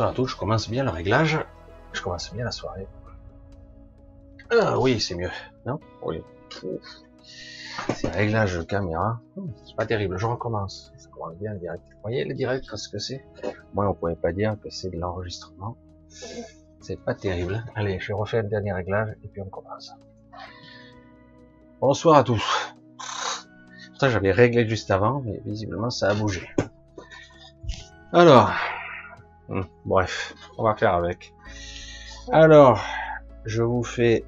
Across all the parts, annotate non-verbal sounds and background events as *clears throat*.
Bonsoir à tous, je commence bien le réglage. Je commence bien la soirée. Ah oui, c'est mieux. Non? Oui. C'est réglage caméra. C'est pas terrible, je recommence. Ça commence bien le direct. Vous voyez le direct, ce que c'est? Moi, on pouvait pas dire que c'est de l'enregistrement. C'est pas terrible. Allez, je refais le dernier réglage et puis on commence. Bonsoir à tous. J'avais réglé juste avant, mais visiblement, ça a bougé. Alors, Hmm, bref, on va faire avec. Alors, je vous fais,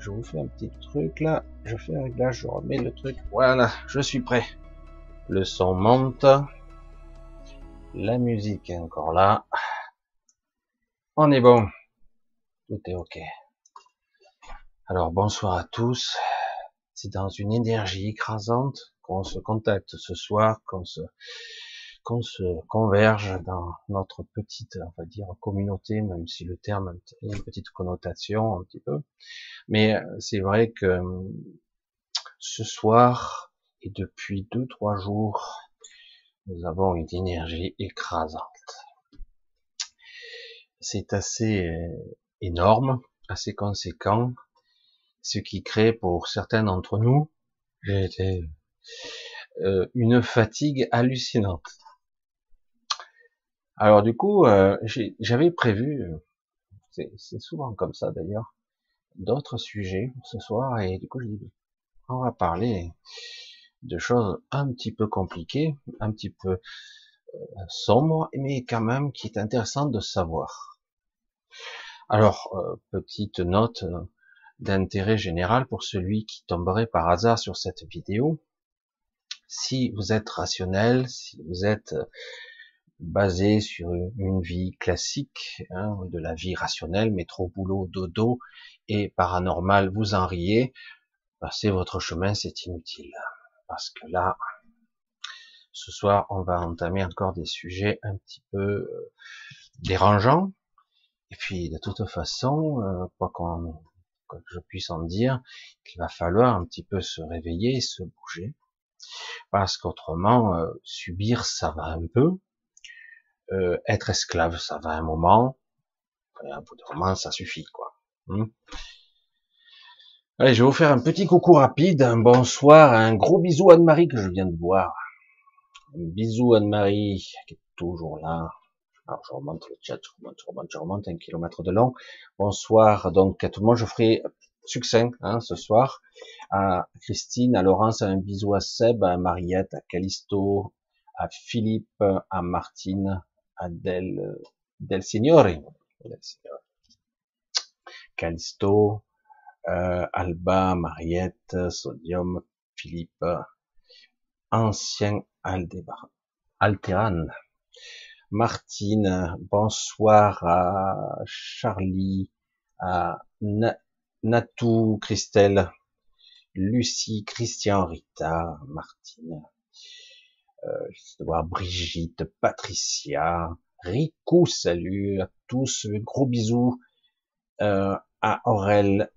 je vous fais un petit truc là. Je fais un réglage, je remets le truc. Voilà, je suis prêt. Le son monte. La musique est encore là. On est bon. Tout est ok. Alors bonsoir à tous. C'est dans une énergie écrasante qu'on se contacte ce soir, qu'on se, qu'on se converge dans notre petite, on va dire, communauté, même si le terme a une petite connotation un petit peu. Mais euh, c'est vrai que euh, ce soir et depuis deux, trois jours, nous avons une énergie écrasante. C'est assez euh, énorme, assez conséquent, ce qui crée pour certains d'entre nous, j'ai été une fatigue hallucinante. Alors du coup, euh, j'avais prévu, c'est souvent comme ça d'ailleurs, d'autres sujets ce soir, et du coup je dis, on va parler de choses un petit peu compliquées, un petit peu euh, sombres, mais quand même qui est intéressant de savoir. Alors, euh, petite note d'intérêt général pour celui qui tomberait par hasard sur cette vidéo. Si vous êtes rationnel, si vous êtes basé sur une vie classique, hein, de la vie rationnelle, métro, boulot, dodo et paranormal, vous en riez, passez votre chemin, c'est inutile. Parce que là, ce soir, on va entamer encore des sujets un petit peu euh, dérangeants. Et puis, de toute façon, euh, quoi qu'on que je puisse en dire, qu'il va falloir un petit peu se réveiller et se bouger. Parce qu'autrement, euh, subir, ça va un peu, euh, être esclave, ça va un moment. Un bout de moment, ça suffit, quoi. Hmm. Allez, je vais vous faire un petit coucou rapide, un bonsoir, un gros bisou à Anne-Marie que je viens de voir. Un bisou Anne-Marie qui est toujours là. Alors je remonte le chat, je remonte, je remonte, je remonte un kilomètre de long. Bonsoir donc à tout le monde, je ferai succinct hein, ce soir. À Christine, à Laurence, un bisou à Seb, à Mariette, à Calisto, à Philippe, à Martine, del, del Signore, del Signore. Callisto, euh, Alba, Mariette, Sodium, Philippe, ancien Aldébar, Alteran, Martine, bonsoir à Charlie, à Natou, Christelle, Lucie, Christian, Rita, Martine, euh, je voir Brigitte, Patricia, Rico, salut à tous, gros bisous euh, à Aurel,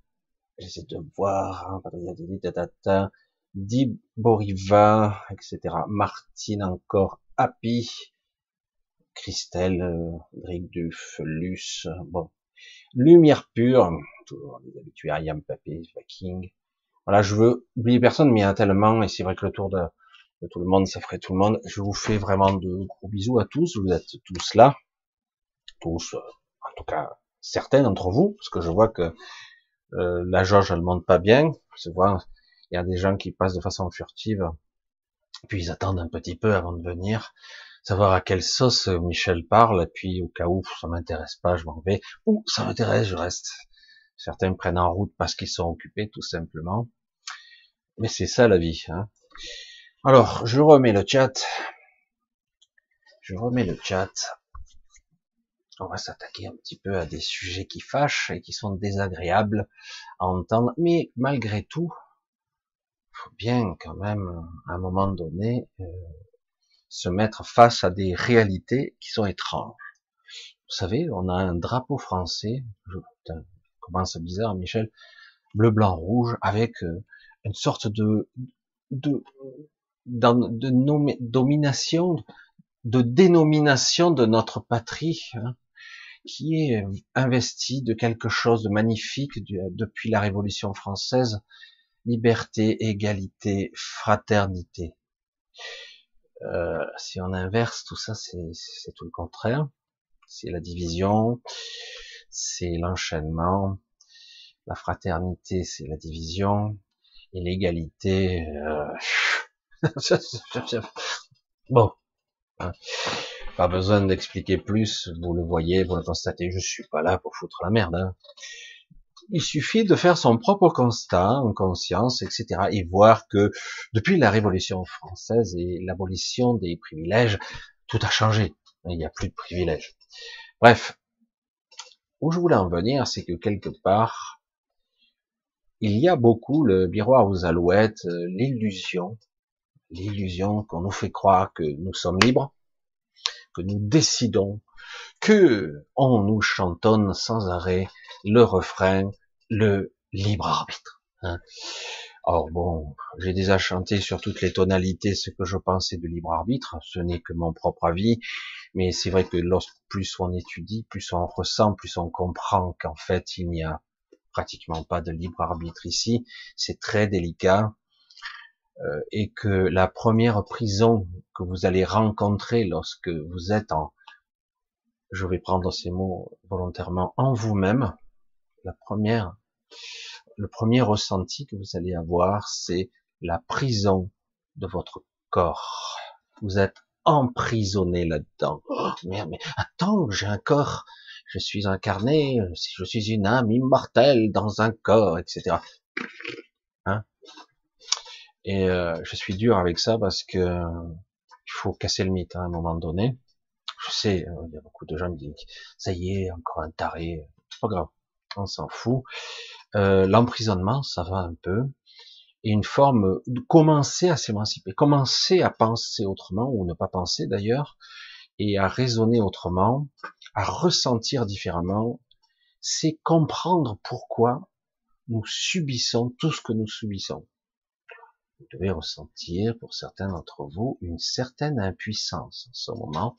j'essaie de voir, hein, Diboriva, etc. Martine encore, Happy, Christelle, Rick Duf, Luce, bon, Lumière pure, toujours les habitués, Ayam Papé, Viking. Voilà, je veux oublier personne, mais il y a tellement, et c'est vrai que le tour de, tout le monde, ça ferait tout le monde. Je vous fais vraiment de gros bisous à tous. Vous êtes tous là, tous, euh, en tout cas certains d'entre vous, parce que je vois que euh, la jauge elle monte pas bien. Je vois, il y a des gens qui passent de façon furtive, puis ils attendent un petit peu avant de venir, savoir à quelle sauce Michel parle, et puis au cas où ça m'intéresse pas, je m'en vais, ou ça m'intéresse, je reste. Certains prennent en route parce qu'ils sont occupés, tout simplement. Mais c'est ça la vie. Hein. Alors, je remets le chat. Je remets le chat. On va s'attaquer un petit peu à des sujets qui fâchent et qui sont désagréables à entendre. Mais malgré tout, faut bien quand même, à un moment donné, euh, se mettre face à des réalités qui sont étranges. Vous savez, on a un drapeau français, je, putain, bizarre, Michel, bleu, blanc, rouge, avec euh, une sorte de de domination, de dénomination de notre patrie, hein, qui est investi de quelque chose de magnifique depuis la Révolution française, liberté, égalité, fraternité. Euh, si on inverse tout ça, c'est tout le contraire. C'est la division, c'est l'enchaînement. La fraternité, c'est la division. Et l'égalité, euh... *laughs* bon, pas besoin d'expliquer plus. Vous le voyez, vous le constatez. Je suis pas là pour foutre la merde. Hein. Il suffit de faire son propre constat en conscience, etc., et voir que depuis la Révolution française et l'abolition des privilèges, tout a changé. Il n'y a plus de privilèges. Bref, où je voulais en venir, c'est que quelque part, il y a beaucoup le miroir aux alouettes, euh, l'illusion, l'illusion qu'on nous fait croire que nous sommes libres, que nous décidons, que on nous chantonne sans arrêt le refrain, le libre arbitre. Hein. Or bon, j'ai déjà chanté sur toutes les tonalités ce que je pensais de libre arbitre, ce n'est que mon propre avis, mais c'est vrai que lorsque plus on étudie, plus on ressent, plus on comprend qu'en fait il n'y a pratiquement pas de libre arbitre ici, c'est très délicat, et que la première prison que vous allez rencontrer lorsque vous êtes en, je vais prendre ces mots volontairement, en vous-même, la première, le premier ressenti que vous allez avoir, c'est la prison de votre corps. Vous êtes emprisonné là-dedans. Oh, merde, mais attends, j'ai un corps, je suis incarné, je suis une âme immortelle dans un corps, etc. Et euh, je suis dur avec ça parce que il faut casser le mythe hein, à un moment donné. Je sais, euh, il y a beaucoup de gens qui disent ça y est, encore un taré, pas grave, on s'en fout. Euh, L'emprisonnement, ça va un peu et une forme de commencer à s'émanciper, commencer à penser autrement ou ne pas penser d'ailleurs, et à raisonner autrement, à ressentir différemment, c'est comprendre pourquoi nous subissons tout ce que nous subissons. Vous devez ressentir, pour certains d'entre vous, une certaine impuissance en ce moment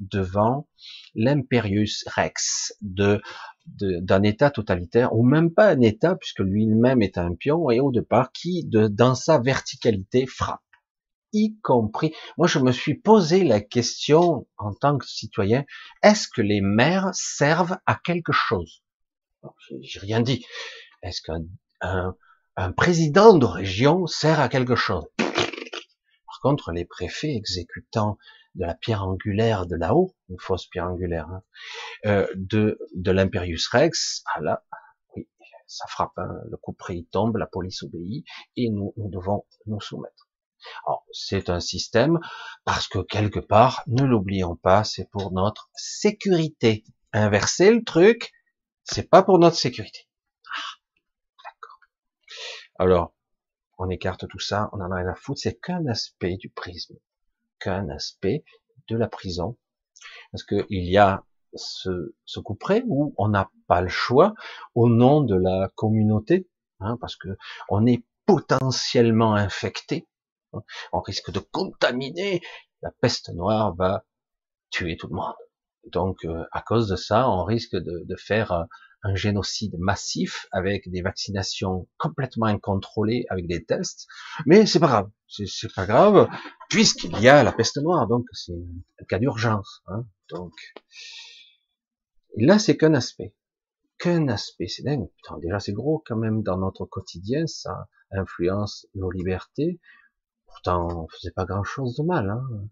devant l'impérius rex de d'un État totalitaire, ou même pas un État, puisque lui-même est un pion, et au départ, qui, dans sa verticalité, frappe. Y compris, moi je me suis posé la question en tant que citoyen, est-ce que les maires servent à quelque chose? J'ai rien dit. Est-ce qu'un un, un président de région sert à quelque chose Par contre, les préfets exécutant de la pierre angulaire de là-haut, une fausse pierre angulaire, hein, euh, de, de l'imperius rex, ah là, ça frappe, hein, le coup près tombe, la police obéit, et nous, devons nous soumettre. C'est un système, parce que quelque part, ne l'oublions pas, c'est pour notre sécurité. Inverser le truc, c'est pas pour notre sécurité. Alors, on écarte tout ça, on en a rien à foutre, c'est qu'un aspect du prisme qu'un aspect de la prison. Parce qu'il y a ce, ce coup près où on n'a pas le choix au nom de la communauté, hein, parce que on est potentiellement infecté, hein, on risque de contaminer, la peste noire va tuer tout le monde. Donc, euh, à cause de ça, on risque de, de faire un génocide massif avec des vaccinations complètement incontrôlées, avec des tests. Mais c'est pas grave, c'est pas grave, puisqu'il y a la peste noire, donc c'est un cas d'urgence. Hein, donc, là, c'est qu'un aspect, qu'un aspect. C'est dingue. Putain, déjà, c'est gros quand même dans notre quotidien, ça influence nos libertés. Pourtant, on faisait pas grand-chose de mal. Hein.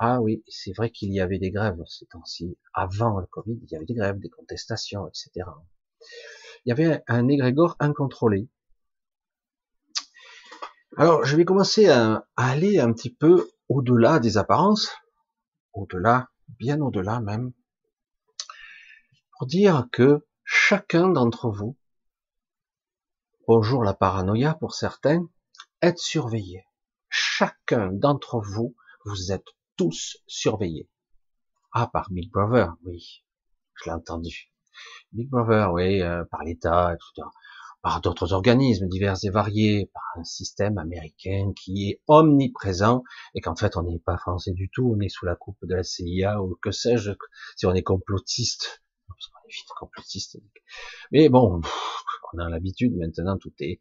Ah oui, c'est vrai qu'il y avait des grèves ces temps-ci. Avant le Covid, il y avait des grèves, des contestations, etc il y avait un égrégore incontrôlé. Alors, je vais commencer à, aller un petit peu au-delà des apparences, au-delà, bien au-delà même, pour dire que chacun d'entre vous, bonjour la paranoïa pour certains, est surveillé. Chacun d'entre vous, vous êtes tous surveillés. Ah, par Big Brother, oui, je l'ai entendu. Big Brother, oui, euh, par l'État, etc., par d'autres organismes divers et variés, par un système américain qui est omniprésent et qu'en fait on n'est pas français du tout, on est sous la coupe de la CIA ou que sais-je, si on est complotiste, parce qu'on est vite complotiste. Mais bon, on a l'habitude maintenant, tout est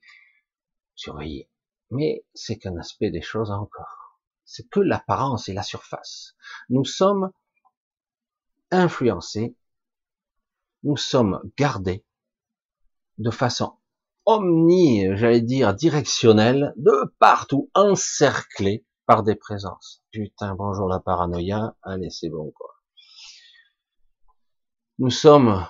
surveillé. Mais c'est qu'un aspect des choses encore. C'est que l'apparence et la surface. Nous sommes influencés, nous sommes gardés de façon omni, j'allais dire, directionnelle, de partout, encerclés par des présences. Putain, bonjour la paranoïa, allez, c'est bon, quoi. Nous sommes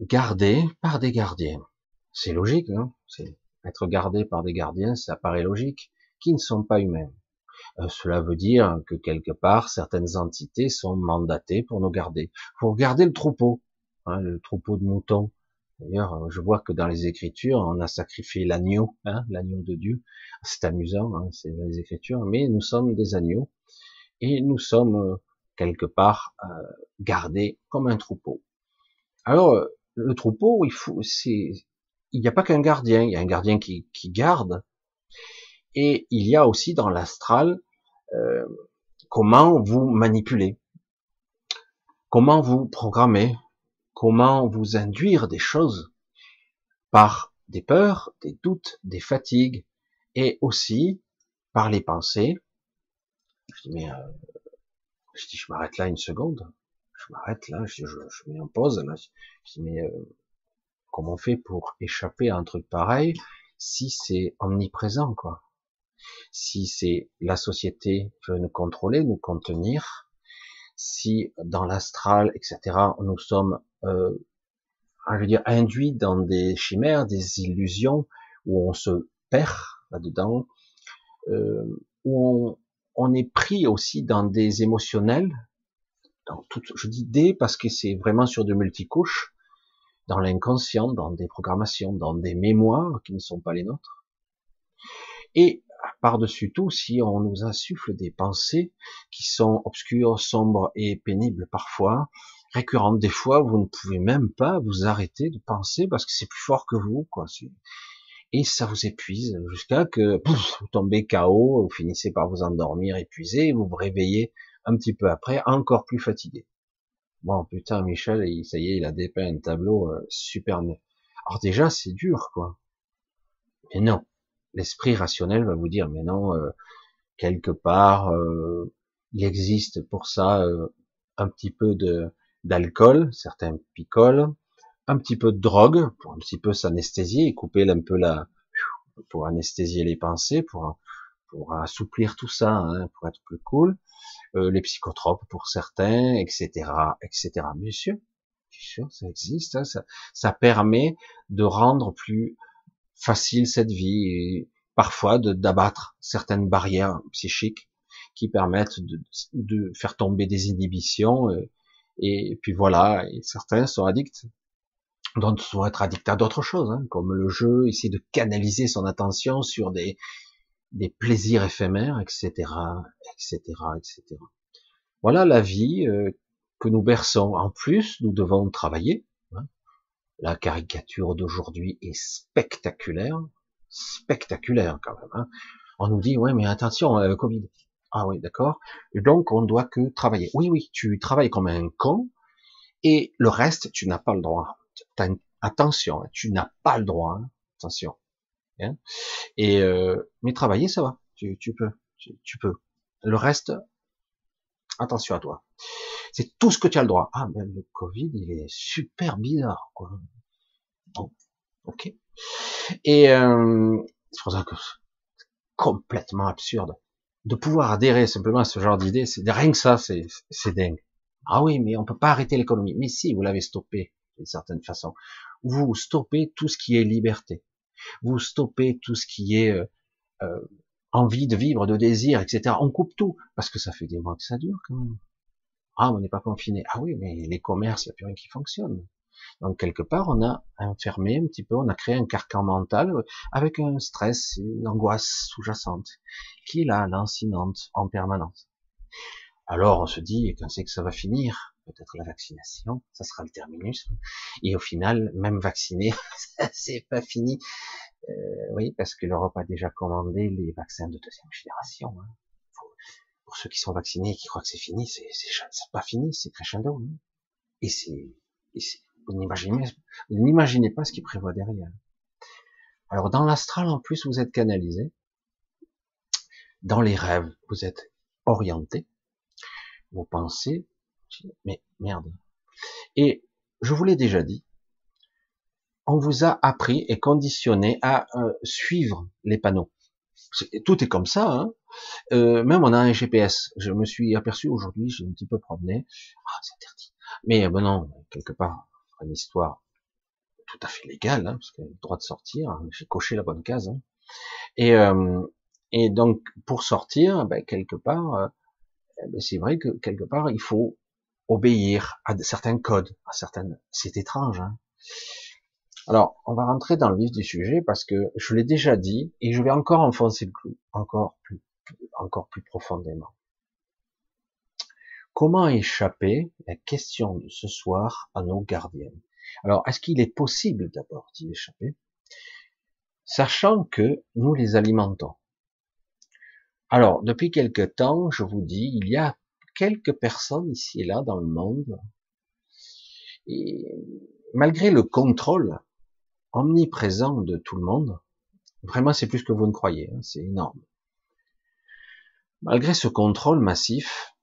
gardés par des gardiens. C'est logique, non C'est être gardé par des gardiens, ça paraît logique, qui ne sont pas humains. Euh, cela veut dire que quelque part, certaines entités sont mandatées pour nous garder, pour garder le troupeau, hein, le troupeau de moutons. D'ailleurs, je vois que dans les Écritures, on a sacrifié l'agneau, hein, l'agneau de Dieu. C'est amusant, hein, c'est dans les Écritures, mais nous sommes des agneaux et nous sommes euh, quelque part euh, gardés comme un troupeau. Alors, le troupeau, il faut, c'est, il n'y a pas qu'un gardien, il y a un gardien qui, garde, et il y a aussi dans l'astral euh, comment vous manipulez, comment vous programmez, comment vous induire des choses par des peurs, des doutes, des fatigues, et aussi par les pensées. Je dis mais euh, je je m'arrête là une seconde. Je m'arrête là, je, mets en pause, je dis, mais euh, comment on fait pour échapper à un truc pareil si c'est omniprésent, quoi? Si c'est la société veut nous contrôler, nous contenir, si dans l'astral, etc., nous sommes, euh, je veux dire, induits dans des chimères, des illusions, où on se perd là-dedans, euh, où on, on est pris aussi dans des émotionnels, dans tout, je dis des parce que c'est vraiment sur de multicouches, dans l'inconscient, dans des programmations, dans des mémoires qui ne sont pas les nôtres. Et par-dessus tout, si on nous insuffle des pensées qui sont obscures, sombres et pénibles parfois, récurrentes des fois, vous ne pouvez même pas vous arrêter de penser parce que c'est plus fort que vous, quoi. Et ça vous épuise jusqu'à que vous tombez KO, vous finissez par vous endormir épuisé, vous vous réveillez un petit peu après, encore plus fatigué. Bon, putain, Michel, ça y est, il a dépeint un tableau euh, super net. Alors déjà, c'est dur, quoi. Mais non, l'esprit rationnel va vous dire, mais non, euh, quelque part, euh, il existe pour ça un petit peu de d'alcool, certains picolent, un petit peu de drogue pour un petit peu s'anesthésier et couper un peu la, pour anesthésier les pensées, pour pour assouplir tout ça, hein, pour être plus cool. Euh, les psychotropes pour certains, etc., etc. Bien sûr, ça existe. Hein, ça, ça permet de rendre plus facile cette vie et parfois d'abattre certaines barrières psychiques qui permettent de, de faire tomber des inhibitions. Et, euh, et, puis voilà, et certains sont addicts. D'autres sont être addicts à d'autres choses, hein, comme le jeu, essayer de canaliser son attention sur des, des plaisirs éphémères, etc., etc., etc. Voilà la vie euh, que nous berçons. En plus, nous devons travailler. Hein. La caricature d'aujourd'hui est spectaculaire, spectaculaire quand même. Hein. On nous dit ouais, mais attention, euh, Covid. Ah oui, d'accord. Donc on doit que travailler. Oui, oui, tu travailles comme un con, et le reste, tu n'as pas le droit. Attention, tu n'as pas le droit. Hein. Attention. Hein. et euh, mais travailler, ça va. Tu, tu peux, tu, peux. Le reste, attention à toi. C'est tout ce que tu as le droit. Ah, mais le Covid, il est super bizarre, quoi. Bon, ok. Et euh, c'est pour ça que c'est complètement absurde de pouvoir adhérer simplement à ce genre d'idée. C'est rien que ça, c'est c'est dingue. Ah oui, mais on peut pas arrêter l'économie. Mais si, vous l'avez stoppé d'une certaine façon. Vous stoppez tout ce qui est liberté vous stoppez tout ce qui est euh, euh, envie de vivre, de désir, etc. On coupe tout, parce que ça fait des mois que ça dure quand même. Ah, on n'est pas confiné. Ah oui, mais les commerces, il n'y a plus rien qui fonctionne. Donc quelque part, on a enfermé un petit peu, on a créé un carcan mental avec un stress, une angoisse sous-jacente, qui est là, lancinante, en permanence. Alors on se dit, quand c'est que ça va finir? Peut-être la vaccination, ça sera le terminus. Et au final, même vacciné, *laughs* c'est pas fini. Euh, oui, parce que l'Europe a déjà commandé les vaccins de deuxième génération. Hein. pour ceux qui sont vaccinés et qui croient que c'est fini, c'est pas fini, c'est crescendo. Hein. Et c'est Vous n'imaginez pas ce qu'il prévoit derrière. Alors dans l'astral, en plus, vous êtes canalisé. Dans les rêves, vous êtes orienté. Vous pensez, mais merde. Et je vous l'ai déjà dit, on vous a appris et conditionné à euh, suivre les panneaux. tout est comme ça. Hein euh, même on a un GPS. Je me suis aperçu aujourd'hui, j'ai un petit peu promené. Ah, c'est interdit. Mais euh, ben non, quelque part, une histoire tout à fait légale, hein, parce qu'il a le droit de sortir. Hein, j'ai coché la bonne case. Hein. Et, euh, donc pour sortir, ben, quelque part, eh ben, c'est vrai que quelque part il faut obéir à certains codes, à certaines. C'est étrange. Hein alors, on va rentrer dans le vif du sujet parce que je l'ai déjà dit et je vais encore enfoncer le clou, encore plus, encore plus profondément. Comment échapper, la question de ce soir, à nos gardiens Alors, est-ce qu'il est possible d'abord d'y échapper? Sachant que nous les alimentons. Alors, depuis quelque temps, je vous dis, il y a quelques personnes ici et là dans le monde, et malgré le contrôle omniprésent de tout le monde. Vraiment, c'est plus que vous ne croyez, hein, c'est énorme. Malgré ce contrôle massif,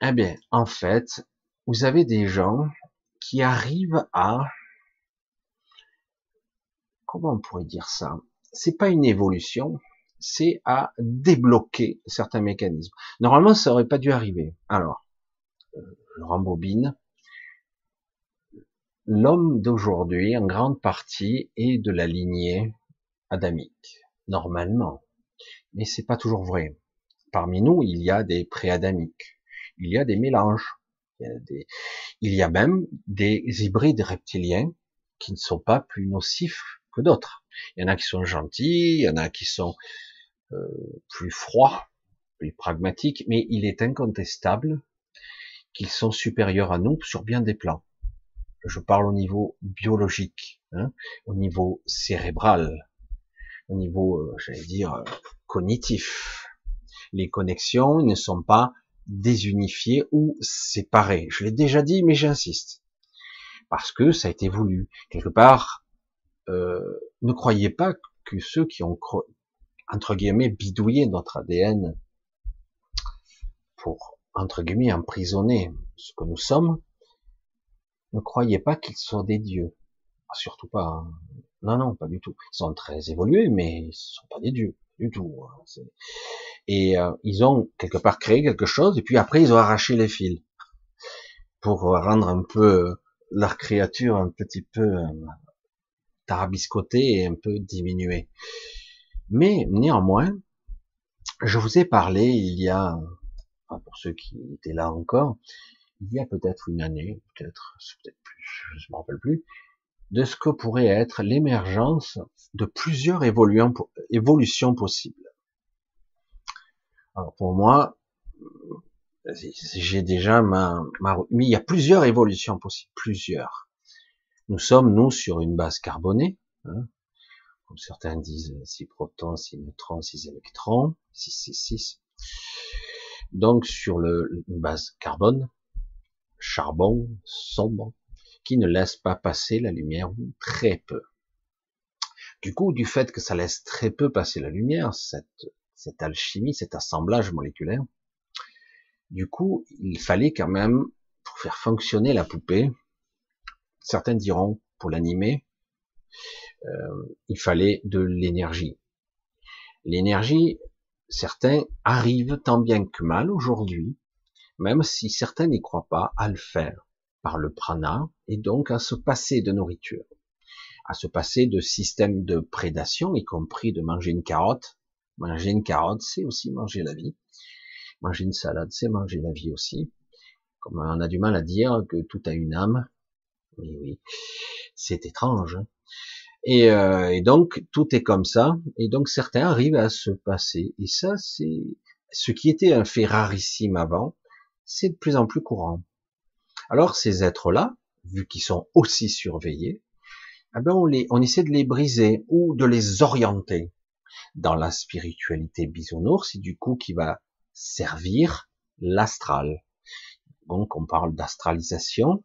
eh bien, en fait, vous avez des gens qui arrivent à, comment on pourrait dire ça? C'est pas une évolution, c'est à débloquer certains mécanismes. Normalement, ça aurait pas dû arriver. Alors, euh, je rembobine l'homme d'aujourd'hui, en grande partie, est de la lignée adamique, normalement. Mais c'est pas toujours vrai. Parmi nous, il y a des pré-adamiques. Il y a des mélanges. Il y a, des... il y a même des hybrides reptiliens qui ne sont pas plus nocifs que d'autres. Il y en a qui sont gentils, il y en a qui sont euh, plus froids, plus pragmatiques, mais il est incontestable qu'ils sont supérieurs à nous sur bien des plans je parle au niveau biologique, hein, au niveau cérébral, au niveau, euh, j'allais dire, euh, cognitif. Les connexions ne sont pas désunifiées ou séparées. Je l'ai déjà dit, mais j'insiste. Parce que ça a été voulu. Quelque part, euh, ne croyez pas que ceux qui ont, entre guillemets, bidouillé notre ADN pour, entre guillemets, emprisonner ce que nous sommes, ne croyez pas qu'ils sont des dieux. Ah, surtout pas. Hein. Non, non, pas du tout. Ils sont très évolués, mais ils sont pas des dieux du tout. Hein. Et euh, ils ont quelque part créé quelque chose, et puis après ils ont arraché les fils pour rendre un peu leur créature un petit peu euh, tarabiscotée et un peu diminuée. Mais néanmoins, je vous ai parlé il y a, pour ceux qui étaient là encore, il y a peut-être une année, peut-être, peut-être plus, je ne me rappelle plus, de ce que pourrait être l'émergence de plusieurs évolutions possibles. Alors pour moi, j'ai déjà ma, mais il y a plusieurs évolutions possibles, plusieurs. Nous sommes nous sur une base carbonée, hein, comme certains disent 6 protons, 6 neutrons, 6 électrons, 6, 6, 6. Donc sur une base carbone, charbon sombre qui ne laisse pas passer la lumière ou très peu. Du coup, du fait que ça laisse très peu passer la lumière, cette, cette alchimie, cet assemblage moléculaire, du coup, il fallait quand même, pour faire fonctionner la poupée, certains diront pour l'animer, euh, il fallait de l'énergie. L'énergie, certains arrivent tant bien que mal aujourd'hui même si certains n'y croient pas, à le faire par le prana, et donc à se passer de nourriture, à se passer de systèmes de prédation, y compris de manger une carotte. Manger une carotte, c'est aussi manger la vie. Manger une salade, c'est manger la vie aussi. Comme on a du mal à dire que tout a une âme. Oui, oui, c'est étrange. Hein. et, euh, et, donc tout est comme ça. Et donc certains arrivent à se passer. Et ça, c'est ce qui était un fait rarissime avant, c'est de plus en plus courant. Alors ces êtres-là, vu qu'ils sont aussi surveillés, eh ben on, les, on essaie de les briser ou de les orienter dans la spiritualité bisounours, c'est du coup qui va servir l'astral. Donc on parle d'astralisation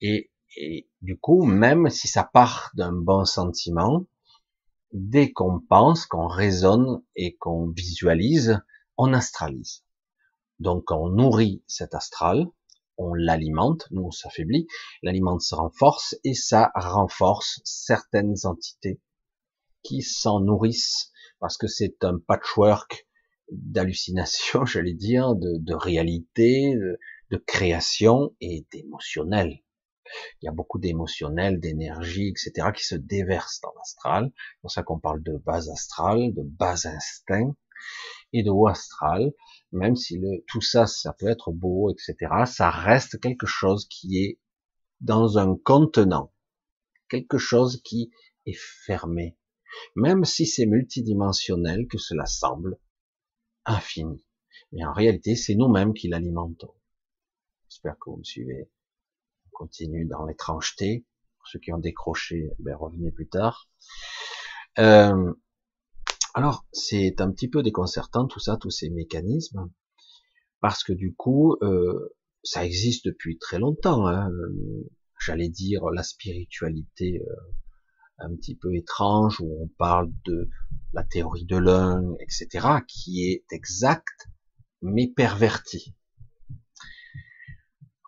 et, Et du coup, même si ça part d'un bon sentiment, dès qu'on pense, qu'on raisonne et qu'on visualise, on astralise. Donc on nourrit cet astral, on l'alimente, nous on s'affaiblit, l'alimente se renforce et ça renforce certaines entités qui s'en nourrissent parce que c'est un patchwork d'hallucinations, *laughs* j'allais dire, de, réalité, de, de création et d'émotionnel. Il y a beaucoup d'émotionnel, d'énergie, etc., qui se déversent dans l'astral. C'est pour ça qu'on parle de base astrale, de base instinct et de haut astral. Même si le, tout ça, ça peut être beau, etc., ça reste quelque chose qui est dans un contenant. Quelque chose qui est fermé. Même si c'est multidimensionnel que cela semble infini. Mais en réalité, c'est nous-mêmes qui l'alimentons. J'espère que vous me suivez continue dans l'étrangeté. Pour ceux qui ont décroché, ben, revenez plus tard. Euh, alors, c'est un petit peu déconcertant tout ça, tous ces mécanismes, parce que du coup, euh, ça existe depuis très longtemps. Hein. J'allais dire la spiritualité euh, un petit peu étrange, où on parle de la théorie de l'un, etc., qui est exacte, mais pervertie.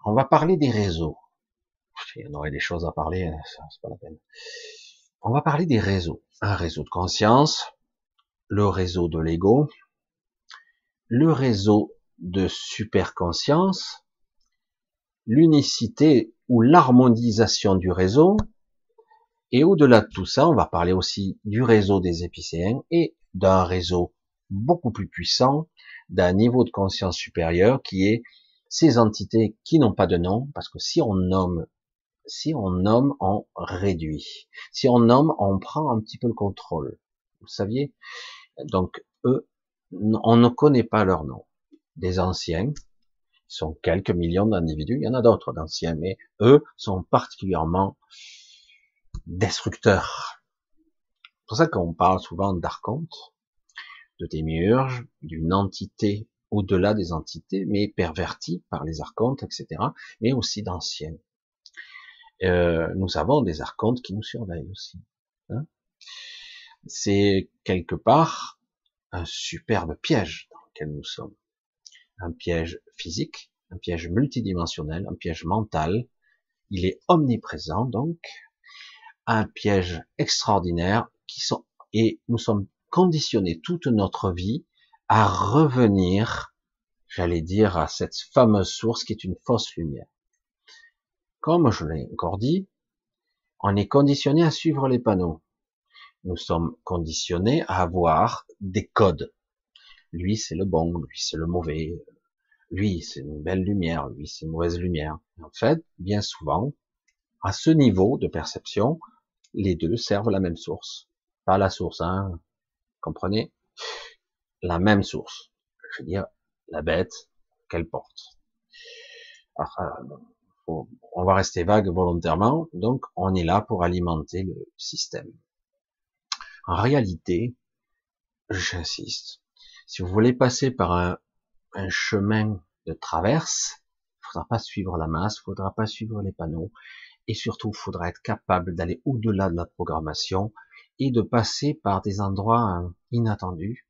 On va parler des réseaux il y aurait des choses à parler, hein, c'est pas la peine. On va parler des réseaux. Un réseau de conscience, le réseau de l'ego, le réseau de superconscience, l'unicité ou l'harmonisation du réseau, et au-delà de tout ça, on va parler aussi du réseau des épicéens et d'un réseau beaucoup plus puissant, d'un niveau de conscience supérieur qui est ces entités qui n'ont pas de nom, parce que si on nomme si on nomme, on réduit. Si on nomme, on prend un petit peu le contrôle. Vous saviez Donc, eux, on ne connaît pas leur nom. Des anciens, sont quelques millions d'individus, il y en a d'autres d'anciens, mais eux sont particulièrement destructeurs. C'est pour ça qu'on parle souvent d'archonte, de démiurge, d'une entité au-delà des entités, mais pervertie par les archontes, etc., mais aussi d'anciens. Euh, nous avons des archontes qui nous surveillent aussi. Hein. C'est quelque part un superbe piège dans lequel nous sommes. Un piège physique, un piège multidimensionnel, un piège mental. Il est omniprésent donc, un piège extraordinaire qui sont et nous sommes conditionnés toute notre vie à revenir, j'allais dire, à cette fameuse source qui est une fausse lumière. Comme je l'ai encore dit, on est conditionné à suivre les panneaux. Nous sommes conditionnés à avoir des codes. Lui, c'est le bon, lui, c'est le mauvais. Lui, c'est une belle lumière, lui, c'est une mauvaise lumière. En fait, bien souvent, à ce niveau de perception, les deux servent la même source. Pas la source, hein. Comprenez? La même source. Je veux dire, la bête qu'elle porte. Alors, euh, on va rester vague volontairement, donc on est là pour alimenter le système. En réalité, j'insiste, si vous voulez passer par un, chemin de traverse, il faudra pas suivre la masse, il faudra pas suivre les panneaux, et surtout, il faudra être capable d'aller au-delà de la programmation et de passer par des endroits euh, inattendus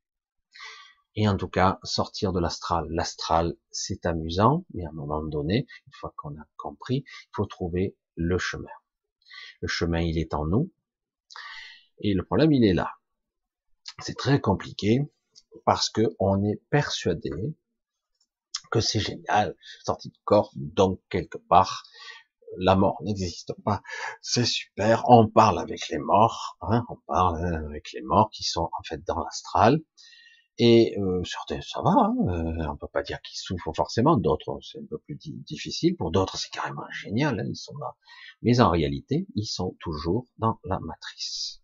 et en tout cas sortir de l'astral. L'astral, c'est amusant, mais à un moment donné, une fois qu'on a compris, il faut trouver le chemin. Le chemin, il est en nous, et le problème, il est là. C'est très compliqué parce que on est persuadé que c'est génial, sorti de corps, donc quelque part, la mort n'existe pas, c'est super, on parle avec les morts, hein, on parle avec les morts qui sont en fait dans l'astral, et euh, certains, ça va, hein, euh, peut pas dire qu'ils souffrent forcément, d'autres c'est un peu plus difficile, pour d'autres c'est carrément génial, hein, ils sont là. Mais en réalité, ils sont toujours dans la matrice.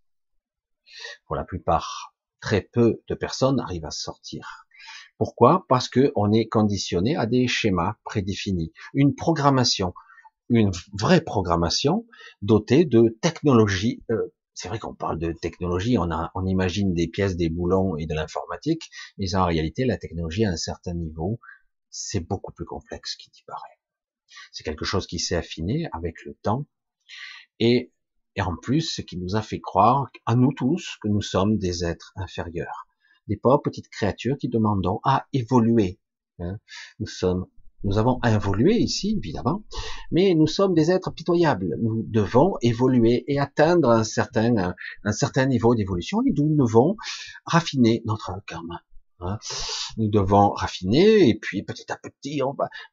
Pour la plupart, très peu de personnes arrivent à sortir. Pourquoi? Parce que on est conditionné à des schémas prédéfinis, une programmation, une vraie programmation dotée de technologies euh, c'est vrai qu'on parle de technologie, on, a, on imagine des pièces, des boulons et de l'informatique, mais en réalité, la technologie à un certain niveau, c'est beaucoup plus complexe qu'il y paraît. C'est quelque chose qui s'est affiné avec le temps, Et, et en plus, ce qui nous a fait croire à nous tous que nous sommes des êtres inférieurs, des pauvres petites créatures qui demandons à évoluer. Hein. Nous sommes nous avons évolué ici, évidemment, mais nous sommes des êtres pitoyables. Nous devons évoluer et atteindre un certain, un certain niveau d'évolution et nous devons raffiner notre karma. Hein. Nous devons raffiner et puis petit à petit,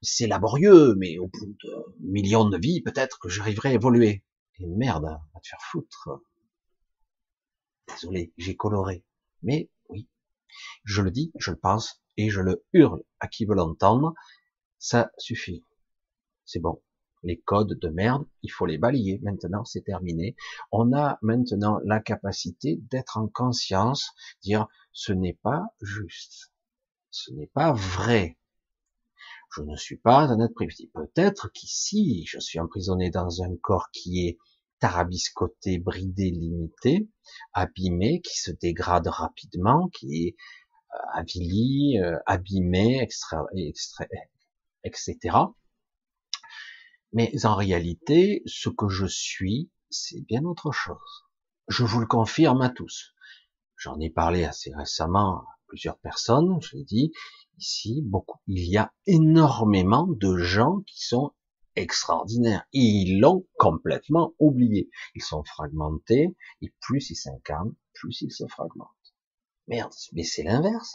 c'est laborieux, mais au bout de millions de vies, peut-être que j'arriverai à évoluer. Et merde, va te faire foutre. Désolé, j'ai coloré. Mais oui, je le dis, je le pense et je le hurle à qui veut l'entendre. Ça suffit. C'est bon. Les codes de merde, il faut les balayer. Maintenant, c'est terminé. On a maintenant la capacité d'être en conscience, dire ce n'est pas juste. Ce n'est pas vrai. Je ne suis pas un être privilégié. Peut-être qu'ici, je suis emprisonné dans un corps qui est tarabiscoté, bridé, limité, abîmé, qui se dégrade rapidement, qui est euh, avili, euh, abîmé, extra, extra, etc. Mais en réalité, ce que je suis, c'est bien autre chose. Je vous le confirme à tous. J'en ai parlé assez récemment à plusieurs personnes, je l'ai dit, ici, beaucoup, il y a énormément de gens qui sont extraordinaires. Ils l'ont complètement oublié. Ils sont fragmentés, et plus ils s'incarnent, plus ils se fragmentent. Merde, mais c'est l'inverse.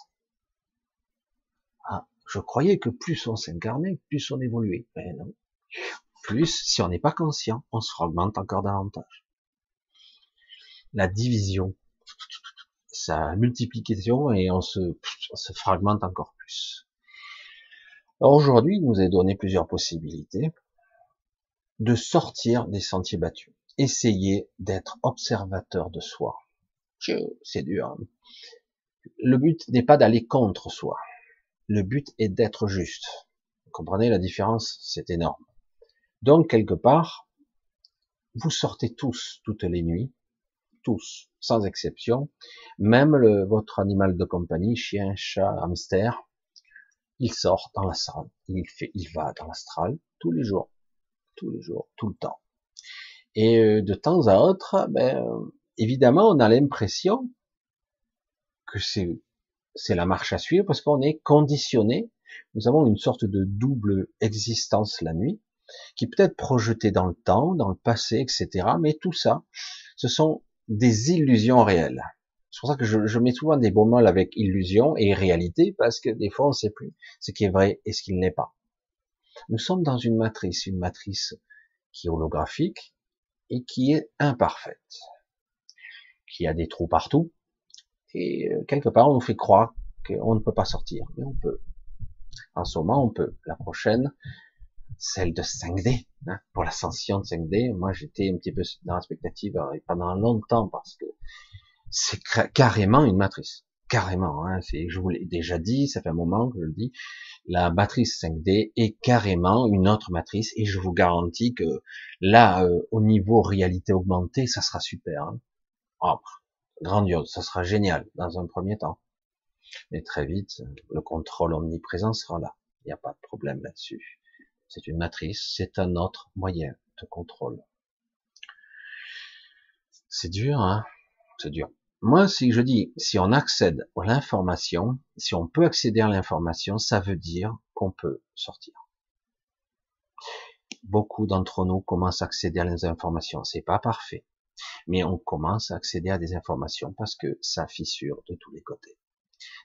Ah, je croyais que plus on s'incarnait, plus on évoluait. Mais non. Plus, si on n'est pas conscient, on se fragmente encore davantage. La division, sa multiplication et on se, se fragmente encore plus. Aujourd'hui, il nous est donné plusieurs possibilités de sortir des sentiers battus. Essayer d'être observateur de soi. C'est dur. Hein. Le but n'est pas d'aller contre soi. Le but est d'être juste. Vous comprenez la différence C'est énorme. Donc, quelque part, vous sortez tous, toutes les nuits, tous, sans exception, même le, votre animal de compagnie, chien, chat, hamster, il sort dans la salle, il fait, il va dans l'astral tous les jours, tous les jours, tout le temps. Et euh, de temps à autre, ben, évidemment, on a l'impression que c'est c'est la marche à suivre parce qu'on est conditionné. Nous avons une sorte de double existence la nuit qui peut être projetée dans le temps, dans le passé, etc. Mais tout ça, ce sont des illusions réelles. C'est pour ça que je, mets souvent des beaux mots avec illusion et réalité parce que des fois on ne sait plus ce qui est vrai et ce qui ne l'est pas. Nous sommes dans une matrice, une matrice qui est holographique et qui est imparfaite, qui a des trous partout, et euh, quelque part, on nous fait croire qu'on ne peut pas sortir, mais on peut. En ce moment, on peut. La prochaine, celle de 5D, hein, pour l'ascension de 5D. Moi, j'étais un petit peu dans la spectative euh, pendant longtemps parce que c'est carrément une matrice. Carrément. Hein, je vous l'ai déjà dit, ça fait un moment que je le dis. La matrice 5D est carrément une autre matrice et je vous garantis que là, euh, au niveau réalité augmentée, ça sera super. Hein. Oh, grandiose, ça sera génial dans un premier temps. Mais très vite, le contrôle omniprésent sera là. Il n'y a pas de problème là-dessus. C'est une matrice, c'est un autre moyen de contrôle. C'est dur, hein C'est dur. Moi, si je dis, si on accède à l'information, si on peut accéder à l'information, ça veut dire qu'on peut sortir. Beaucoup d'entre nous commencent à accéder à les informations. C'est pas parfait mais on commence à accéder à des informations parce que ça fissure de tous les côtés.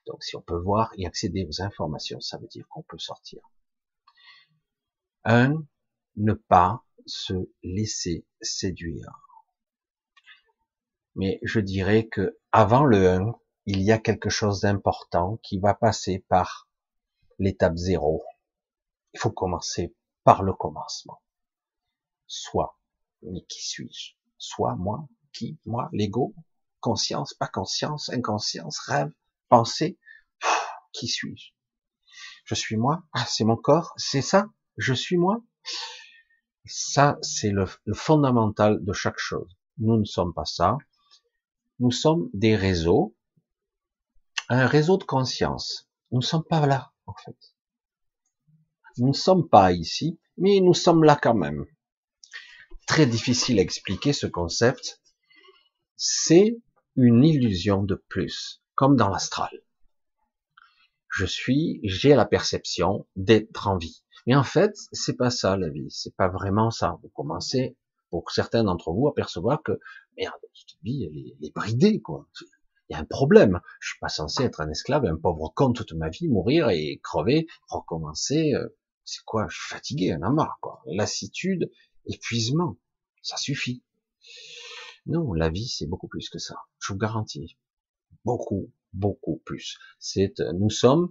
Donc si on peut voir et accéder aux informations, ça veut dire qu'on peut sortir. Un, ne pas se laisser séduire. Mais je dirais que avant le 1, il y a quelque chose d'important qui va passer par l'étape zéro. Il faut commencer par le commencement. Soit, mais qui suis-je? Soit moi, qui, moi, l'ego, conscience, pas conscience, inconscience, rêve, pensée, qui suis-je? Je suis moi? Ah, c'est mon corps, c'est ça? Je suis moi? Ça, c'est le, fondamental de chaque chose. Nous ne sommes pas ça. Nous sommes des réseaux, un réseau de conscience. Nous ne sommes pas là, en fait. Nous ne sommes pas ici, mais nous sommes là quand même. très difficile à expliquer ce concept. C'est une illusion de plus, comme dans l'astral. Je suis, j'ai la perception d'être en vie. Mais en fait, c'est pas ça la vie, c'est pas vraiment ça. Vous commencez, pour certains d'entre vous, à percevoir que merde, cette vie, elle est, bridée, quoi. Il y a un problème. Je suis pas censé être un esclave, un pauvre con toute ma vie, mourir et crever, recommencer. Euh, c'est quoi Je suis fatigué, un marre, quoi. Lassitude, épuisement, ça suffit. Non, la vie, c'est beaucoup plus que ça. Je vous garantis. Beaucoup, beaucoup plus. C'est, euh, nous sommes,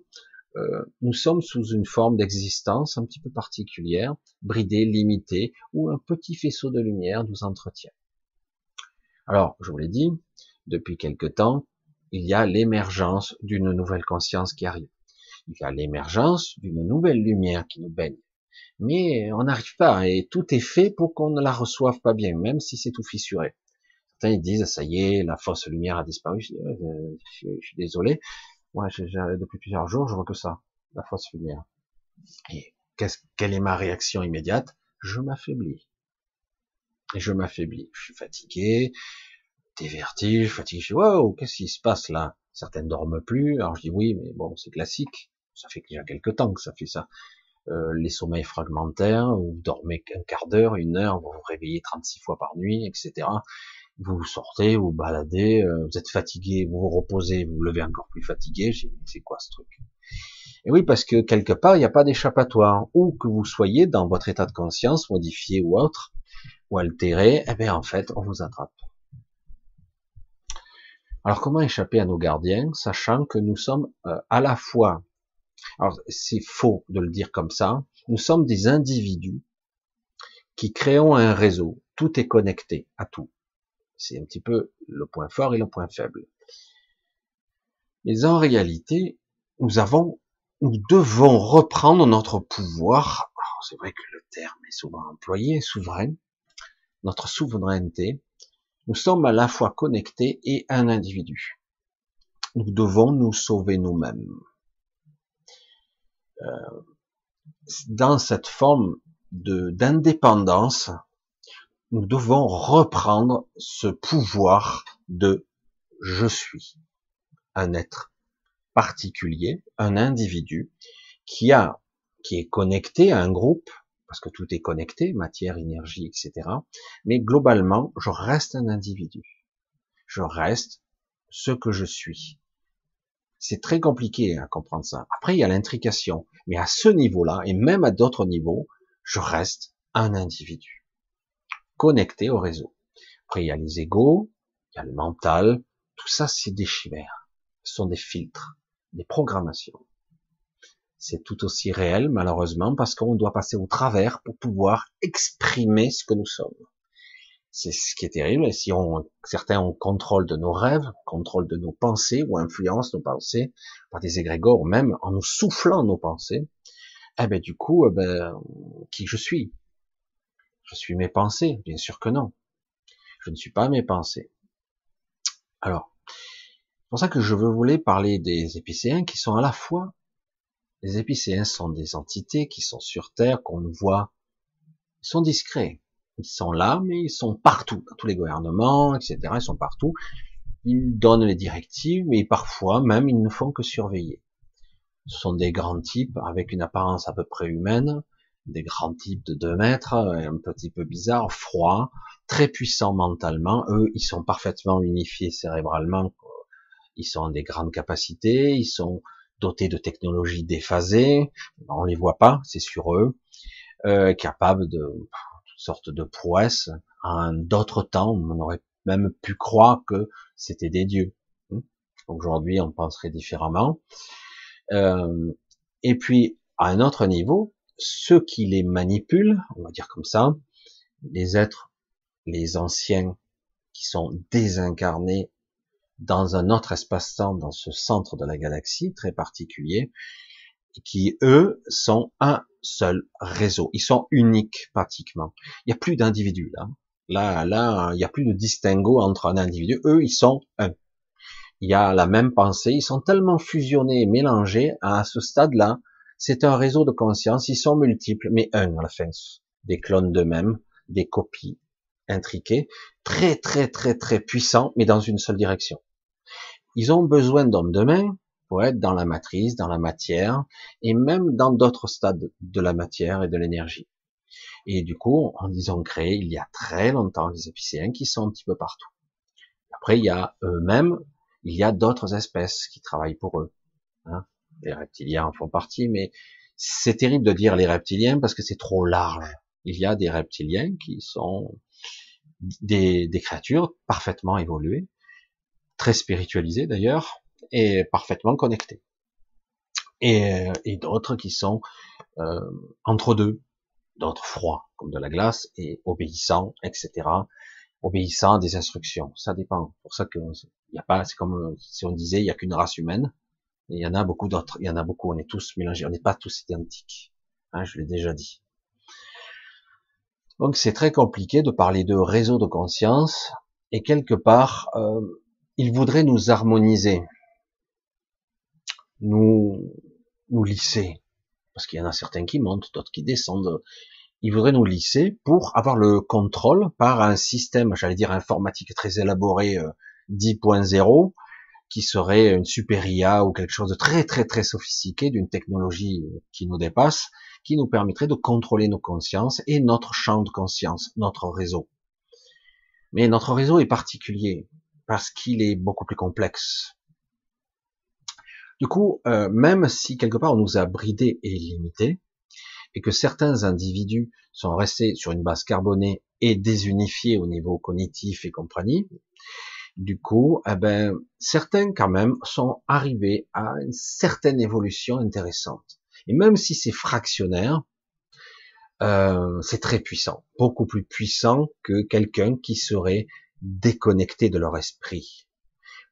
euh, nous sommes sous une forme d'existence un petit peu particulière, bridée, limitée, où un petit faisceau de lumière nous entretient. Alors, je vous l'ai dit, depuis quelque temps, il y a l'émergence d'une nouvelle conscience qui arrive. Il y a l'émergence d'une nouvelle lumière qui nous baigne mais on n'arrive pas, et tout est fait pour qu'on ne la reçoive pas bien, même si c'est tout fissuré. Certains disent, ça y est, la fausse lumière a disparu, je, suis désolé, moi depuis plusieurs jours, je vois que ça, la fausse lumière. Et quelle est ma réaction immédiate? Je m'affaiblis. Je m'affaiblis. Je suis fatigué, des vertiges, fatigué, je dis, wow, qu'est-ce qui se passe là? Certaines dorment plus, alors je dis oui, mais bon, c'est classique, ça fait déjà quelques temps que ça fait ça. Euh, les sommeils fragmentaires, vous dormez un quart d'heure, une heure, vous vous réveillez 36 fois par nuit, etc. Vous sortez, vous baladez, euh, vous êtes fatigué, vous vous reposez, vous vous levez encore plus fatigué. C'est quoi ce truc? Et oui, parce que quelque part, il n'y a pas d'échappatoire. Où que vous soyez dans votre état de conscience, modifié ou autre, ou altéré, eh bien en fait, on vous attrape. Alors comment échapper à nos gardiens, sachant que nous sommes euh, à la fois alors c'est faux de le dire comme ça. Nous sommes des individus qui créons un réseau. Tout est connecté à tout. C'est un petit peu le point fort et le point faible. Mais en réalité, nous avons, nous devons reprendre notre pouvoir. C'est vrai que le terme est souvent employé, souverain. Notre souveraineté. Nous sommes à la fois connectés et un individu. Nous devons nous sauver nous-mêmes. Euh, dans cette forme d'indépendance, nous devons reprendre ce pouvoir de je suis un être particulier, un individu qui est connecté à un groupe parce que tout est connecté, matière, énergie, etc. Mais globalement, je reste un individu. Je reste ce que je suis. C'est très compliqué à comprendre ça. Après, il y a l'intrication. Mais à ce niveau-là, et même à d'autres niveaux, je reste un individu. Connecté au réseau. Après, il y a les égaux, il y a le mental. Tout ça, c'est des chimères. Ce sont des filtres, des programmations. C'est tout aussi réel, malheureusement, parce qu'on doit passer au travers pour pouvoir exprimer ce que nous sommes. C'est ce qui est terrible. Et si on, certains ont contrôle de nos rêves, contrôle de nos pensées ou influence nos pensées par des égrégores, même en nous soufflant nos pensées, eh ben du coup, eh ben, qui je suis? Je suis mes pensées Bien sûr que non. Je ne suis pas mes pensées. Alors, c'est pour ça que je voulais parler des épicéens qui sont à la fois les épicéens sont des entités qui sont sur Terre, qu'on voit, ils sont discrets. Ils sont là, mais ils sont partout, dans tous les gouvernements, etc. Ils sont partout. Ils donnent les directives, mais parfois même ils ne font que surveiller. Ce sont des grands types avec une apparence à peu près humaine, des grands types de 2 mètres, un petit peu bizarres, froids, très puissants mentalement. Eux, ils sont parfaitement unifiés cérébralement. Ils sont des grandes capacités, ils sont dotés de technologies déphasées. On les voit pas, c'est sur eux. Euh, capables de sorte de prouesse. En d'autres temps, on aurait même pu croire que c'était des dieux. Hmm. Aujourd'hui, on penserait différemment. Euh, et puis, à un autre niveau, ceux qui les manipulent, on va dire comme ça, les êtres, les anciens qui sont désincarnés dans un autre espace-temps, dans ce centre de la galaxie très particulier, qui eux sont un seul réseau. Ils sont uniques pratiquement. Il n'y a plus d'individus là. Là, là, il n'y a plus de distinguo entre un individu. Eux, ils sont un. Il y a la même pensée. Ils sont tellement fusionnés et mélangés à ce stade-là. C'est un réseau de conscience. Ils sont multiples, mais un à la fin. Des clones d'eux-mêmes, des copies intriqués, très très très très puissants, mais dans une seule direction. Ils ont besoin d'hommes de main pour être dans la matrice, dans la matière, et même dans d'autres stades de la matière et de l'énergie. Et du coup, en disant créé il y a très longtemps les épicéens qui sont un petit peu partout. Après, il y a eux-mêmes, il y a d'autres espèces qui travaillent pour eux. Hein. Les reptiliens en font partie, mais c'est terrible de dire les reptiliens parce que c'est trop large. Il y a des reptiliens qui sont des créatures parfaitement évoluées, très spiritualisées d'ailleurs, et parfaitement connectées. Et, et d'autres qui sont euh, entre deux, d'autres froids, comme de la glace, et obéissants, etc. Obéissants à des instructions. Ça dépend. Pour ça que y a pas, c'est comme si on disait, il y a qu'une race humaine. il y en a beaucoup d'autres. Il y en a beaucoup. On est tous mélangés. On n'est pas tous identiques. Hein, je l'ai déjà dit. Donc c'est très compliqué de parler de réseau de conscience. Et quelque part, euh, il voudrait nous harmoniser, nous nous lisser, parce qu'il y en a certains qui montent, d'autres qui descendent. Il voudrait nous lisser pour avoir le contrôle par un système, j'allais dire informatique très élaboré, 10.0 qui serait une super IA ou quelque chose de très très très sophistiqué, d'une technologie qui nous dépasse, qui nous permettrait de contrôler nos consciences et notre champ de conscience, notre réseau. Mais notre réseau est particulier parce qu'il est beaucoup plus complexe. Du coup, euh, même si quelque part on nous a bridés et limités, et que certains individus sont restés sur une base carbonée et désunifiés au niveau cognitif et compagnie, du coup, eh ben, certains quand même sont arrivés à une certaine évolution intéressante. Et même si c'est fractionnaire, euh, c'est très puissant, beaucoup plus puissant que quelqu'un qui serait déconnecté de leur esprit.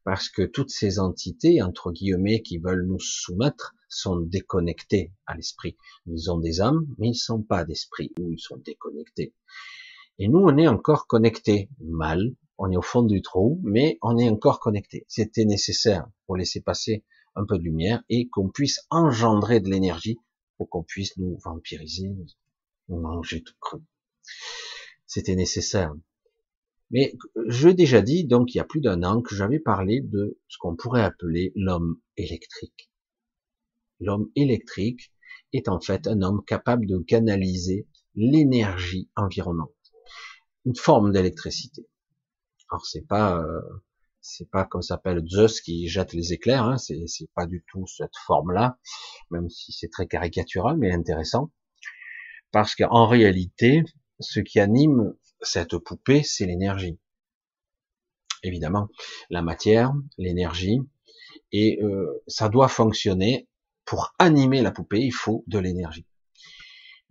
Parce que toutes ces entités, entre guillemets, qui veulent nous soumettre, sont déconnectés à l'esprit. Ils ont des âmes, mais ils sont pas d'esprit, ou ils sont déconnectés. Et nous, on est encore connectés, mal, on est au fond du trou, mais on est encore connecté. C'était nécessaire pour laisser passer un peu de lumière et qu'on puisse engendrer de l'énergie pour qu'on puisse nous vampiriser, nous manger tout cru. C'était nécessaire. Mais je l'ai déjà dit, donc il y a plus d'un an, que j'avais parlé de ce qu'on pourrait appeler l'homme électrique. L'homme électrique est en fait un homme capable de canaliser l'énergie environnante, une forme d'électricité. Alors c'est pas euh, c'est pas comme s'appelle Zeus qui jette les éclairs, hein, c'est c'est pas du tout cette forme-là, même si c'est très caricatural mais intéressant, parce qu'en réalité, ce qui anime cette poupée, c'est l'énergie. Évidemment, la matière, l'énergie, et euh, ça doit fonctionner. Pour animer la poupée, il faut de l'énergie.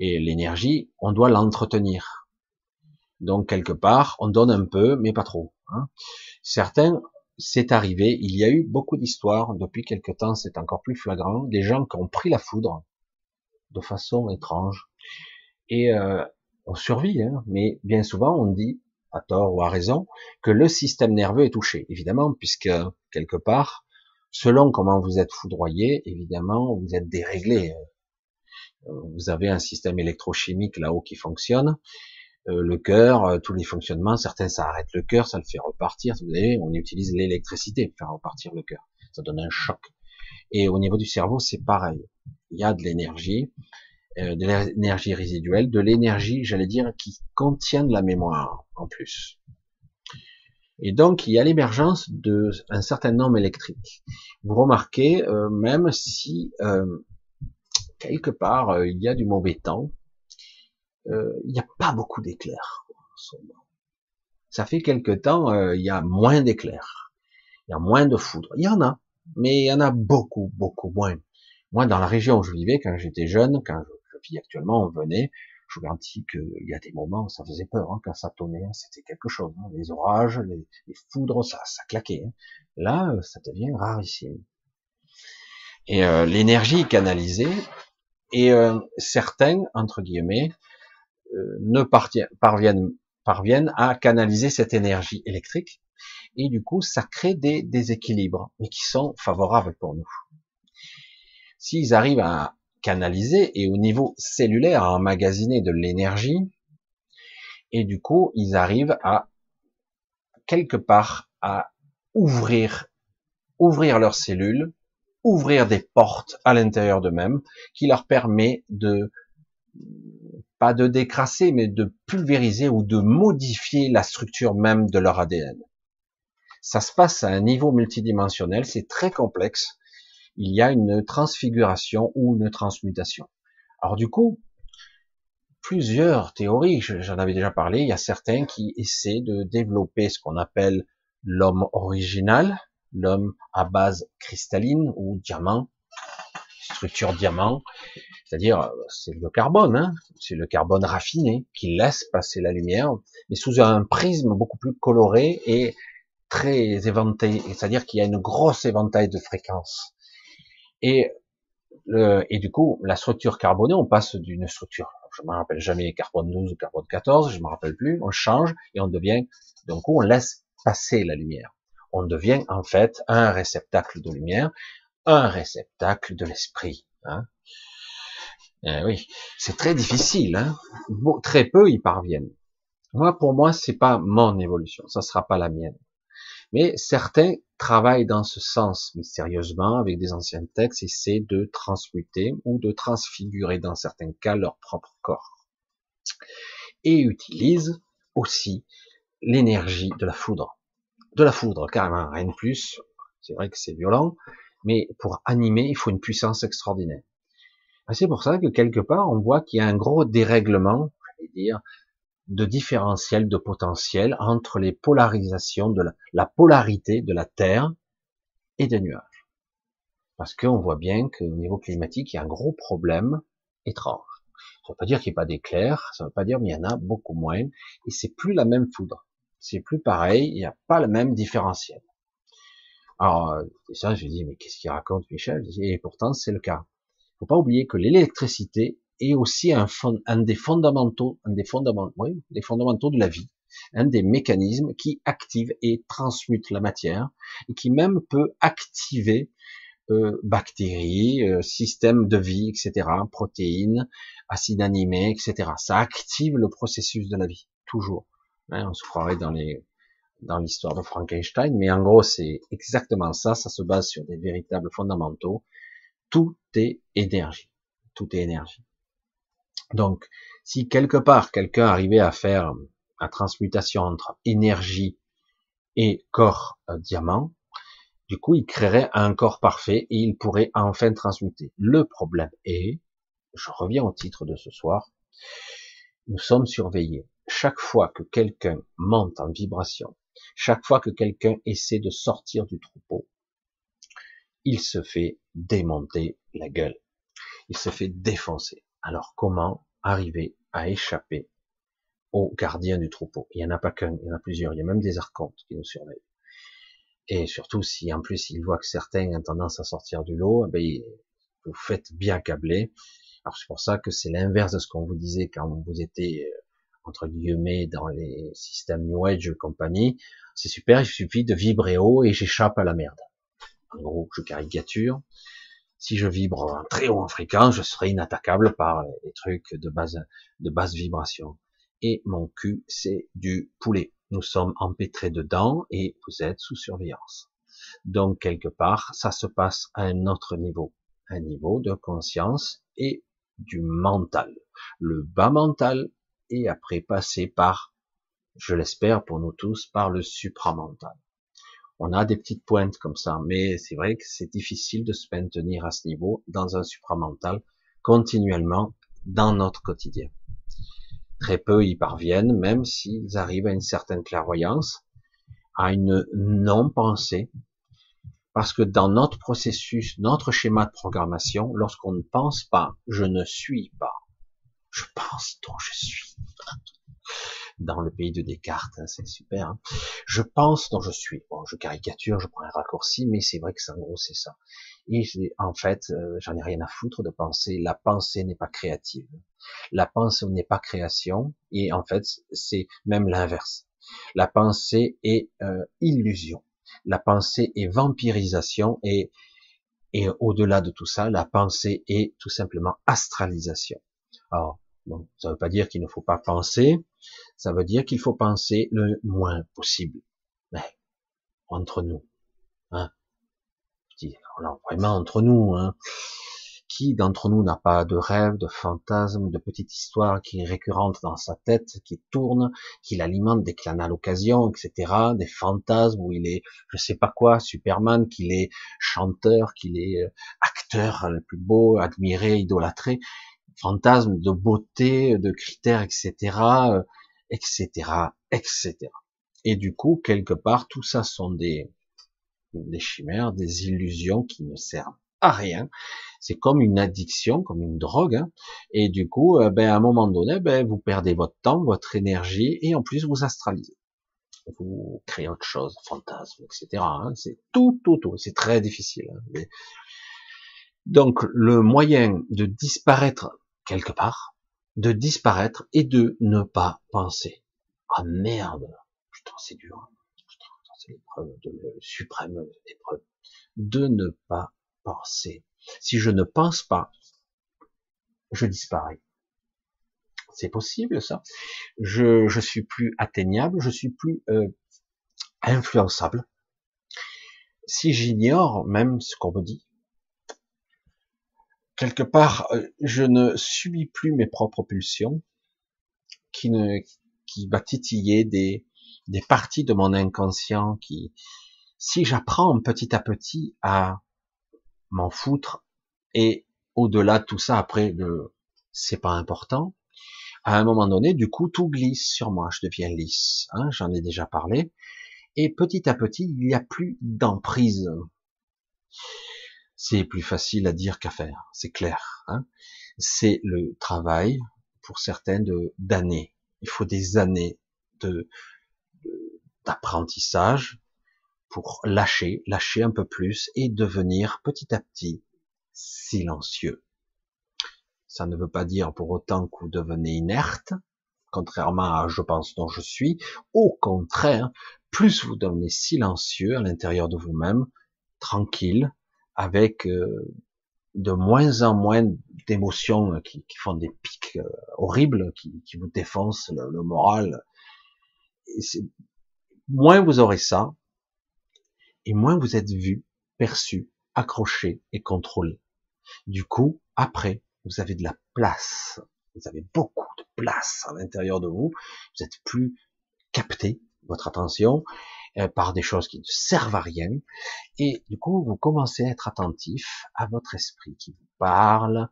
Et l'énergie, on doit l'entretenir. Donc quelque part, on donne un peu, mais pas trop. Hein. Certains, c'est arrivé, il y a eu beaucoup d'histoires, depuis quelque temps c'est encore plus flagrant, des gens qui ont pris la foudre de façon étrange, et euh, on survit, hein, mais bien souvent on dit, à tort ou à raison, que le système nerveux est touché, évidemment, puisque quelque part, selon comment vous êtes foudroyé, évidemment, vous êtes déréglé. Vous avez un système électrochimique là-haut qui fonctionne, euh, le cœur, euh, tous les fonctionnements, certains ça arrête le cœur, ça le fait repartir. Vous savez, on utilise l'électricité pour faire repartir le cœur. Ça donne un choc. Et au niveau du cerveau, c'est pareil. Il y a de l'énergie, euh, de l'énergie résiduelle, de l'énergie, j'allais dire, qui contient de la mémoire en plus. Et donc, il y a l'émergence de un certain nombre électrique. Vous remarquez, même si quelque part il y a du mauvais temps, euh, il n'y a pas beaucoup d'éclairs. Ça fait quelque temps, euh, il y a moins d'éclairs, il y a moins de foudre. Il y en a, mais il y en a beaucoup, beaucoup moins. Moi, dans la région où je vivais, quand j'étais jeune, quand je, vis actuellement, on venait, je vous garantis qu'il y a des moments ça faisait peur, hein, quand ça tonnait, hein, c'était quelque chose. Hein. les orages, les, foudres, ça, ça claquait. Là, euh, ça devient rarissime. Et l'énergie canalisée, et certains, entre guillemets, euh, ne parviennent, parviennent à canaliser cette énergie électrique et du coup ça crée des déséquilibres mais qui sont favorables pour nous. S'ils arrivent à canaliser et au niveau cellulaire à emmagasiner de l'énergie Et du coup, ils arrivent à quelque part à ouvrir, ouvrir leurs cellules, ouvrir des portes à l'intérieur d'eux-mêmes, qui leur permet de pas de décrasser, mais de pulvériser ou de modifier la structure même de leur ADN. Ça se passe à un niveau multidimensionnel, c'est très complexe. Il y a une transfiguration ou une transmutation. Alors du coup, plusieurs théories, j'en avais déjà parlé, il y a certains qui essaient de développer ce qu'on appelle l'homme original, l'homme à base cristalline ou diamant, structure diamant, c'est-à-dire c'est le carbone, hein, c'est le carbone raffiné qui laisse passer la lumière, mais sous un prisme beaucoup plus coloré et très éventé, c'est-à-dire qu'il y a une grosse éventail de fréquences. Et, le, et du coup, la structure carbonée, on passe d'une structure, je me rappelle jamais carbone 12 ou carbone 14, je me rappelle plus, on change et on devient, d'un coup, on laisse passer la lumière. On devient en fait un réceptacle de lumière, un réceptacle de l'esprit. Hein. Eh oui, c'est très difficile. Hein très peu y parviennent. Moi, pour moi, c'est pas mon évolution, ça sera pas la mienne. Mais certains travaillent dans ce sens mystérieusement avec des anciens textes, essaient de transmuter ou de transfigurer dans certains cas leur propre corps. Et utilisent aussi l'énergie de la foudre. De la foudre, carrément, rien de plus. C'est vrai que c'est violent, mais pour animer, il faut une puissance extraordinaire. C'est pour ça que quelque part, on voit qu'il y a un gros dérèglement, je vais dire, de différentiel de potentiel entre les polarisations de la, polarité de la Terre et des nuages. Parce qu'on voit bien qu'au niveau climatique, il y a un gros problème étrange. Ça ne veut pas dire qu'il n'y a pas d'éclairs, ça ne veut pas dire qu'il y en a beaucoup moins, et c'est plus la même foudre. C'est plus pareil, il n'y a pas le même différentiel. Alors, euh, ça, je dis, mais qu'est-ce qu'il raconte Michel? Et pourtant, c'est le cas. Il faut pas oublier que l'électricité est aussi un, un des fondamentaux, un des fondamentaux, oui, des fondamentaux de la vie, un des mécanismes qui active et transmute la matière et qui même peut activer euh, bactéries, euh, systèmes de vie, etc., protéines, acides animés, etc. Ça active le processus de la vie, toujours. Hein, on se croirait dans les dans l'histoire de Frankenstein, mais en gros c'est exactement ça, ça se base sur des véritables fondamentaux. Tout est énergie, tout est énergie. Donc, si quelque part quelqu'un arrivait à faire la transmutation entre énergie et corps euh, diamant, du coup, il créerait un corps parfait et il pourrait enfin transmuter. Le problème est, je reviens au titre de ce soir, nous sommes surveillés. Chaque fois que quelqu'un monte en vibration, chaque fois que quelqu'un essaie de sortir du troupeau, il se fait démonter la gueule. Il se fait défoncer. Alors comment arriver à échapper aux gardiens du troupeau? Il n'y en a pas qu'un, il y en a plusieurs. Il y a même des archontes qui nous surveillent. Et surtout si en plus ils voient que certains ont tendance à sortir du lot, eh ben, vous faites bien câbler. Alors c'est pour ça que c'est l'inverse de ce qu'on vous disait quand vous étiez euh, entre guillemets dans les systèmes New Age compagnie. C'est super, il suffit de vibrer haut et j'échappe à la merde. En gros, je caricature si je vibre très haut en fréquence, je serai inattaquable par les trucs de de basse vibration. Et mon cul, c'est du poulet. Nous sommes empêtrés dedans et vous êtes sous surveillance. Donc, quelque part, ça se passe à un autre niveau. Un niveau de conscience et du mental. Le bas mental et après passer par, je l'espère pour nous tous, par le supramental on a des petites pointes comme ça, mais c'est vrai que c'est difficile de se maintenir à ce niveau dans un supramental continuellement dans notre quotidien. Très peu y parviennent, même s'ils arrivent à une certaine clairvoyance, à une non-pensée, parce que dans notre processus, notre schéma de programmation, lorsqu'on ne pense pas, je ne suis pas, je pense donc je suis dans le pays de Descartes, hein, c'est super. Hein. Je pense dont je suis. Bon, je caricature, je prends un raccourci, mais c'est vrai que c'est en gros c'est ça. Et en fait, euh, j'en ai rien à foutre de penser. La pensée n'est pas créative. La pensée n'est pas création, et en fait, c'est même l'inverse. La pensée est euh, illusion. La pensée est vampirisation et et au-delà de tout ça, la pensée est tout simplement astralisation. Alors, Donc, ça ne veut pas dire qu'il ne faut pas penser, ça veut dire qu'il faut penser le moins possible. Mais, entre nous, hein. Vraiment entre nous, hein. Qui d'entre nous n'a pas de rêve, de fantasme, de petite histoire qui est récurrente dans sa tête, qui tourne, qui l'alimente dès qu'il en a l'occasion, etc. Des fantasmes où il est, je sais pas quoi, Superman, qu'il est chanteur, qu'il est euh, acteur le plus beau, admiré, idolâtré, fantasmes de beauté, de critères, etc., etc., etc. Et du coup, quelque part, tout ça sont des, des chimères, des illusions qui ne servent à rien. C'est comme une addiction, comme une drogue. Hein. Et du coup, euh, ben, à un moment donné, ben, vous perdez votre temps, votre énergie, et en plus, vous astralisez. Vous créez autre chose, fantasme, etc. Hein. C'est tout, tout, tout. C'est très difficile. Hein. Donc, le moyen de disparaître quelque part, de disparaître et de ne pas penser. Ah merde, putain, c'est dur. c'est l'épreuve de suprême épreuve. De ne pas penser. Si je ne pense pas, je disparais. C'est possible ça. Je je suis plus atteignable, je suis plus euh, influençable. Si j'ignore même ce qu'on me dit, quelque part, euh, je ne subis plus mes propres pulsions, qui ne qui va titiller des des parties de mon inconscient qui, si j'apprends petit à petit à m'en foutre. Et au-delà de tout ça, après, le, c'est pas important. À un moment donné, du coup, tout glisse sur moi. Je deviens lisse. Hein, J'en ai déjà parlé. Et petit à petit, il n'y a plus d'emprise. C'est plus facile à dire qu'à faire. C'est clair. Hein c'est le travail, pour certains, d'années. Il faut des années d'apprentissage, pour lâcher, lâcher un peu plus et devenir petit à petit silencieux. Ça ne veut pas dire pour autant que vous devenez inerte, contrairement à je pense dont je suis. Au contraire, plus vous devenez silencieux à l'intérieur de vous-même, tranquille, avec euh, de moins en moins d'émotions qui, font des pics euh, horribles, qui, vous défoncent le, le moral. Et moins vous aurez ça, et moins vous êtes vu, perçu, accroché et contrôlé. Du coup, après, vous avez de la place. Vous avez beaucoup de place à l'intérieur de vous. Vous êtes plus capté, votre attention, euh, par des choses qui ne servent à rien. Et du coup, vous commencez à être attentif à votre esprit qui vous parle.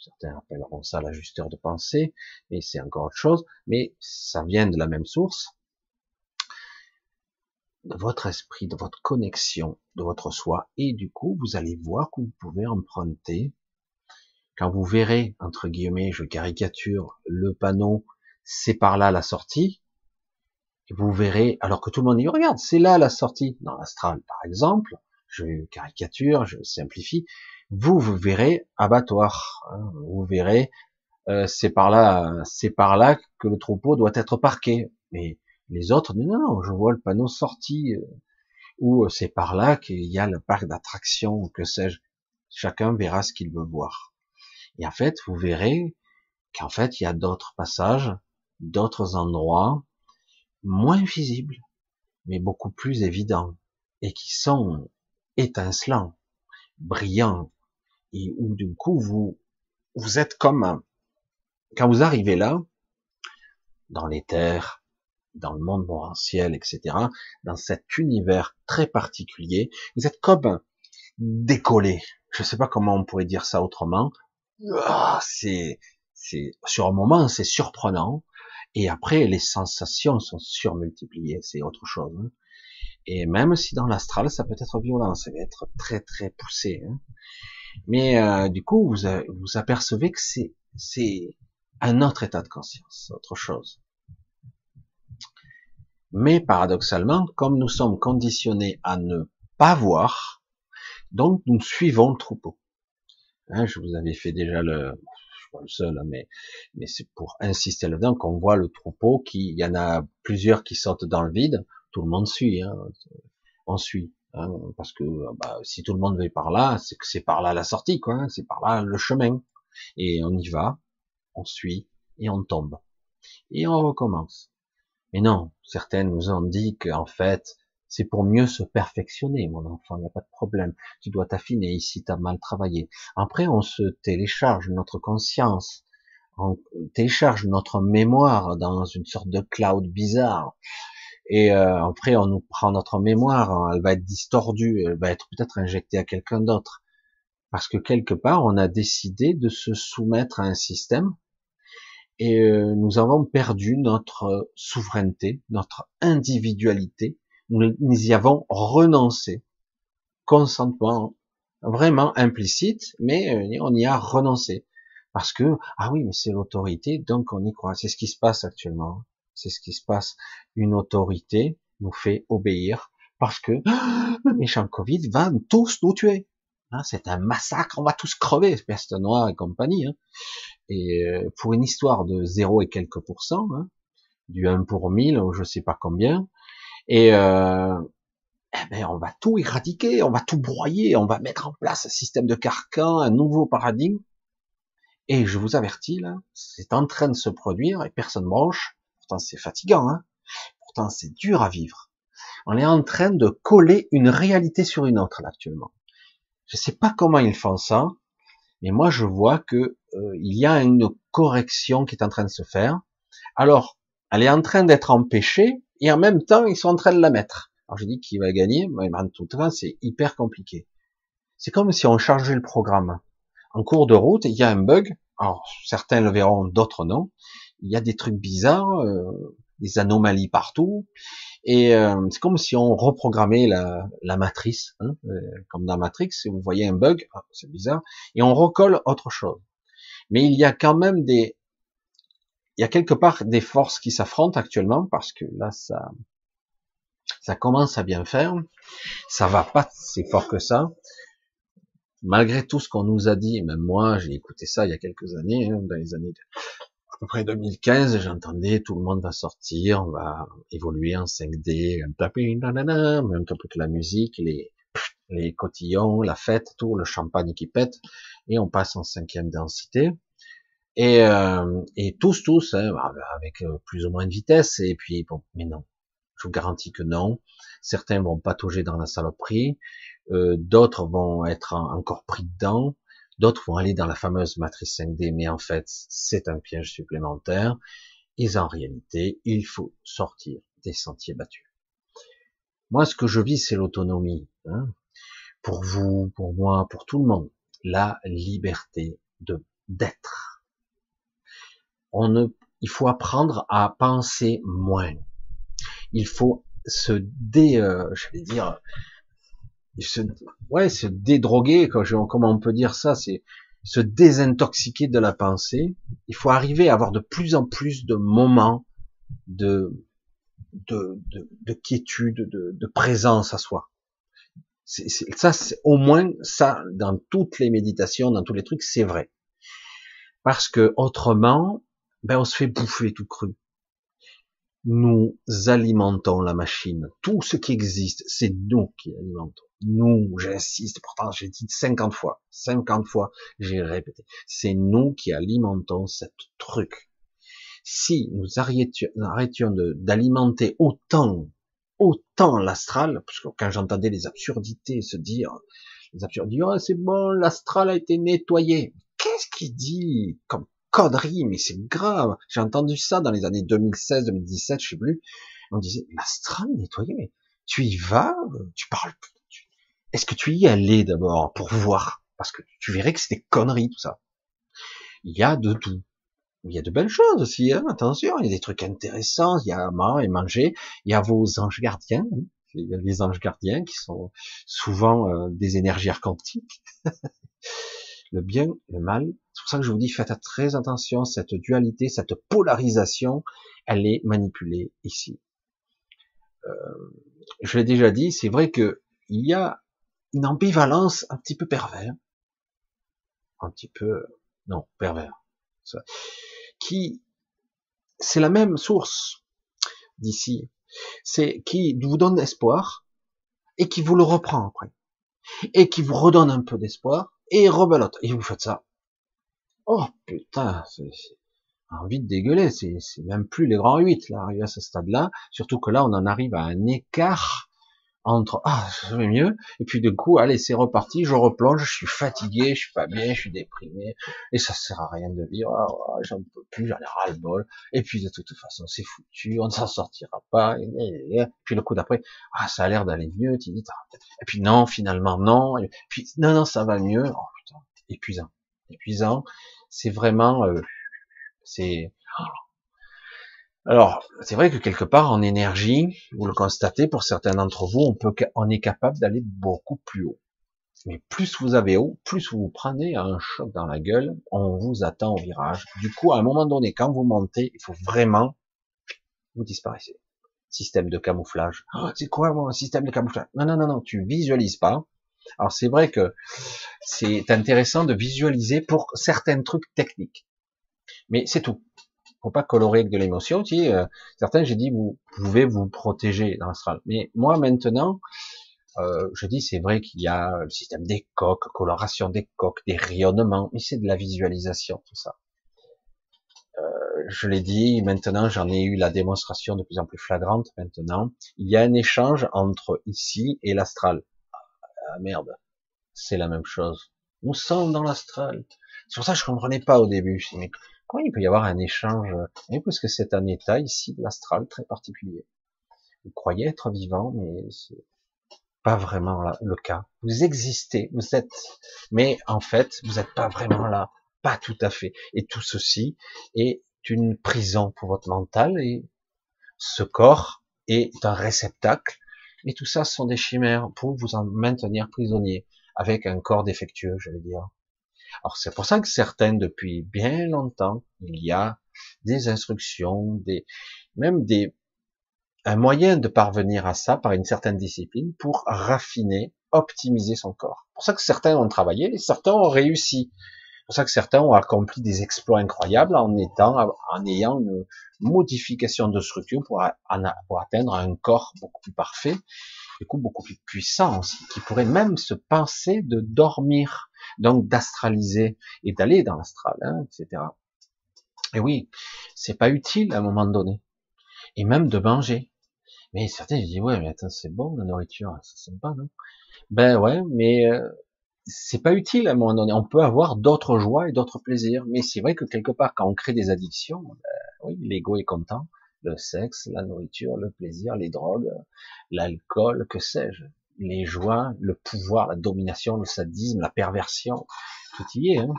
Certains appelleront ça l'ajusteur de pensée, mais c'est encore autre chose. Mais ça vient de la même source de votre esprit, de votre connexion, de votre soi, et du coup, vous allez voir que vous pouvez emprunter, quand vous verrez, entre guillemets, je caricature, le panneau, c'est par là la sortie, vous verrez, alors que tout le monde dit, regarde, c'est là la sortie, dans l'astral, par exemple, je caricature, je simplifie, vous, vous verrez abattoir, hein, vous verrez, euh, c'est par là, c'est par là que le troupeau doit être parqué, mais les autres non, non, je vois le panneau sorti, euh, ou euh, c'est par là qu'il y a le parc d'attractions, que sais-je. Chacun verra ce qu'il veut voir. Et en fait, vous verrez qu'en fait, il y a d'autres passages, d'autres endroits, moins visibles, mais beaucoup plus évidents, et qui sont étincelants, brillants, et où du coup, vous, vous êtes comme, quand vous arrivez là, dans les terres, dans le monde morantiel, etc., dans cet univers très particulier, vous êtes comme décollé. Je ne sais pas comment on pourrait dire ça autrement. Ah, c'est, c'est, sur un moment, c'est surprenant. Et après, les sensations sont surmultipliées. C'est autre chose. Hein. Et même si dans l'astral, ça peut être violent, ça va être très très poussé. Hein. Mais euh, du coup, vous, vous apercevez que c'est, c'est un autre état de conscience, autre chose. Mais paradoxalement, comme nous sommes conditionnés à ne pas voir, donc nous suivons le troupeau. Hein, je vous avais fait déjà le, le seul, hein, mais, mais c'est pour insister là-dedans qu'on voit le troupeau qui, il y en a plusieurs qui sortent dans le vide, tout le monde suit, hein, on suit, hein, parce que bah, si tout le monde va par là, c'est que c'est par là la sortie, quoi, hein, c'est par là le chemin, et on y va, on suit, et on tombe. Et on recommence. Mais non, certaines nous ont dit qu'en fait, c'est pour mieux se perfectionner, mon enfant, il n'y a pas de problème. Tu dois t'affiner ici, tu as mal travaillé. Après, on se télécharge notre conscience, on télécharge notre mémoire dans une sorte de cloud bizarre. Et euh, après, on nous prend notre mémoire, elle va être distordue, elle va être peut-être injectée à quelqu'un d'autre. Parce que quelque part, on a décidé de se soumettre à un système et euh, nous avons perdu notre souveraineté, notre individualité. Nous, y avons renoncé. Consentement vraiment implicite, mais euh, on y a renoncé. Parce que, ah oui, mais c'est l'autorité, donc on y croit. C'est ce qui se passe actuellement. C'est ce qui se passe. Une autorité nous fait obéir parce que le méchant Covid va tous nous tuer. Hein, c'est un massacre, on va tous crever, peste noire et compagnie. Hein. Et euh, pour une histoire de 0 et quelques pourcents, hein, du 1 pour 1000 ou je sais pas combien, et euh, eh ben on va tout éradiquer, on va tout broyer, on va mettre en place un système de carcan, un nouveau paradigme. Et je vous avertis là, c'est en train de se produire et personne branche pourtant c'est fatigant, hein pourtant c'est dur à vivre. On est en train de coller une réalité sur une autre actuellement. Je sais pas comment ils font ça, mais moi je vois que euh, il y a une correction qui est en train de se faire. Alors, elle est en train d'être empêchée et en même temps ils sont en train de la mettre. Alors je dis qui va gagner, mais en tout cas c'est hyper compliqué. C'est comme si on chargeait le programme. En cours de route, il y a un bug. Alors certains le verront, d'autres non il y a des trucs bizarres, euh, des anomalies partout, et euh, c'est comme si on reprogrammait la, la matrice, hein, euh, comme dans Matrix, vous voyez un bug, ah, c'est bizarre, et on recolle autre chose. Mais il y a quand même des, il y a quelque part des forces qui s'affrontent actuellement parce que là ça, ça commence à bien faire, ça va pas si fort que ça. Malgré tout ce qu'on nous a dit, même moi j'ai écouté ça il y a quelques années, hein, dans les années à peu près 2015, j'entendais tout le monde va sortir, on va évoluer en 5D, un même temps que la musique, les, les cotillons, la fête, tout, le champagne qui pète, et on passe en cinquième densité. Et, euh, et tous, tous, hein, avec euh, plus ou moins de vitesse, et puis bon, mais non, je vous garantis que non. Certains vont patauger dans la saloperie, euh, d'autres vont être encore pris dedans, D'autres vont aller dans la fameuse matrice 5D, mais en fait, c'est un piège supplémentaire. Et en réalité, il faut sortir des sentiers battus. Moi, ce que je vis, c'est l'autonomie. Hein. Pour vous, pour moi, pour tout le monde. La liberté de d'être. On ne, il faut apprendre à penser moins. Il faut se dé, euh, je vais dire, se, ouais, se dédroguer, comment on peut dire ça, c'est se désintoxiquer de la pensée. Il faut arriver à avoir de plus en plus de moments de, de, de, de quiétude, de, de, présence à soi. Ça, c'est au moins ça dans toutes les méditations, dans tous les trucs, c'est vrai. Parce que autrement, ben on se fait bouffer tout cru nous alimentons la machine. Tout ce qui existe, c'est nous qui alimentons. Nous, j'insiste, pourtant j'ai dit 50 fois, 50 fois, j'ai répété. C'est nous qui alimentons cette truc. Si nous arrêtions, d'alimenter autant, autant l'astral, parce que quand j'entendais les absurdités se dire, les absurdités, oh c'est bon, l'astral a été nettoyé. Qu'est-ce qu'il dit comme connerie, mais c'est grave. J'ai entendu ça dans les années 2016, 2017, je sais plus. On disait, l'astral nettoyé, mais tu y vas, tu parles, est-ce que tu y allais d'abord pour voir? Parce que tu verrais que c'était conneries, tout ça. Il y a de tout. Il y a de belles choses aussi, hein, attention, il y a des trucs intéressants, il y a à et manger, il y a vos anges gardiens, il y a les anges gardiens qui sont souvent euh, des énergies archontiques. *laughs* le bien, le mal. C'est pour ça que je vous dis, faites très attention, cette dualité, cette polarisation, elle est manipulée ici. Euh, je l'ai déjà dit, c'est vrai que il y a une ambivalence un petit peu pervers, un petit peu, non, pervers, qui, c'est la même source d'ici, c'est qui vous donne espoir et qui vous le reprend après, et qui vous redonne un peu d'espoir et rebelote, et vous faites ça. Oh putain, envie de dégueuler. C'est, c'est même plus les grands 8, là, arrivé à ce stade-là. Surtout que là, on en arrive à un écart entre ah ça va mieux. Et puis du coup allez c'est reparti je replonge je suis fatigué je suis pas bien je suis déprimé. Et ça sert à rien de vivre ah, ah, j'en peux plus j'en ai ras le bol et puis de toute façon c'est foutu on ne s'en sortira pas. Et, puis le coup d'après ah ça a l'air d'aller mieux tu dis et puis non finalement non. Et puis non non ça va mieux. Oh putain épuisant. Épuisant. C'est vraiment euh, c'est alors, c'est vrai que quelque part, en énergie, vous le constatez, pour certains d'entre vous, on peut, on est capable d'aller beaucoup plus haut. Mais plus vous avez haut, plus vous prenez un choc dans la gueule, on vous attend au virage. Du coup, à un moment donné, quand vous montez, il faut vraiment, vous disparaissez. Système de camouflage. Oh, c'est quoi mon système de camouflage? Non, non, non, non, tu visualises pas. Alors c'est vrai que c'est intéressant de visualiser pour certains trucs techniques. Mais c'est tout faut pas colorer avec de l'émotion. Si, euh, certains, j'ai dit, vous pouvez vous protéger dans l'astral. Mais moi, maintenant, euh, je dis, c'est vrai qu'il y a le système des coques, coloration des coques, des rayonnements, mais c'est de la visualisation, tout ça. Euh, je l'ai dit, maintenant, j'en ai eu la démonstration de plus en plus flagrante. Maintenant, il y a un échange entre ici et l'astral. Ah, merde, c'est la même chose. Nous sommes dans l'astral. C'est pour ça que je comprenais pas au début. Comment il peut y avoir un échange Et parce que c'est un état ici de l'astral très particulier? Vous croyez être vivant, mais c'est pas vraiment le cas. Vous existez, vous êtes, mais en fait, vous n'êtes pas vraiment là, pas tout à fait. Et tout ceci est une prison pour votre mental et ce corps est un réceptacle. Et tout ça sont des chimères pour vous en maintenir prisonnier avec un corps défectueux, je vais dire. Alors c'est pour ça que certains, depuis bien longtemps, il y a des instructions, des, même des, un moyen de parvenir à ça par une certaine discipline pour raffiner, optimiser son corps. C'est pour ça que certains ont travaillé et certains ont réussi. C'est pour ça que certains ont accompli des exploits incroyables en étant, en ayant une modification de structure pour, pour atteindre un corps beaucoup plus parfait, du coup beaucoup plus puissant aussi, qui pourrait même se penser de dormir donc d'astraliser et d'aller dans l'astral, hein, etc. Et oui, c'est pas utile à un moment donné, et même de manger. Mais certains disent ouais, mais attends, c'est bon la nourriture, c'est sympa, non? Ben ouais, mais euh, c'est pas utile à un moment donné. On peut avoir d'autres joies et d'autres plaisirs, mais c'est vrai que quelque part, quand on crée des addictions, ben, oui, l'ego est content, le sexe, la nourriture, le plaisir, les drogues, l'alcool, que sais-je les joies, le pouvoir, la domination, le sadisme, la perversion, tout y est. Hein.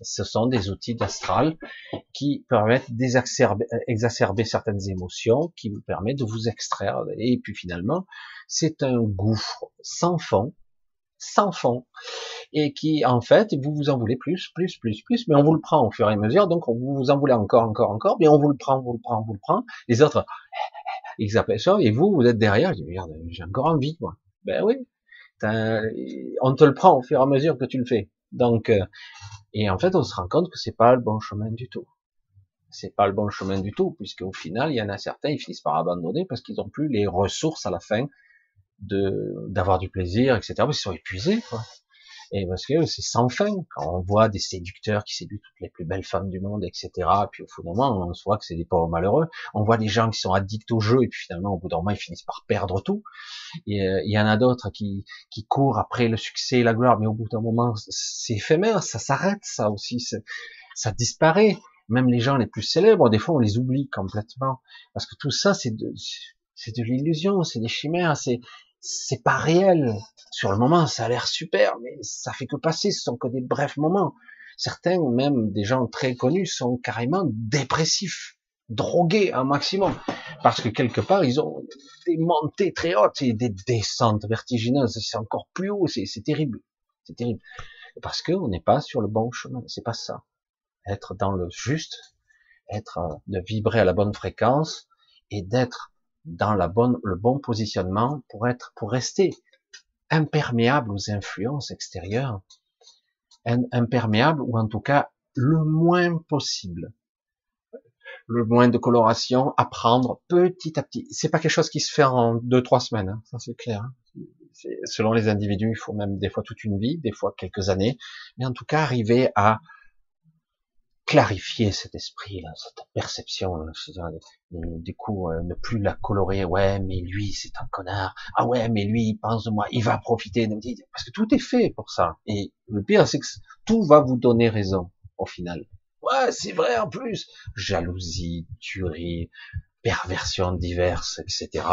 Ce sont des outils d'astral qui permettent d'exacerber certaines émotions, qui vous permettent de vous extraire. Et puis finalement, c'est un gouffre sans fond, sans fond, et qui en fait, vous vous en voulez plus, plus, plus, plus, mais on vous le prend au fur et à mesure, donc on vous en voulez encore, encore, encore, mais on vous le prend, vous le prend, vous le prend. Les autres, ils appellent ça, et vous, vous êtes derrière, j'ai encore envie, moi. Ben oui, on te le prend au fur et à mesure que tu le fais. Donc, euh, et en fait, on se rend compte que c'est pas le bon chemin du tout. C'est pas le bon chemin du tout, puisque au final, il y en a certains, ils finissent par abandonner parce qu'ils ont plus les ressources à la fin de d'avoir du plaisir, etc. Parce qu'ils sont épuisés. Quoi. Et parce que c'est sans fin. Quand on voit des séducteurs qui séduisent toutes les plus belles femmes du monde, etc. Puis au bout d'un moment, on se voit que c'est des pauvres malheureux. On voit des gens qui sont addicts au jeu et puis finalement, au bout d'un moment, ils finissent par perdre tout. Et euh, il y en a d'autres qui, qui courent après le succès et la gloire, mais au bout d'un moment, c'est éphémère, ça s'arrête, ça aussi, ça disparaît. Même les gens les plus célèbres, des fois, on les oublie complètement. Parce que tout ça, c'est de, c'est de l'illusion, c'est des chimères, c'est, c'est pas réel. Sur le moment, ça a l'air super, mais ça fait que passer, ce sont que des brefs moments. Certains, même des gens très connus, sont carrément dépressifs, drogués un maximum, parce que quelque part, ils ont des montées très hautes et des descentes vertigineuses. C'est encore plus haut, c'est terrible, c'est terrible, parce que on n'est pas sur le bon chemin. C'est pas ça. Être dans le juste, être euh, de vibrer à la bonne fréquence et d'être dans la bonne, le bon positionnement pour être, pour rester imperméable aux influences extérieures, imperméable ou en tout cas le moins possible, le moins de coloration à prendre petit à petit. C'est pas quelque chose qui se fait en deux trois semaines, hein, ça c'est clair. Hein. Selon les individus, il faut même des fois toute une vie, des fois quelques années, mais en tout cas arriver à clarifier cet esprit, cette perception. du coup, euh, ne plus la colorer. Ouais, mais lui, c'est un connard. Ah ouais, mais lui, il pense de moi. Il va profiter de Parce que tout est fait pour ça. Et le pire, c'est que tout va vous donner raison, au final. Ouais, c'est vrai en plus. Jalousie, tuerie, perversion diverses, etc.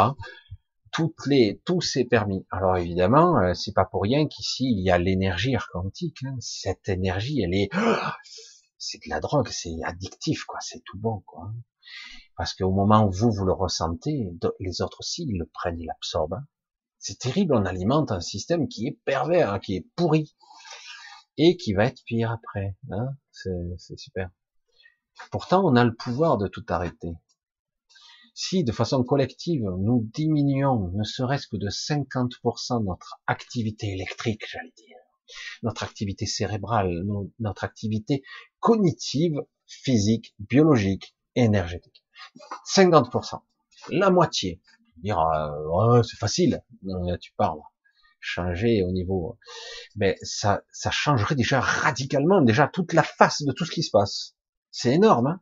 Toutes les, tout c'est permis. Alors évidemment, euh, c'est pas pour rien qu'ici il y a l'énergie quantique. Hein. Cette énergie, elle est, c'est de la drogue, c'est addictif, quoi. C'est tout bon, quoi. Parce qu'au moment où vous vous le ressentez, les autres aussi ils le prennent, ils l'absorbent. Hein. C'est terrible, on alimente un système qui est pervers, hein, qui est pourri et qui va être pire après. Hein c'est super. Pourtant, on a le pouvoir de tout arrêter. Si, de façon collective, nous diminuons ne serait-ce que de 50% notre activité électrique, j'allais dire, notre activité cérébrale, notre activité cognitive, physique, biologique, énergétique. 50%. La moitié. Dire, euh, c'est facile. tu parles changer au niveau, mais ça, ça changerait déjà radicalement déjà toute la face de tout ce qui se passe. C'est énorme, hein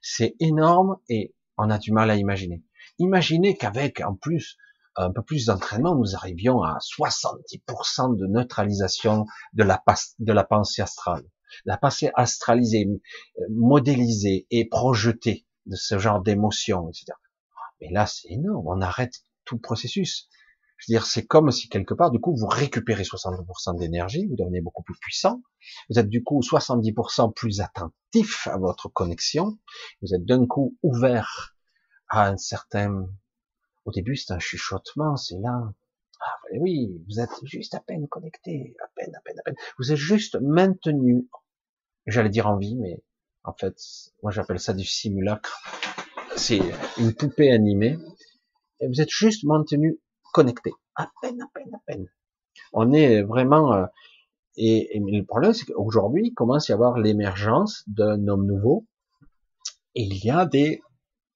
c'est énorme et on a du mal à imaginer. Imaginez qu'avec en plus un peu plus d'entraînement, nous arrivions à 70% de neutralisation de la, de la pensée astrale. La pensée astralisée, euh, modélisée et projetée de ce genre d'émotions, etc. Mais là, c'est énorme. On arrête tout processus. Je veux dire, c'est comme si quelque part, du coup, vous récupérez 60% d'énergie, vous devenez beaucoup plus puissant, vous êtes du coup 70% plus attentif à votre connexion, vous êtes d'un coup ouvert à un certain... Au début, c'est un chuchotement, c'est là. Ah oui, vous êtes juste à peine connecté, à peine, à peine, à peine. Vous êtes juste maintenu, j'allais dire en vie, mais en fait, moi j'appelle ça du simulacre. C'est une poupée animée. Et vous êtes juste maintenu connecté. À peine, à peine, à peine. On est vraiment... Euh, et, et, le problème, c'est qu'aujourd'hui, il commence à y avoir l'émergence d'un homme nouveau. Et il y a des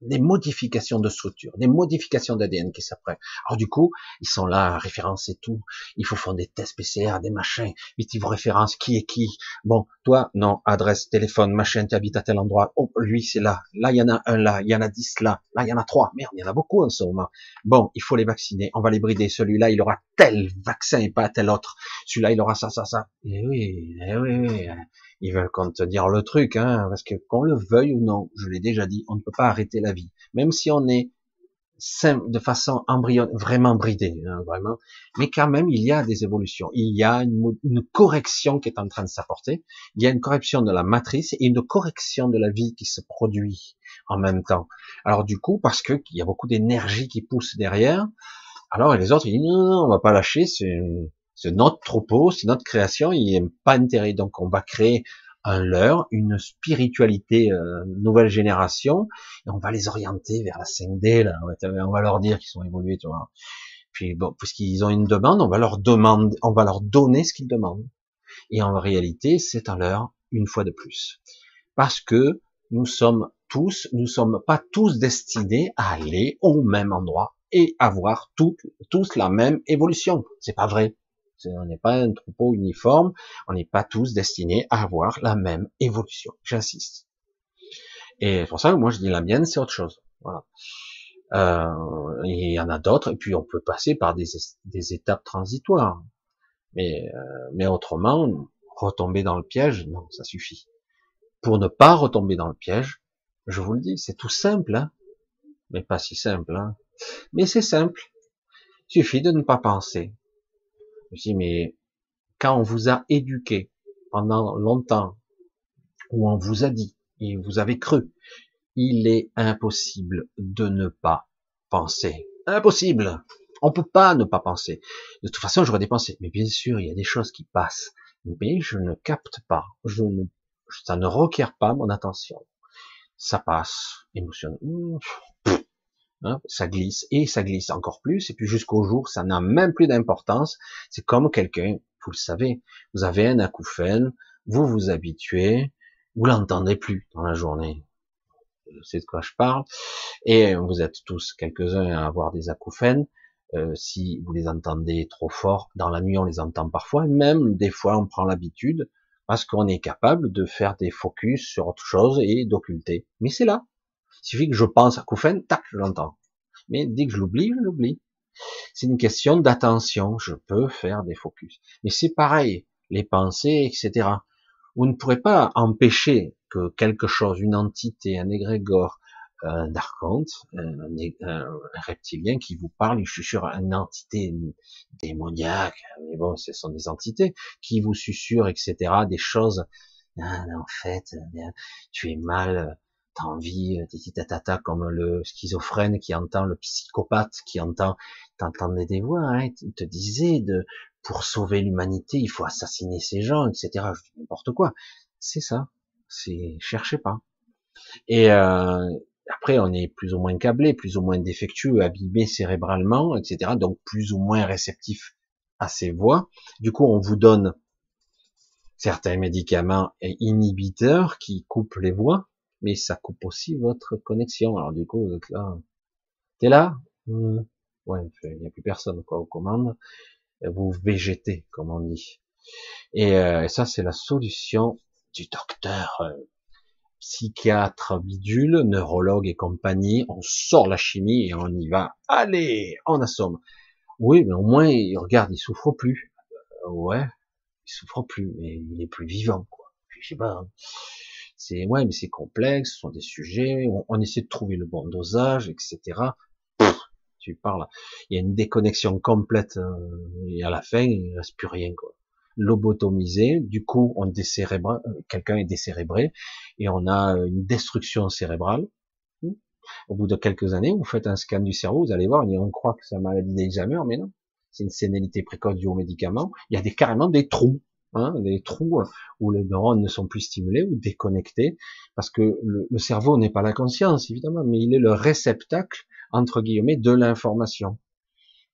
des modifications de structure, des modifications d'ADN qui s'apprêtent. Alors du coup, ils sont là à référencer tout. Il faut faire des tests PCR, des machins. Vite, ils vous référencent qui est qui. Bon, toi, non, adresse, téléphone, machin, tu habites à tel endroit. Oh, lui, c'est là. Là, il y en a un là. Il y en a dix là. Là, il y en a trois. Merde, il y en a beaucoup en ce moment. Bon, il faut les vacciner. On va les brider. Celui-là, il aura tel vaccin et pas tel autre. Celui-là, il aura ça, ça, ça. Eh oui, eh oui, oui. Ils veulent qu'on te dire le truc, hein, parce que qu'on le veuille ou non, je l'ai déjà dit, on ne peut pas arrêter la vie, même si on est de façon embryonnaire, vraiment bridé, hein, vraiment. Mais quand même, il y a des évolutions. Il y a une, une correction qui est en train de s'apporter. Il y a une correction de la matrice et une correction de la vie qui se produit en même temps. Alors du coup, parce que il y a beaucoup d'énergie qui pousse derrière. Alors les autres, ils disent non, non, on va pas lâcher. C'est c'est notre troupeau, c'est notre création, il a pas intérêt. Donc on va créer un leurre, une spiritualité euh, nouvelle génération, et on va les orienter vers la 5D, là. On va leur dire qu'ils sont évolués, tu vois. Puis bon, puisqu'ils ont une demande, on va leur demander, on va leur donner ce qu'ils demandent. Et en réalité, c'est un leurre une fois de plus. Parce que nous sommes tous, nous sommes pas tous destinés à aller au même endroit et avoir toutes, tous la même évolution. C'est pas vrai. On n'est pas un troupeau uniforme, on n'est pas tous destinés à avoir la même évolution. J'insiste. Et c'est pour ça que moi je dis la mienne, c'est autre chose. Voilà. Euh, il y en a d'autres, et puis on peut passer par des, étapes transitoires. Mais, euh, mais autrement, retomber dans le piège, non, ça suffit. Pour ne pas retomber dans le piège, je vous le dis, c'est tout simple, hein mais pas si simple. Hein mais c'est simple. Il suffit de ne pas penser. Je dis, mais quand on vous a éduqué pendant longtemps, ou on vous a dit, et vous avez cru, il est impossible de ne pas penser. Impossible. On peut pas ne pas penser. De toute façon, j'aurais des pensées. Mais bien sûr, il y a des choses qui passent. Mais je ne capte pas. Je ne, ça ne requiert pas mon attention. Ça passe. Émotionnel. Hein, ça glisse et ça glisse encore plus, et puis jusqu'au jour, ça n'a même plus d'importance. C'est comme quelqu'un, vous le savez, vous avez un acouphène, vous vous habituez, vous l'entendez plus dans la journée. Je sais de quoi je parle. Et vous êtes tous quelques-uns à avoir des acouphènes. Euh, si vous les entendez trop fort, dans la nuit on les entend parfois, même des fois on prend l'habitude, parce qu'on est capable de faire des focus sur autre chose et d'occulter. Mais c'est là. Il suffit que je pense à Koufen, tac, je l'entends. Mais dès que je l'oublie, je l'oublie. C'est une question d'attention. Je peux faire des focus. Mais c'est pareil, les pensées, etc. Vous ne pourrez pas empêcher que quelque chose, une entité, un égrégore, un archonte, un, reptilien qui vous parle, suis sûr, une entité démoniaque, mais bon, ce sont des entités qui vous susurrent, etc., des choses. Ah, en fait, tu es mal, t'as envie, tata, comme le schizophrène qui entend, le psychopathe qui entend, t'entendais des voix, hein, il te disait de, pour sauver l'humanité, il faut assassiner ces gens, etc. N'importe quoi. C'est ça. C'est, cherchez pas. Et, euh, après, on est plus ou moins câblé, plus ou moins défectueux, abîmé cérébralement, etc. Donc plus ou moins réceptif à ces voix. Du coup, on vous donne certains médicaments inhibiteurs qui coupent les voix, mais ça coupe aussi votre connexion. Alors du coup, vous êtes là. T'es là? Hmm. Ouais, il n'y a plus personne quoi aux commandes. Vous végétez, comme on dit. Et, euh, ça, c'est la solution du docteur euh, psychiatre bidule, neurologue et compagnie, on sort la chimie et on y va. Allez, on assomme. Oui, mais au moins, il regarde, il souffre plus. Euh, ouais, il souffre plus, mais il est plus vivant, quoi. Je sais pas. Hein. C'est ouais, mais c'est complexe, ce sont des sujets. On, essaie de trouver le bon dosage, etc. tu parles. Il y a une déconnexion complète euh, et à la fin, il reste plus rien, quoi lobotomisé, du coup on décérébre, euh, quelqu'un est décérébré et on a une destruction cérébrale. Au bout de quelques années, vous faites un scan du cerveau, vous allez voir, on croit que c'est une maladie d'Alzheimer, mais non, c'est une sénilité précoce du aux médicaments. Il y a des, carrément des trous, hein, des trous où les neurones ne sont plus stimulés ou déconnectés, parce que le, le cerveau n'est pas la conscience évidemment, mais il est le réceptacle entre guillemets de l'information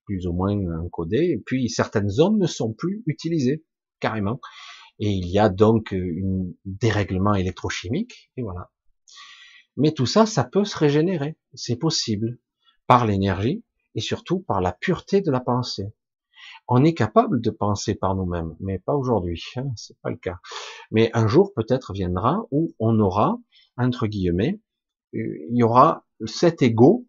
plus ou moins encodé, et puis certaines zones ne sont plus utilisées, carrément. Et il y a donc un dérèglement électrochimique, et voilà. Mais tout ça, ça peut se régénérer, c'est possible, par l'énergie, et surtout par la pureté de la pensée. On est capable de penser par nous-mêmes, mais pas aujourd'hui, hein, c'est pas le cas. Mais un jour peut-être viendra où on aura, entre guillemets, euh, il y aura cet ego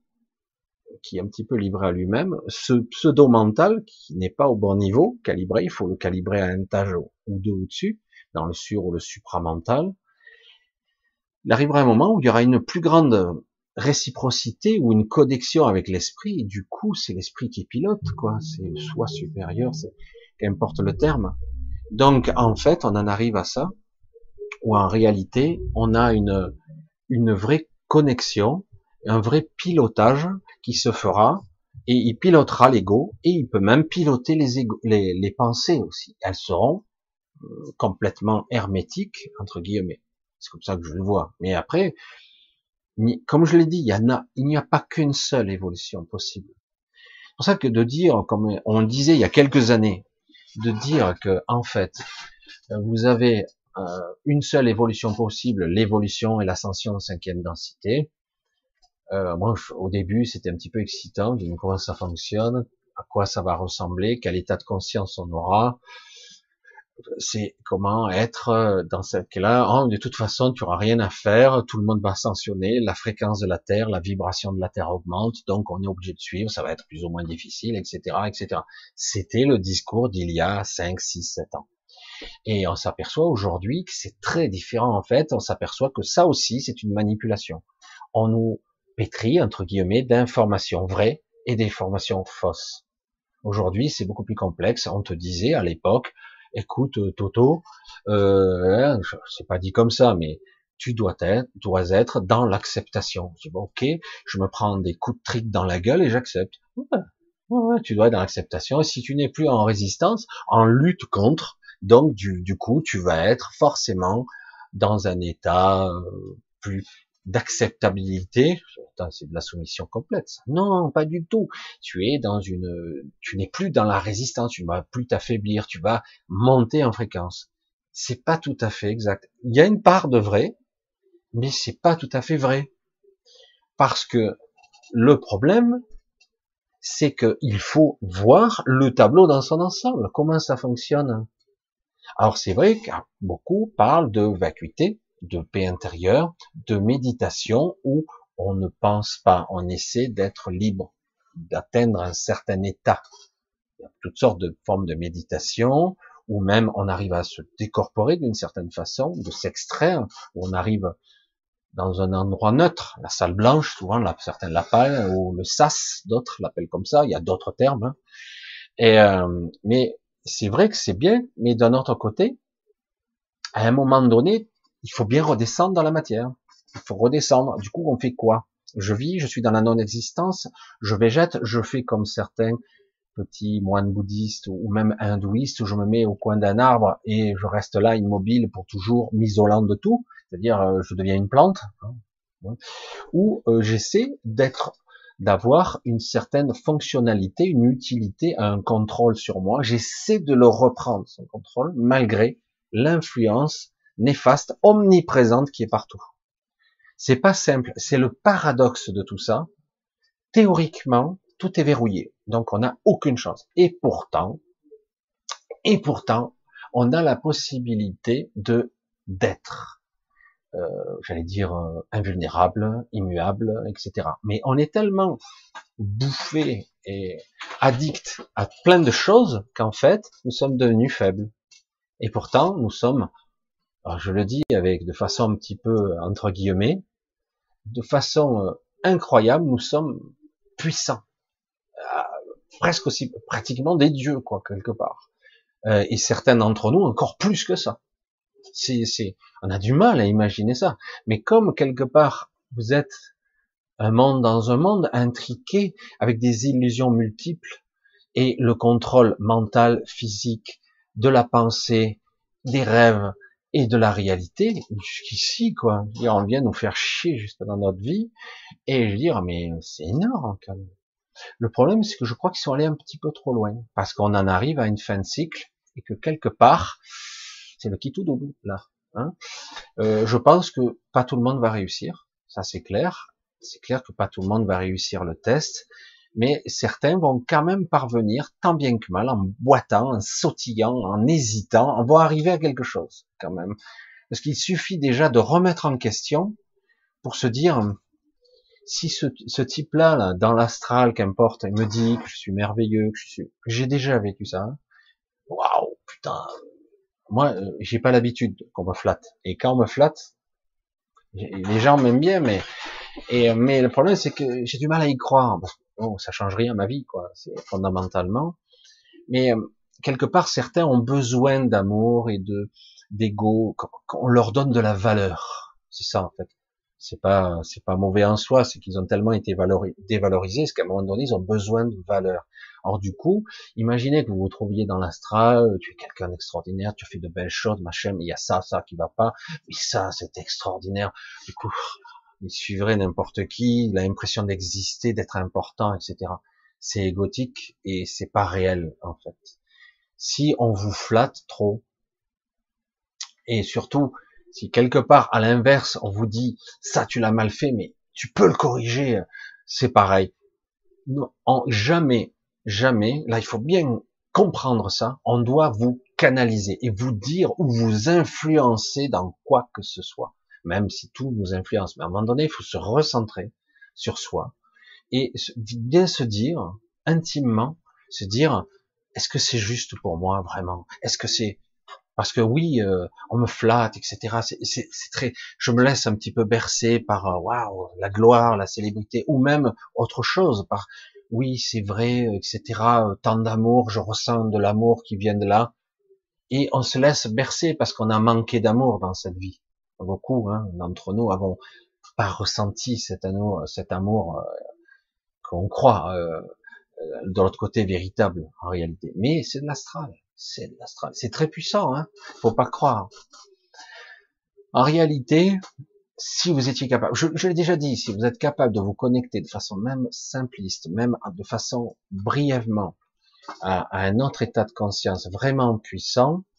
qui est un petit peu livré à lui-même, ce pseudo-mental qui n'est pas au bon niveau, calibré, il faut le calibrer à un étage ou deux au-dessus, dans le sur ou le supramental, il arrivera un moment où il y aura une plus grande réciprocité ou une connexion avec l'esprit, et du coup, c'est l'esprit qui pilote, quoi, c'est le soi supérieur, c'est, qu'importe le terme. Donc, en fait, on en arrive à ça, où en réalité, on a une, une vraie connexion, un vrai pilotage qui se fera et il pilotera l'ego et il peut même piloter les, les, les pensées aussi. Elles seront euh, complètement hermétiques entre guillemets. C'est comme ça que je le vois. Mais après, comme je l'ai dit, il il n'y a pas qu'une seule évolution possible. C'est pour ça que de dire, comme on le disait il y a quelques années, de dire que en fait, vous avez euh, une seule évolution possible, l'évolution et l'ascension en cinquième densité, euh, moi, au début, c'était un petit peu excitant. de comment ça fonctionne, à quoi ça va ressembler, quel état de conscience on aura? C'est comment être euh, dans ce cas-là. Oh, de toute façon, tu auras rien à faire. Tout le monde va sanctionner. La fréquence de la Terre, la vibration de la Terre augmente. Donc, on est obligé de suivre. Ça va être plus ou moins difficile, etc., etc. C'était le discours d'il y a 5, 6, 7 ans. Et on s'aperçoit aujourd'hui que c'est très différent en fait. On s'aperçoit que ça aussi, c'est une manipulation. On nous pétri, entre guillemets, d'informations vraies et d'informations fausses. Aujourd'hui, c'est beaucoup plus complexe. On te disait à l'époque, écoute, euh, Toto, euh, c'est pas dit comme ça, mais tu dois être, dois être dans l'acceptation. Je ok, je me prends des coups de trick dans la gueule et j'accepte. Tu dois être dans l'acceptation. Et si tu n'es plus en résistance, en lutte contre, donc du, du coup, tu vas être forcément dans un état euh, plus d'acceptabilité, c'est de la soumission complète. Non, pas du tout. Tu es dans une, tu n'es plus dans la résistance, tu ne vas plus t'affaiblir, tu vas monter en fréquence. C'est pas tout à fait exact. Il y a une part de vrai, mais c'est pas tout à fait vrai. Parce que le problème, c'est qu'il faut voir le tableau dans son ensemble. Comment ça fonctionne? Alors c'est vrai que beaucoup parlent de vacuité, de paix intérieure, de méditation où on ne pense pas, on essaie d'être libre, d'atteindre un certain état. Il y a toutes sortes de formes de méditation, ou même on arrive à se décorporer d'une certaine façon, de s'extraire, où on arrive dans un endroit neutre, la salle blanche, souvent la, certains l'appellent, ou le sas, d'autres l'appellent comme ça, il y a d'autres termes. Hein. Et, euh, mais c'est vrai que c'est bien, mais d'un autre côté, à un moment donné, il faut bien redescendre dans la matière. Il faut redescendre. Du coup, on fait quoi? Je vis, je suis dans la non-existence, je végète, je fais comme certains petits moines bouddhistes ou même hindouistes où je me mets au coin d'un arbre et je reste là immobile pour toujours m'isolant de tout, c'est-à-dire euh, je deviens une plante, hein, ou euh, j'essaie d'être d'avoir une certaine fonctionnalité, une utilité, un contrôle sur moi. J'essaie de le reprendre, son contrôle, malgré l'influence néfaste, omniprésente qui est partout. C'est pas simple, c'est le paradoxe de tout ça. Théoriquement, tout est verrouillé, donc on n'a aucune chance. Et pourtant, et pourtant, on a la possibilité de d'être euh, j'allais dire, euh, invulnérable, immuable, etc. Mais on est tellement bouffé et addict à plein de choses qu'en fait, nous sommes devenus faibles. Et pourtant, nous sommes, je le dis avec de façon un petit peu entre guillemets, de façon euh, incroyable, nous sommes puissants, presque aussi pratiquement des dieux quoi quelque part. et certains d'entre nous encore plus que ça. C'est, on a du mal à imaginer ça. Mais comme quelque part vous êtes un monde dans un monde intriqué avec des illusions multiples et le contrôle mental, physique, de la pensée, des rêves et de la réalité, jusqu'ici, quoi. On vient nous faire chier juste dans notre vie. Et je veux dire, mais c'est énorme, quand même. Le problème, c'est que je crois qu'ils sont allés un petit peu trop loin. Parce qu'on en arrive à une fin de cycle et que quelque part, c'est le qui tout double là. Hein euh, je pense que pas tout le monde va réussir, ça c'est clair. C'est clair que pas tout le monde va réussir le test, mais certains vont quand même parvenir, tant bien que mal, en boitant, en sautillant, en hésitant, on va arriver à quelque chose quand même. Parce qu'il suffit déjà de remettre en question pour se dire, si ce, ce type-là, là, dans l'astral, qu'importe, il me dit que je suis merveilleux, que je suis, j'ai déjà vécu ça. Waouh, putain, moi, euh, j'ai pas l'habitude qu'on me flatte. Et quand on me flatte, les gens m'aiment bien, mais et mais le problème c'est que j'ai du mal à y croire. Bon, ça change rien à ma vie, quoi. C'est fondamentalement. Mais euh, quelque part, certains ont besoin d'amour et de d'ego, qu'on leur donne de la valeur. C'est ça en fait. C'est pas c'est pas mauvais en soi, c'est qu'ils ont tellement été dévalorisés, qu'à un moment donné, ils ont besoin de valeur. Or du coup, imaginez que vous vous trouviez dans l'astral, tu es quelqu'un d'extraordinaire, tu fais de belles choses, machin, mais il y a ça, ça qui va pas, mais ça, c'est extraordinaire. Du coup, il suivrait n'importe qui, il a l'impression d'exister, d'être important, etc. C'est égotique et c'est pas réel, en fait. Si on vous flatte trop, et surtout, si quelque part, à l'inverse, on vous dit, ça, tu l'as mal fait, mais tu peux le corriger, c'est pareil. Non, en, jamais jamais, là il faut bien comprendre ça, on doit vous canaliser et vous dire ou vous influencer dans quoi que ce soit, même si tout nous influence. Mais à un moment donné, il faut se recentrer sur soi et bien se dire intimement, se dire est-ce que c'est juste pour moi vraiment? Est-ce que c'est parce que oui, euh, on me flatte, etc. C'est très, je me laisse un petit peu bercer par euh, waouh la gloire, la célébrité, ou même autre chose, par oui, c'est vrai, etc. Euh, tant d'amour, je ressens de l'amour qui vient de là. Et on se laisse bercer parce qu'on a manqué d'amour dans cette vie. Beaucoup hein, d'entre nous avons pas ressenti cet amour, cet amour euh, qu'on croit euh, de l'autre côté véritable en réalité. Mais c'est de l'astral, c'est de l'astral, c'est très puissant, hein. Faut pas croire. En réalité, si vous étiez capable, je, l'ai déjà dit, si vous êtes capable de vous connecter de façon même simpliste, même de façon brièvement à, un autre état de conscience vraiment puissant, euh,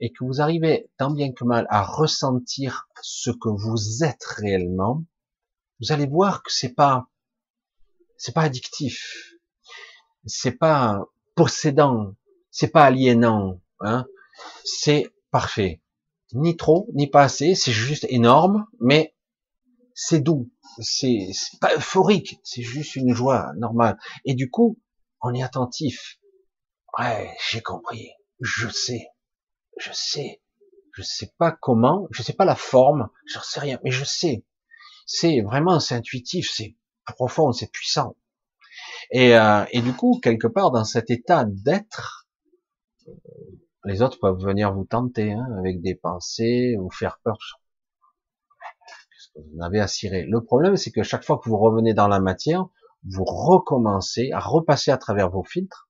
et que vous arrivez tant bien que mal à ressentir ce que vous êtes réellement, vous allez voir que c'est pas, c'est pas addictif, c'est pas possédant, c'est pas aliénant, hein. c'est parfait. Ni trop, ni pas assez, c'est juste énorme, mais c'est doux, c'est pas euphorique, c'est juste une joie normale. Et du coup, on est attentif. Ouais, j'ai compris, je sais, je sais, je sais pas comment, je sais pas la forme, je sais rien, mais je sais. C'est vraiment, c'est intuitif, c'est profond, c'est puissant. Et, euh, et du coup, quelque part dans cet état d'être, les autres peuvent venir vous tenter hein, avec des pensées, vous faire peur. Vous en avez à cirer? Le problème, c'est que chaque fois que vous revenez dans la matière, vous recommencez à repasser à travers vos filtres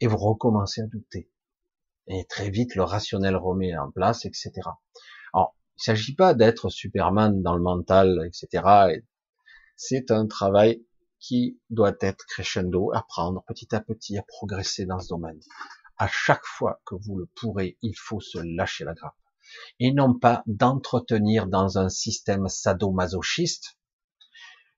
et vous recommencez à douter. Et très vite, le rationnel remet en place, etc. Alors, il s'agit pas d'être Superman dans le mental, etc. C'est un travail qui doit être crescendo, apprendre petit à petit à progresser dans ce domaine à chaque fois que vous le pourrez, il faut se lâcher la grappe. Et non pas d'entretenir dans un système sadomasochiste.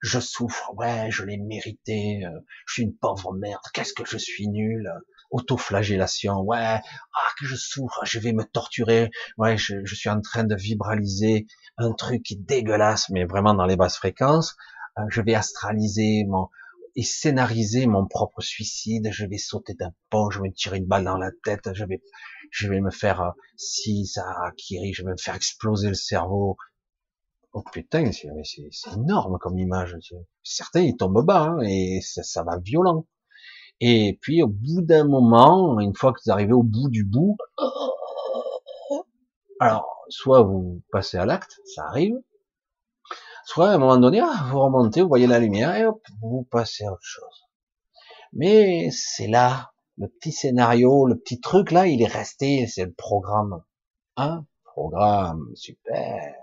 Je souffre, ouais, je l'ai mérité, euh, je suis une pauvre merde, qu'est-ce que je suis nul, autoflagellation, ouais, ah que je souffre, je vais me torturer, ouais, je, je suis en train de vibraliser un truc qui est dégueulasse, mais vraiment dans les basses fréquences, euh, je vais astraliser mon, et scénariser mon propre suicide. Je vais sauter d'un pont, je vais me tirer une balle dans la tête, je vais, je vais me faire, euh, si ça Kiri, je vais me faire exploser le cerveau. Oh putain, c'est énorme comme image. Certains ils tombent bas hein, et ça, ça, va violent. Et puis au bout d'un moment, une fois que vous arrivez au bout du bout, alors soit vous passez à l'acte, ça arrive, Soit à un moment donné, ah, vous remontez, vous voyez la lumière et hop, vous passez à autre chose. Mais c'est là, le petit scénario, le petit truc là, il est resté, c'est le programme. Un programme, super.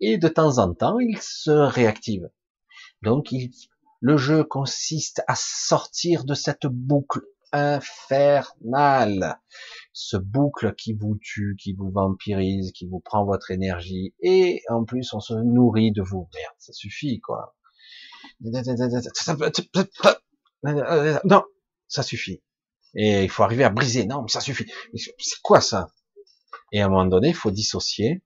Et de temps en temps, il se réactive. Donc, il, le jeu consiste à sortir de cette boucle infernale ce boucle qui vous tue, qui vous vampirise, qui vous prend votre énergie, et en plus on se nourrit de vous. Merde, ça suffit quoi. Non, ça suffit. Et il faut arriver à briser. Non, mais ça suffit. C'est quoi ça? Et à un moment donné, il faut dissocier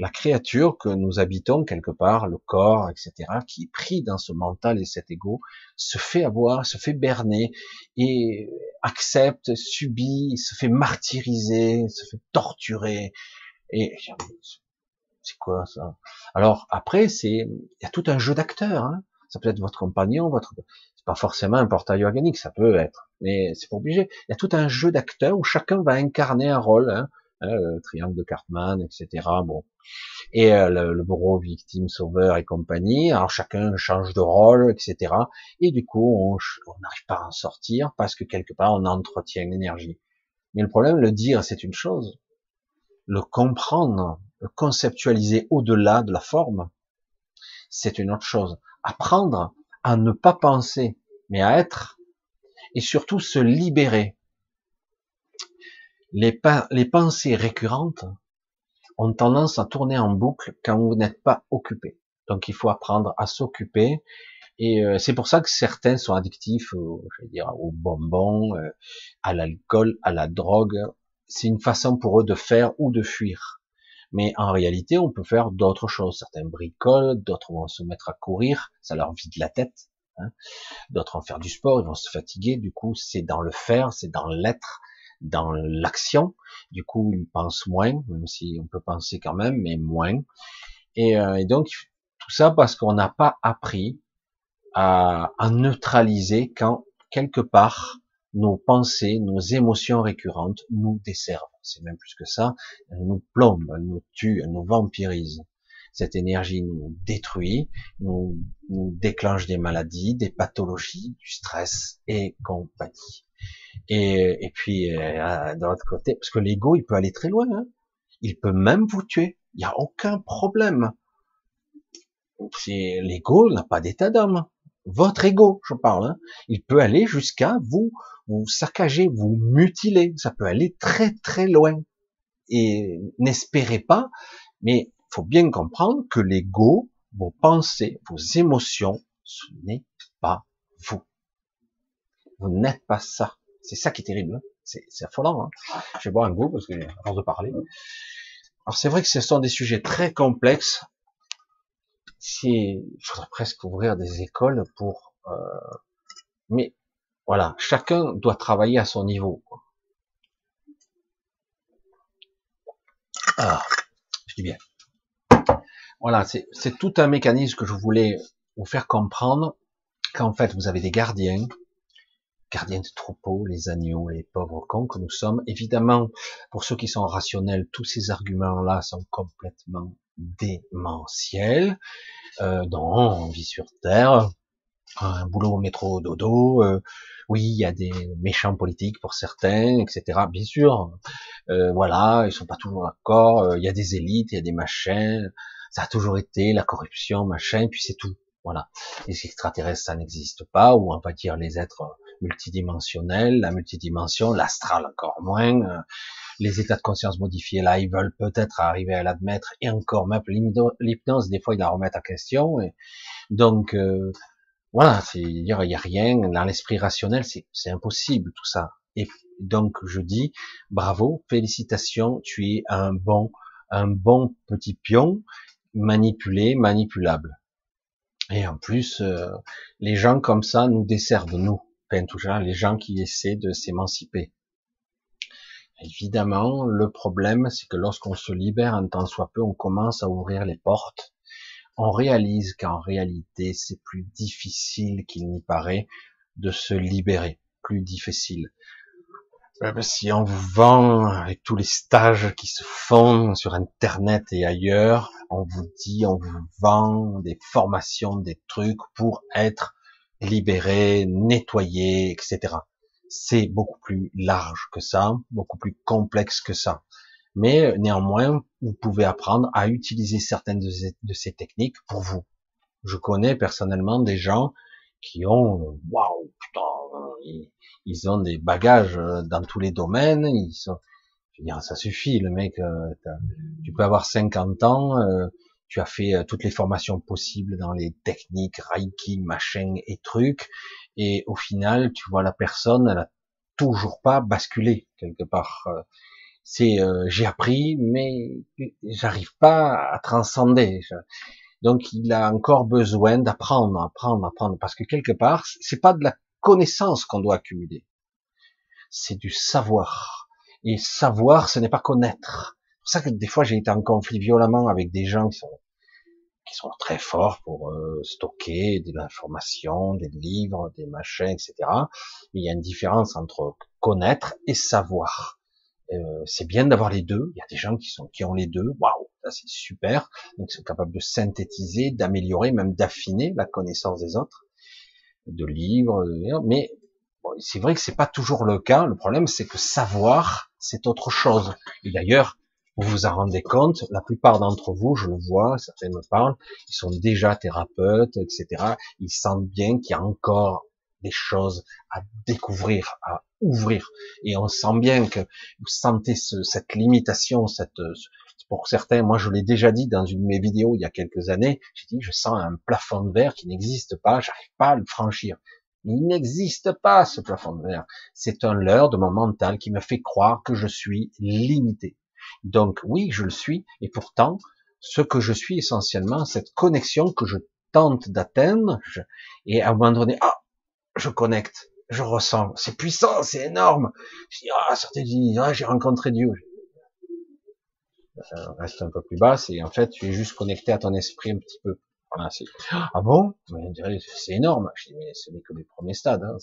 la créature que nous habitons quelque part, le corps, etc., qui est pris dans ce mental et cet ego, se fait avoir, se fait berner et accepte, subit, se fait martyriser, se fait torturer. Et c'est quoi ça? Alors après, c'est il y a tout un jeu d'acteurs. Hein. Ça peut être votre compagnon, votre c'est pas forcément un portail organique, ça peut être, mais c'est pas obligé. Il y a tout un jeu d'acteurs où chacun va incarner un rôle. Hein. Hein, le triangle de Cartman, etc. Bon, et euh, le, le, bureau victime sauveur et compagnie. Alors chacun change de rôle, etc. Et du coup, on n'arrive pas à en sortir parce que quelque part on entretient l'énergie. Mais le problème, le dire, c'est une chose. Le comprendre, le conceptualiser au-delà de la forme, c'est une autre chose. Apprendre à ne pas penser, mais à être, et surtout se libérer les, les pensées récurrentes ont tendance à tourner en boucle quand vous n'êtes pas occupé. Donc il faut apprendre à s'occuper. Et euh, c'est pour ça que certains sont addictifs, je veux dire, aux bonbons, euh, à l'alcool, à la drogue. C'est une façon pour eux de faire ou de fuir. Mais en réalité, on peut faire d'autres choses. Certains bricolent, d'autres vont se mettre à courir, ça leur vide la tête. Hein. D'autres vont faire du sport, ils vont se fatiguer. Du coup, c'est dans le faire, c'est dans l'être, dans l'action. Du coup, ils pensent moins, même si on peut penser quand même, mais moins. Et, euh, et donc, tout ça parce qu'on n'a pas appris à, à, neutraliser quand, quelque part, nos pensées, nos émotions récurrentes nous desservent. C'est même plus que ça. Elles nous plombent, elles nous tuent, elles nous vampirisent. Cette énergie nous détruit, nous, nous déclenche des maladies, des pathologies, du stress et compagnie. Et, puis, euh, de l'autre côté, parce que l'ego, il peut aller très loin. Hein. Il peut même vous tuer. Il n'y a aucun problème. L'ego n'a pas d'état d'âme. Votre ego, je parle. Hein. Il peut aller jusqu'à vous, vous saccager, vous mutiler. Ça peut aller très très loin. Et n'espérez pas, mais faut bien comprendre que l'ego, vos pensées, vos émotions, ce n'est pas vous. Vous n'êtes pas ça. C'est ça qui est terrible. Hein. c'est affolant. Hein. je vais boire un goût parce que avant de parler. Alors c'est vrai que ce sont des sujets très complexes. Il faudrait presque ouvrir des écoles pour. Euh, mais voilà, chacun doit travailler à son niveau. Ah, je dis bien. Voilà, c'est tout un mécanisme que je voulais vous faire comprendre qu'en fait vous avez des gardiens, gardiens de troupeaux, les agneaux, les pauvres cons que nous sommes. Évidemment, pour ceux qui sont rationnels, tous ces arguments-là sont complètement démentiels. Euh, non, on vit sur Terre, un boulot au métro dodo, euh, oui, il y a des méchants politiques pour certains, etc. Bien sûr, euh, voilà, ils sont pas toujours d'accord, euh, il y a des élites, il y a des machins, ça a toujours été la corruption, machin, puis c'est tout. Voilà. Les extraterrestres, ça n'existe pas, ou on va dire les êtres multidimensionnels, la multidimension, l'astral encore moins, euh, les états de conscience modifiés là, ils veulent peut-être arriver à l'admettre, et encore même l'hypnose, des fois ils la remettent en question, et donc euh, voilà, il y a rien dans l'esprit rationnel, c'est impossible tout ça. Et donc je dis bravo, félicitations, tu es un bon un bon petit pion manipulé, manipulable. Et en plus, euh, les gens comme ça nous desservent, nous, enfin, les gens qui essaient de s'émanciper. Évidemment, le problème, c'est que lorsqu'on se libère un temps soit peu, on commence à ouvrir les portes. On réalise qu'en réalité, c'est plus difficile qu'il n'y paraît de se libérer. Plus difficile. Ben, si on vous vend avec tous les stages qui se font sur Internet et ailleurs, on vous dit, on vous vend des formations, des trucs pour être libéré, nettoyé, etc. C'est beaucoup plus large que ça, beaucoup plus complexe que ça. Mais néanmoins, vous pouvez apprendre à utiliser certaines de ces, techniques pour vous. Je connais personnellement des gens qui ont, waouh, putain, ils ont des bagages euh, dans tous les domaines, ils sont, je veux dire, ça suffit, le mec, euh, tu peux avoir 50 ans, euh, tu as fait toutes les formations possibles dans les techniques, Reiki, machin et trucs, et au final, tu vois la personne, elle a toujours pas basculé quelque part. C'est j'ai appris, mais j'arrive pas à transcender. Donc il a encore besoin d'apprendre, apprendre, apprendre, parce que quelque part, c'est pas de la connaissance qu'on doit accumuler. C'est du savoir. Et savoir, ce n'est pas connaître. C'est pour ça que des fois j'ai été en conflit violemment avec des gens qui sont qui sont très forts pour euh, stocker de l'information, des livres, des machins, etc. Mais il y a une différence entre connaître et savoir. Euh, c'est bien d'avoir les deux. Il y a des gens qui sont qui ont les deux. Waouh, ça c'est super. Donc ils sont capables de synthétiser, d'améliorer, même d'affiner la connaissance des autres de livres, mais c'est vrai que c'est pas toujours le cas. Le problème, c'est que savoir, c'est autre chose. Et d'ailleurs, vous vous en rendez compte, la plupart d'entre vous, je le vois, certains me parlent, ils sont déjà thérapeutes, etc. Ils sentent bien qu'il y a encore des choses à découvrir, à ouvrir. Et on sent bien que vous sentez cette limitation, cette, pour certains, moi je l'ai déjà dit dans une de mes vidéos il y a quelques années, j'ai dit je sens un plafond de verre qui n'existe pas, j'arrive pas à le franchir. Il n'existe pas ce plafond de verre. C'est un leurre de mon mental qui me fait croire que je suis limité. Donc oui, je le suis, et pourtant, ce que je suis essentiellement, cette connexion que je tente d'atteindre, et à un moment donné, ah, je connecte, je ressens, c'est puissant, c'est énorme. Je dis, ah, certains ah, j'ai rencontré Dieu. Euh, reste un peu plus basse et en fait tu es juste connecté à ton esprit un petit peu. Ah bon? C'est énorme. Je dis mais ce n'est que les premiers stades. Hein.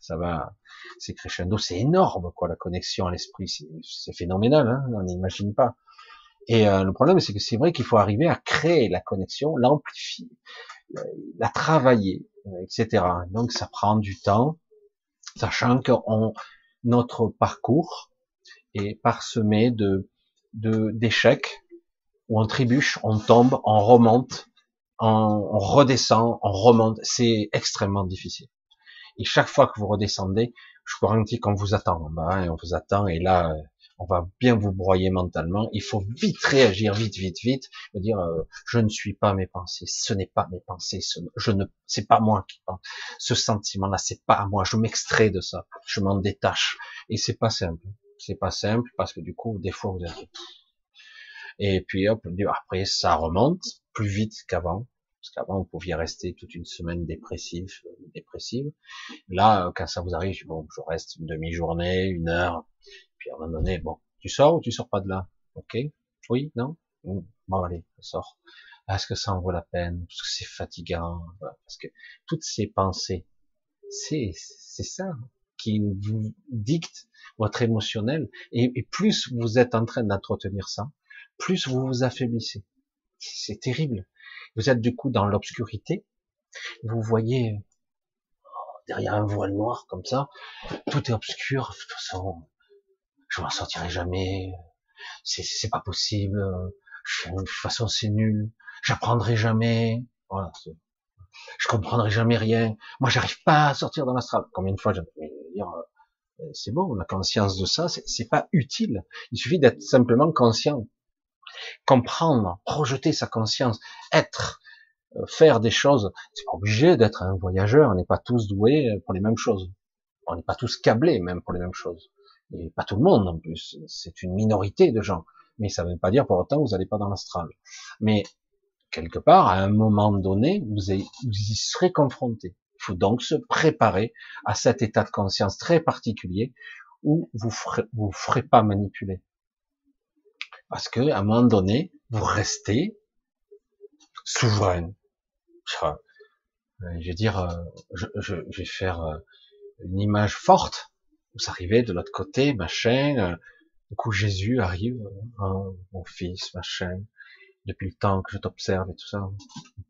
Ça va, c'est crescendo, c'est énorme quoi la connexion à l'esprit, c'est phénoménal. Hein, on n'imagine pas. Et euh, le problème c'est que c'est vrai qu'il faut arriver à créer la connexion, l'amplifier, la travailler, euh, etc. Donc ça prend du temps, sachant que notre parcours est parsemé de d'échecs où on trébuche, on tombe, on remonte, on, redescend, on remonte. C'est extrêmement difficile. Et chaque fois que vous redescendez, je vous garantis qu'on vous attend hein, on vous attend, et là, on va bien vous broyer mentalement. Il faut vite réagir, vite, vite, vite, me dire euh, je ne suis pas mes pensées, ce n'est pas mes pensées, ce, je ne, c'est pas moi qui pense. Ce sentiment-là, c'est pas moi. Je m'extrais de ça, je m'en détache, et c'est pas simple. C'est pas simple parce que du coup, des fois, vous êtes et puis hop, après ça remonte plus vite qu'avant, parce qu'avant vous pouviez rester toute une semaine dépressive, dépressive. Là, quand ça vous arrive, bon, je reste une demi-journée, une heure, puis à un moment donné, bon, tu sors ou tu sors pas de là? Ok Oui Non? Bon, allez, sors. Est-ce que ça en vaut la peine? Parce que c'est fatigant. Parce que toutes ces pensées, c'est c'est ça qui vous dicte votre émotionnel. Et plus vous êtes en train d'entretenir ça, plus vous vous affaiblissez. C'est terrible. Vous êtes du coup dans l'obscurité. Vous voyez derrière un voile noir comme ça, tout est obscur. De toute façon, je m'en sortirai jamais, c'est pas possible, de toute façon c'est nul, j'apprendrai jamais, voilà, je comprendrai jamais rien, moi j'arrive pas à sortir dans l'astral. Combien de fois je dire, euh, c'est bon, la conscience de ça, c'est pas utile. Il suffit d'être simplement conscient, comprendre, projeter sa conscience, être, euh, faire des choses. C'est pas obligé d'être un voyageur. On n'est pas tous doués pour les mêmes choses. On n'est pas tous câblés même pour les mêmes choses et pas tout le monde en plus, c'est une minorité de gens, mais ça ne veut pas dire pour autant vous n'allez pas dans l'astral. Mais quelque part, à un moment donné, vous, y serez confronté. Il faut donc se préparer à cet état de conscience très particulier où vous ferez, vous ferez pas manipuler. Parce que à un moment donné, vous restez souverain. Je veux dire, euh, je, je vais faire euh, une image forte vous arrivez de l'autre côté, machin. Euh, du coup, Jésus arrive, hein, mon fils, machin. Depuis le temps que je t'observe et tout ça,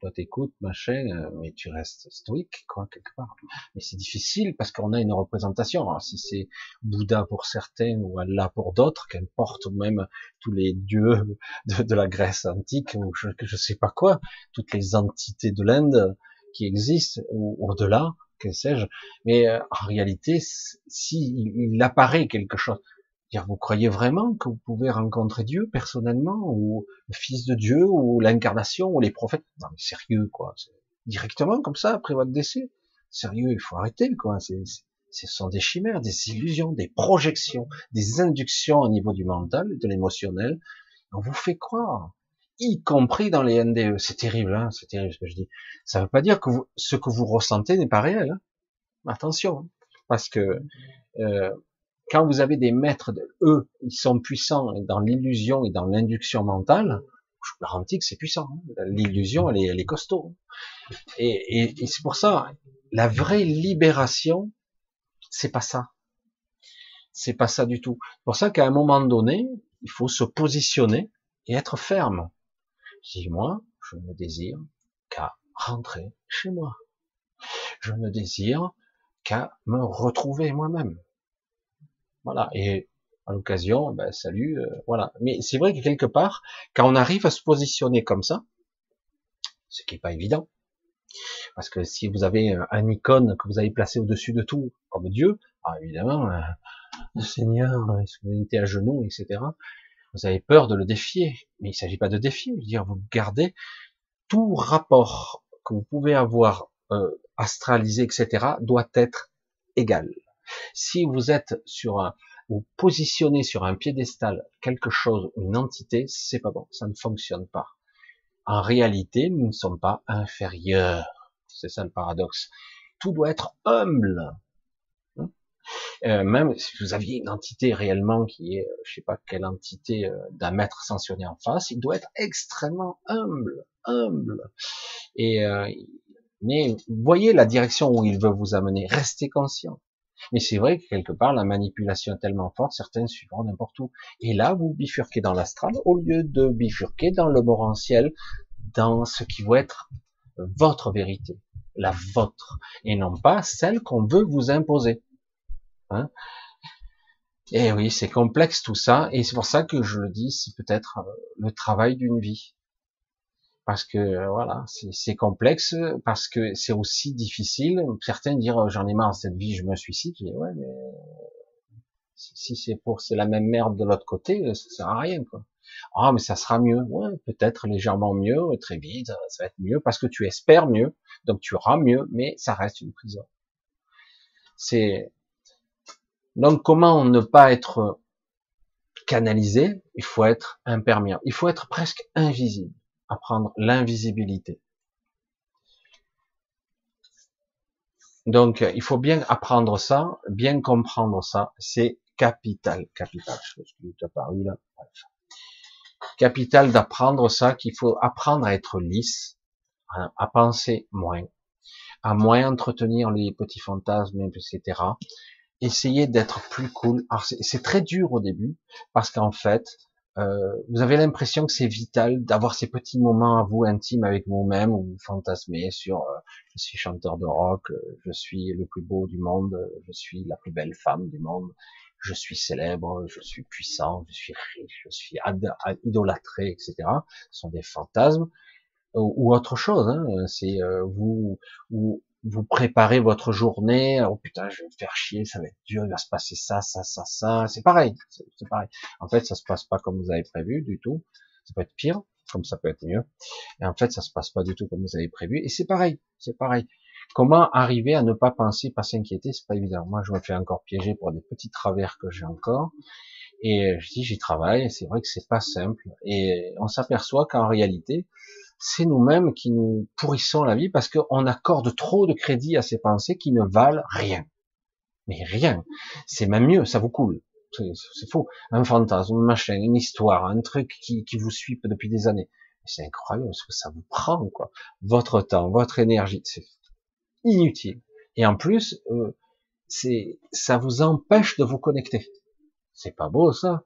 toi t'écoutes, machin, euh, mais tu restes stoïque, quoi, quelque part. Mais c'est difficile parce qu'on a une représentation. Alors, si c'est Bouddha pour certains ou Allah pour d'autres, qu'importe, ou même tous les dieux *laughs* de, la Grèce antique ou je, je sais pas quoi, toutes les entités de l'Inde qui existent ou au-delà, que sais-je. Mais euh, en réalité, si apparaît quelque chose, dire, vous croyez vraiment que vous pouvez rencontrer Dieu personnellement, ou le Fils de Dieu, ou l'incarnation, ou les prophètes? Non, mais sérieux, quoi. Directement comme ça après votre décès. Sérieux, il faut arrêter, quoi. C'est, ce sont des chimères, des illusions, des projections, des inductions au niveau du mental, de l'émotionnel. On vous fait croire y compris dans les NDE. C'est terrible, hein, c'est terrible ce que je dis. Ça ne veut pas dire que ce que vous ressentez n'est pas réel. Hein. Attention, hein. parce que euh, quand vous avez des maîtres, eux, ils sont puissants dans l'illusion et dans l'induction mentale. Je vous garantis que c'est puissant. Hein. L'illusion, elle est, elle est costaud. Et, et, et c'est pour ça, la vraie libération, c'est pas ça. C'est pas ça du tout. C'est pour ça qu'à un moment donné, il faut se positionner et être ferme. Si moi, je ne désire qu'à rentrer chez moi. Je ne désire qu'à me retrouver moi-même. Voilà. Et à l'occasion, ben, salut, euh, voilà. Mais c'est vrai que quelque part, quand on arrive à se positionner comme ça, ce qui n'est pas évident, parce que si vous avez un icône que vous avez placé au-dessus de tout, comme Dieu, ah, évidemment, euh, le Seigneur, vous êtes à genoux, etc. Vous avez peur de le défier, mais il ne s'agit pas de défier. Je veux dire, vous gardez tout rapport que vous pouvez avoir euh, astralisé, etc., doit être égal. Si vous êtes sur un, vous positionnez sur un piédestal quelque chose, une entité, c'est pas bon, ça ne fonctionne pas. En réalité, nous ne sommes pas inférieurs. C'est ça le paradoxe. Tout doit être humble. Euh, même si vous aviez une entité réellement qui est, euh, je sais pas quelle entité euh, d'un maître sanctionné en face, il doit être extrêmement humble, humble. Et mais voyez la direction où il veut vous amener, restez conscient. Mais c'est vrai que quelque part, la manipulation est tellement forte, certains suivront n'importe où. Et là, vous bifurquez dans l'astral au lieu de bifurquer dans le morantiel, dans ce qui va être votre vérité, la vôtre, et non pas celle qu'on veut vous imposer. Hein? Et eh oui, c'est complexe tout ça, et c'est pour ça que je le dis, c'est peut-être le travail d'une vie. Parce que voilà, c'est complexe, parce que c'est aussi difficile. Certains diront j'en ai marre de cette vie, je me suicide. Je dis ouais, mais si c'est pour c'est la même merde de l'autre côté, ça sert à rien quoi. Ah mais ça sera mieux, ouais, peut-être légèrement mieux, très vite, ça va être mieux parce que tu espères mieux, donc tu auras mieux, mais ça reste une prison. C'est donc comment ne pas être canalisé? Il faut être imperméable, il faut être presque invisible apprendre l'invisibilité. Donc, il faut bien apprendre ça, bien comprendre ça. C'est capital, capital. Je sais paru là. Capital d'apprendre ça, qu'il faut apprendre à être lisse, à penser moins, à moins entretenir les petits fantasmes, etc. Essayer d'être plus cool. Alors c'est très dur au début, parce qu'en fait, euh, vous avez l'impression que c'est vital d'avoir ces petits moments à vous intimes avec vous-même où vous fantasmez sur euh, je suis chanteur de rock, euh, je suis le plus beau du monde, je suis la plus belle femme du monde, je suis célèbre, je suis puissant, je suis riche, je suis idolâtré, etc. Ce sont des fantasmes ou, autre chose. Hein. C'est vous, vous vous préparez votre journée, oh putain, je vais me faire chier, ça va être dur, il va se passer ça, ça, ça, ça, c'est pareil, c'est pareil. En fait, ça se passe pas comme vous avez prévu du tout, ça peut être pire, comme ça peut être mieux, et en fait, ça se passe pas du tout comme vous avez prévu, et c'est pareil, c'est pareil. Comment arriver à ne pas penser, pas s'inquiéter, c'est pas évident. Moi, je me fais encore piéger pour des petits travers que j'ai encore, et je dis, j'y travaille, c'est vrai que c'est pas simple, et on s'aperçoit qu'en réalité, c'est nous-mêmes qui nous pourrissons la vie parce qu'on accorde trop de crédit à ces pensées qui ne valent rien. Mais rien. C'est même mieux, ça vous coule. C'est faux. Un fantasme, une machin, une histoire, un truc qui, vous suit depuis des années. C'est incroyable ce que ça vous prend, quoi. Votre temps, votre énergie, c'est inutile. Et en plus, euh, c'est, ça vous empêche de vous connecter. C'est pas beau, ça.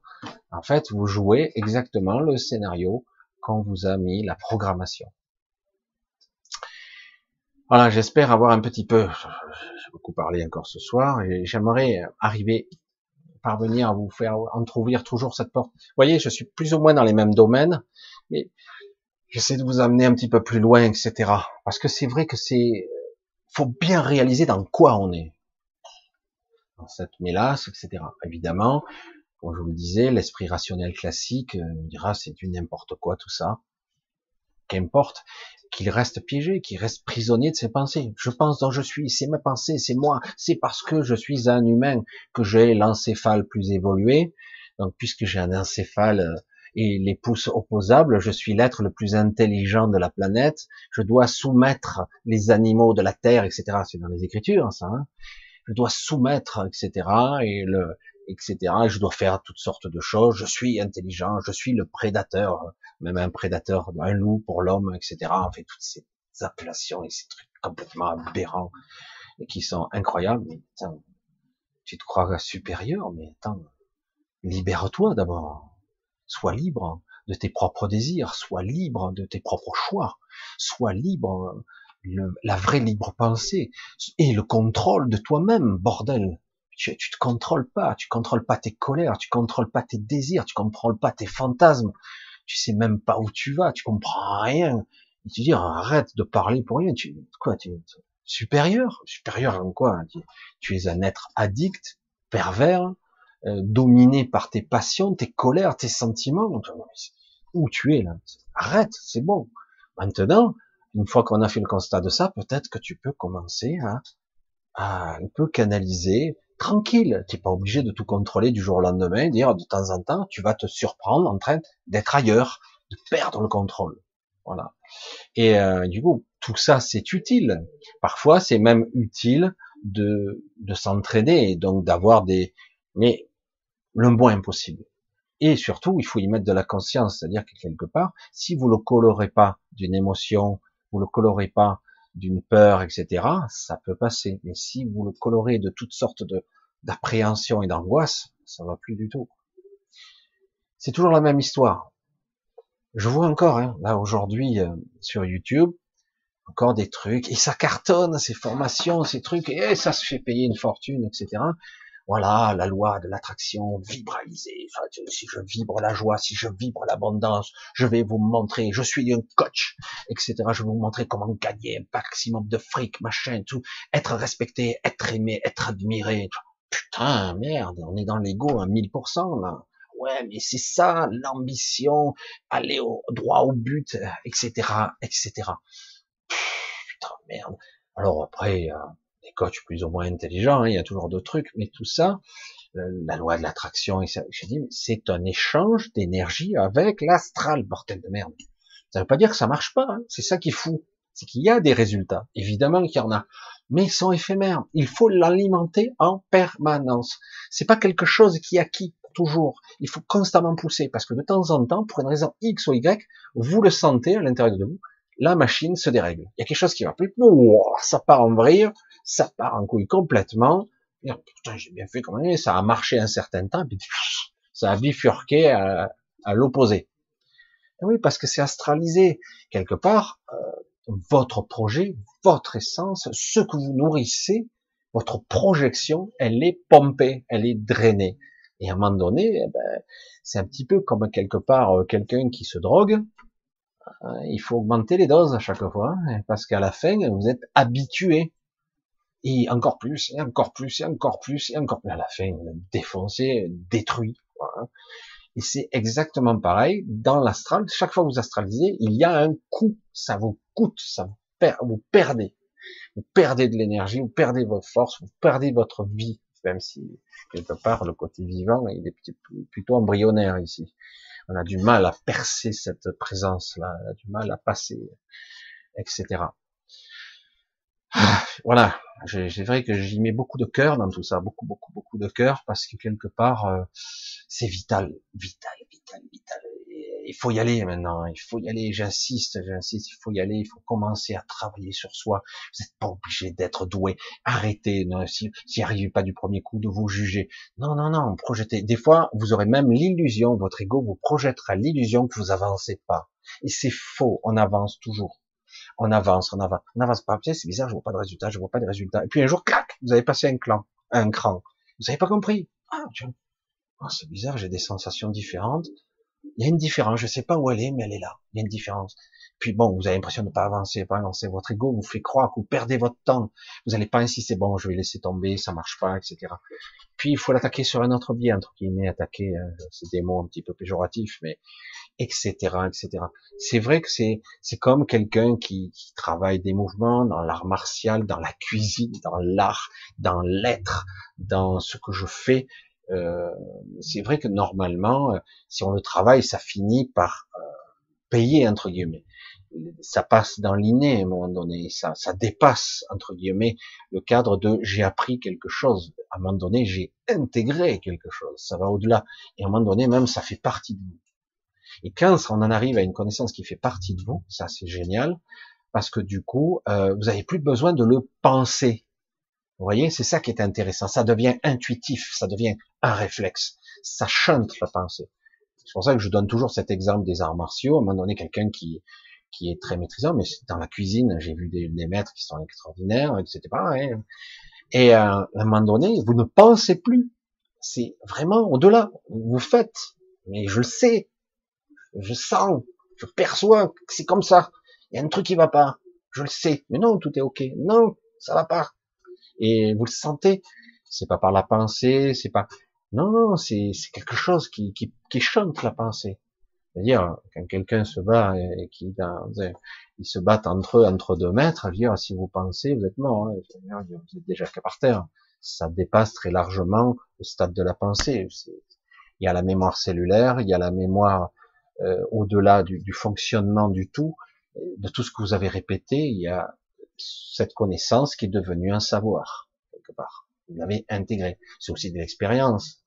En fait, vous jouez exactement le scénario qu'on vous a mis la programmation. Voilà, j'espère avoir un petit peu, j'ai beaucoup parlé encore ce soir, et j'aimerais arriver, parvenir à vous faire entrouvrir toujours cette porte. Vous voyez, je suis plus ou moins dans les mêmes domaines, mais j'essaie de vous amener un petit peu plus loin, etc. Parce que c'est vrai que c'est, faut bien réaliser dans quoi on est. Dans cette mélasse, etc. Évidemment, je vous le disais, l'esprit rationnel classique euh, me dira c'est du n'importe quoi tout ça. Qu'importe qu'il reste piégé, qu'il reste prisonnier de ses pensées. Je pense dont je suis, c'est ma pensée, c'est moi, c'est parce que je suis un humain que j'ai l'encéphale plus évolué. Donc puisque j'ai un encéphale euh, et les pouces opposables, je suis l'être le plus intelligent de la planète, je dois soumettre les animaux de la terre, etc. C'est dans les écritures, ça. Hein je dois soumettre, etc. Et le, etc. Je dois faire toutes sortes de choses. Je suis intelligent, je suis le prédateur, même un prédateur, un loup pour l'homme, etc. On fait toutes ces appellations et ces trucs complètement aberrants et qui sont incroyables. Mais tu te crois supérieur, mais attends, libère-toi d'abord. Sois libre de tes propres désirs, sois libre de tes propres choix, sois libre, la vraie libre pensée et le contrôle de toi-même, bordel tu, tu te contrôles pas, tu contrôles pas tes colères, tu contrôles pas tes désirs, tu contrôles pas tes fantasmes, tu sais même pas où tu vas, tu comprends rien. Tu dis arrête de parler pour rien. Tu quoi, tu supérieur, supérieur en quoi? Tu, es un être addict, pervers, euh, dominé par tes passions, tes colères, tes sentiments. Où tu es là? Arrête, c'est bon. Maintenant, une fois qu'on a fait le constat de ça, peut-être que tu peux commencer à, à un peu canaliser, tranquille. Tu n'es pas obligé de tout contrôler du jour au lendemain, dire de temps en temps, tu vas te surprendre en train d'être ailleurs, de perdre le contrôle. Voilà. Et euh, du coup, tout ça, c'est utile. Parfois, c'est même utile de, de s'entraîner et donc d'avoir des... Mais le moins possible. Et surtout, il faut y mettre de la conscience, c'est-à-dire que quelque part, si vous le colorez pas d'une émotion, vous le colorez pas d'une peur, etc., ça peut passer. Mais si vous le colorez de toutes sortes de d'appréhension et d'angoisse, ça va plus du tout. C'est toujours la même histoire. Je vois encore, hein, là aujourd'hui euh, sur YouTube, encore des trucs, et ça cartonne, ces formations, ces trucs, et ça se fait payer une fortune, etc. voilà la loi de l'attraction vibralisée. Si je vibre la joie, si je vibre l'abondance, je vais vous montrer, je suis un coach, etc. Je vais vous montrer comment gagner un maximum de fric, machin, tout, être respecté, être aimé, être admiré. Putain, merde, on est dans l'ego à 1000% là. Ouais, mais c'est ça, l'ambition, aller au, droit au but, etc., etc. Putain, merde. Alors après, des coachs plus ou moins intelligents, hein, il y a toujours d'autres trucs, mais tout ça, euh, la loi de l'attraction, je dis, c'est un échange d'énergie avec l'astral, bordel de merde. Ça veut pas dire que ça marche pas, hein. c'est ça qui est fou, c'est qu'il y a des résultats, évidemment qu'il y en a, mais ils sont éphémères. Il faut l'alimenter en permanence. C'est pas quelque chose qui acquis toujours. Il faut constamment pousser parce que de temps en temps, pour une raison X ou Y, vous le sentez à l'intérieur de vous, la machine se dérègle. Il y a quelque chose qui va plus, ça part en vrille, ça part en couille complètement. Et, putain, j'ai bien fait comme ça a marché un certain temps, puis *laughs* ça a bifurqué à, l'opposé. Oui, parce que c'est astralisé quelque part. Euh, votre projet, votre essence, ce que vous nourrissez, votre projection, elle est pompée, elle est drainée. Et à un moment donné, eh ben, c'est un petit peu comme quelque part euh, quelqu'un qui se drogue. Euh, il faut augmenter les doses à chaque fois, hein, parce qu'à la fin, vous êtes habitué. Et encore plus, et encore plus, et encore plus, et encore plus. À la fin, défoncé, détruit. Hein. Et c'est exactement pareil dans l'astral. Chaque fois que vous astralisez, il y a un coût. Ça vous coûte, ça vous, perd, vous perdez. Vous perdez de l'énergie, vous perdez votre force, vous perdez votre vie, même si quelque part le côté vivant il est plutôt embryonnaire ici. On a du mal à percer cette présence-là, on a du mal à passer, etc. Ah, voilà, c'est vrai que j'y mets beaucoup de cœur dans tout ça, beaucoup, beaucoup, beaucoup de cœur, parce que quelque part, euh, c'est vital, vital, vital, vital. il faut y aller maintenant, il faut y aller, j'insiste, j'insiste, il faut y aller, il faut commencer à travailler sur soi. Vous n'êtes pas obligé d'être doué. Arrêtez, non, si, si arrivez pas du premier coup, de vous juger. Non, non, non, projetez. Des fois, vous aurez même l'illusion, votre ego vous projettera l'illusion que vous avancez pas. Et c'est faux, on avance toujours. On avance, on avance, on avance pas. C'est bizarre, je vois pas de résultat, je vois pas de résultat. Et puis un jour, clac, vous avez passé un clan, un cran. Vous avez pas compris. Ah, oh, c'est bizarre, j'ai des sensations différentes. Il y a une différence, je sais pas où elle est, mais elle est là. Il y a une différence. Puis bon, vous avez l'impression de ne pas avancer, pas avancer. Votre ego vous fait croire que vous perdez votre temps. Vous n'allez pas insister, bon, je vais laisser tomber, ça marche pas, etc. Puis il faut l'attaquer sur un autre biais, entre guillemets, attaquer, euh, c'est des un petit peu péjoratifs, mais etc., etc. C'est vrai que c'est c'est comme quelqu'un qui, qui travaille des mouvements dans l'art martial, dans la cuisine, dans l'art, dans l'être, dans ce que je fais. Euh, c'est vrai que normalement, euh, si on le travaille, ça finit par euh, payer entre guillemets. Ça passe dans l'inné à un moment donné, ça, ça dépasse entre guillemets le cadre de j'ai appris quelque chose. À un moment donné, j'ai intégré quelque chose. Ça va au-delà. Et à un moment donné, même ça fait partie de vous. Et quand on en arrive à une connaissance qui fait partie de vous, ça c'est génial, parce que du coup, euh, vous n'avez plus besoin de le penser. Vous voyez, c'est ça qui est intéressant. Ça devient intuitif, ça devient un réflexe. Ça chante la pensée. C'est pour ça que je donne toujours cet exemple des arts martiaux. À un moment donné, quelqu'un qui qui est très maîtrisant, mais dans la cuisine, j'ai vu des, maîtres qui sont extraordinaires, etc. Et euh, à un moment donné, vous ne pensez plus. C'est vraiment au-delà. Vous faites. Mais je le sais. Je sens. Je perçois que c'est comme ça. Il y a un truc qui va pas. Je le sais. Mais non, tout est ok. Non, ça va pas. Et vous le sentez. C'est pas par la pensée, c'est pas, non, non, c'est quelque chose qui, qui, qui chante la pensée. C'est-à-dire, quand quelqu'un se bat et qui ils se battent entre eux, entre deux mètres, dire, si vous pensez, vous êtes mort, hein, vous êtes déjà qu'à par terre. Ça dépasse très largement le stade de la pensée. Il y a la mémoire cellulaire, il y a la mémoire euh, au-delà du, du, fonctionnement du tout, de tout ce que vous avez répété, il y a cette connaissance qui est devenue un savoir, quelque part. Vous l'avez intégré. C'est aussi de l'expérience,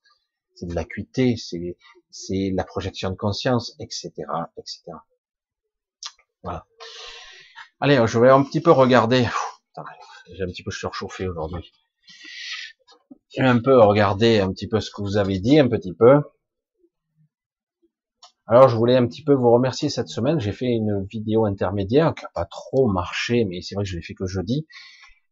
c'est de l'acuité, c'est c'est la projection de conscience, etc., etc. Voilà. Allez, je vais un petit peu regarder. J'ai un petit peu surchauffé aujourd'hui. Je vais un peu regarder un petit peu ce que vous avez dit, un petit peu. Alors, je voulais un petit peu vous remercier cette semaine. J'ai fait une vidéo intermédiaire qui n'a pas trop marché, mais c'est vrai que je l'ai fait que jeudi.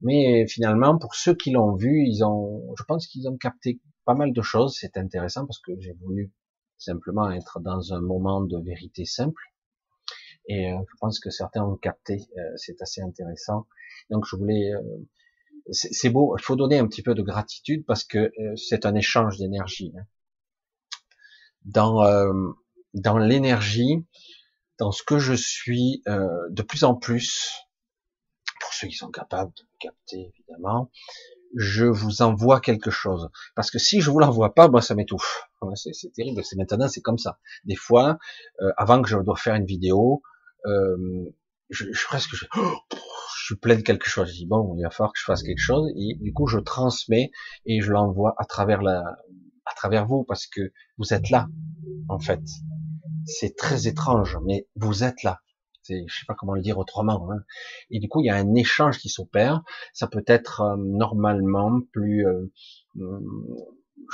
Mais finalement, pour ceux qui l'ont vu, ils ont, je pense qu'ils ont capté pas mal de choses. C'est intéressant parce que j'ai voulu simplement être dans un moment de vérité simple. Et euh, je pense que certains ont capté. Euh, c'est assez intéressant. Donc je voulais, euh, c'est beau. Il faut donner un petit peu de gratitude parce que c'est un échange d'énergie. Hein. Dans dans l'énergie, dans ce que je suis, de plus en plus, pour ceux qui sont capables de capter évidemment, je vous envoie quelque chose. Parce que si je vous l'envoie pas, moi ça m'étouffe. C'est terrible. C'est maintenant, c'est comme ça. Des fois, euh, avant que je dois faire une vidéo, euh, je, je, presque, je, je suis plein de quelque chose. Je dis bon, il va falloir que je fasse quelque chose. Et du coup, je transmets et je l'envoie à travers la, à travers vous, parce que vous êtes là, en fait. C'est très étrange, mais vous êtes là je sais pas comment le dire autrement. Hein. Et du coup, il y a un échange qui s'opère. Ça peut être euh, normalement plus, euh, hum,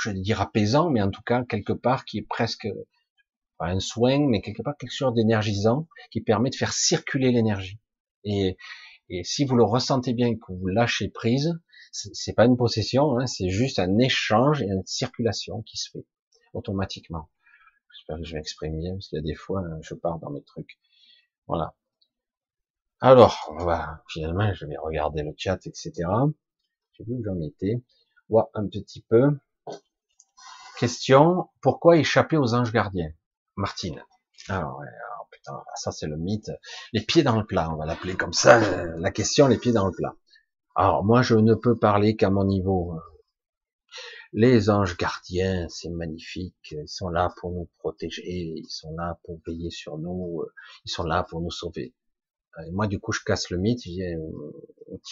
je vais dire apaisant, mais en tout cas quelque part qui est presque pas un soin, mais quelque part quelque chose d'énergisant qui permet de faire circuler l'énergie. Et, et si vous le ressentez bien, que vous lâchez prise, c'est pas une possession, hein, c'est juste un échange et une circulation qui se fait automatiquement. J'espère que je vais exprimer bien, parce qu'il y a des fois, je pars dans mes trucs. Voilà. Alors, finalement, je vais regarder le chat, etc. J'ai vu où j'en étais. Voir un petit peu. Question, pourquoi échapper aux anges gardiens? Martine. Alors, putain, ça c'est le mythe. Les pieds dans le plat, on va l'appeler comme ça. La question, les pieds dans le plat. Alors, moi, je ne peux parler qu'à mon niveau. Les anges gardiens, c'est magnifique. Ils sont là pour nous protéger. Ils sont là pour veiller sur nous. Ils sont là pour nous sauver. Et moi, du coup, je casse le mythe. Euh,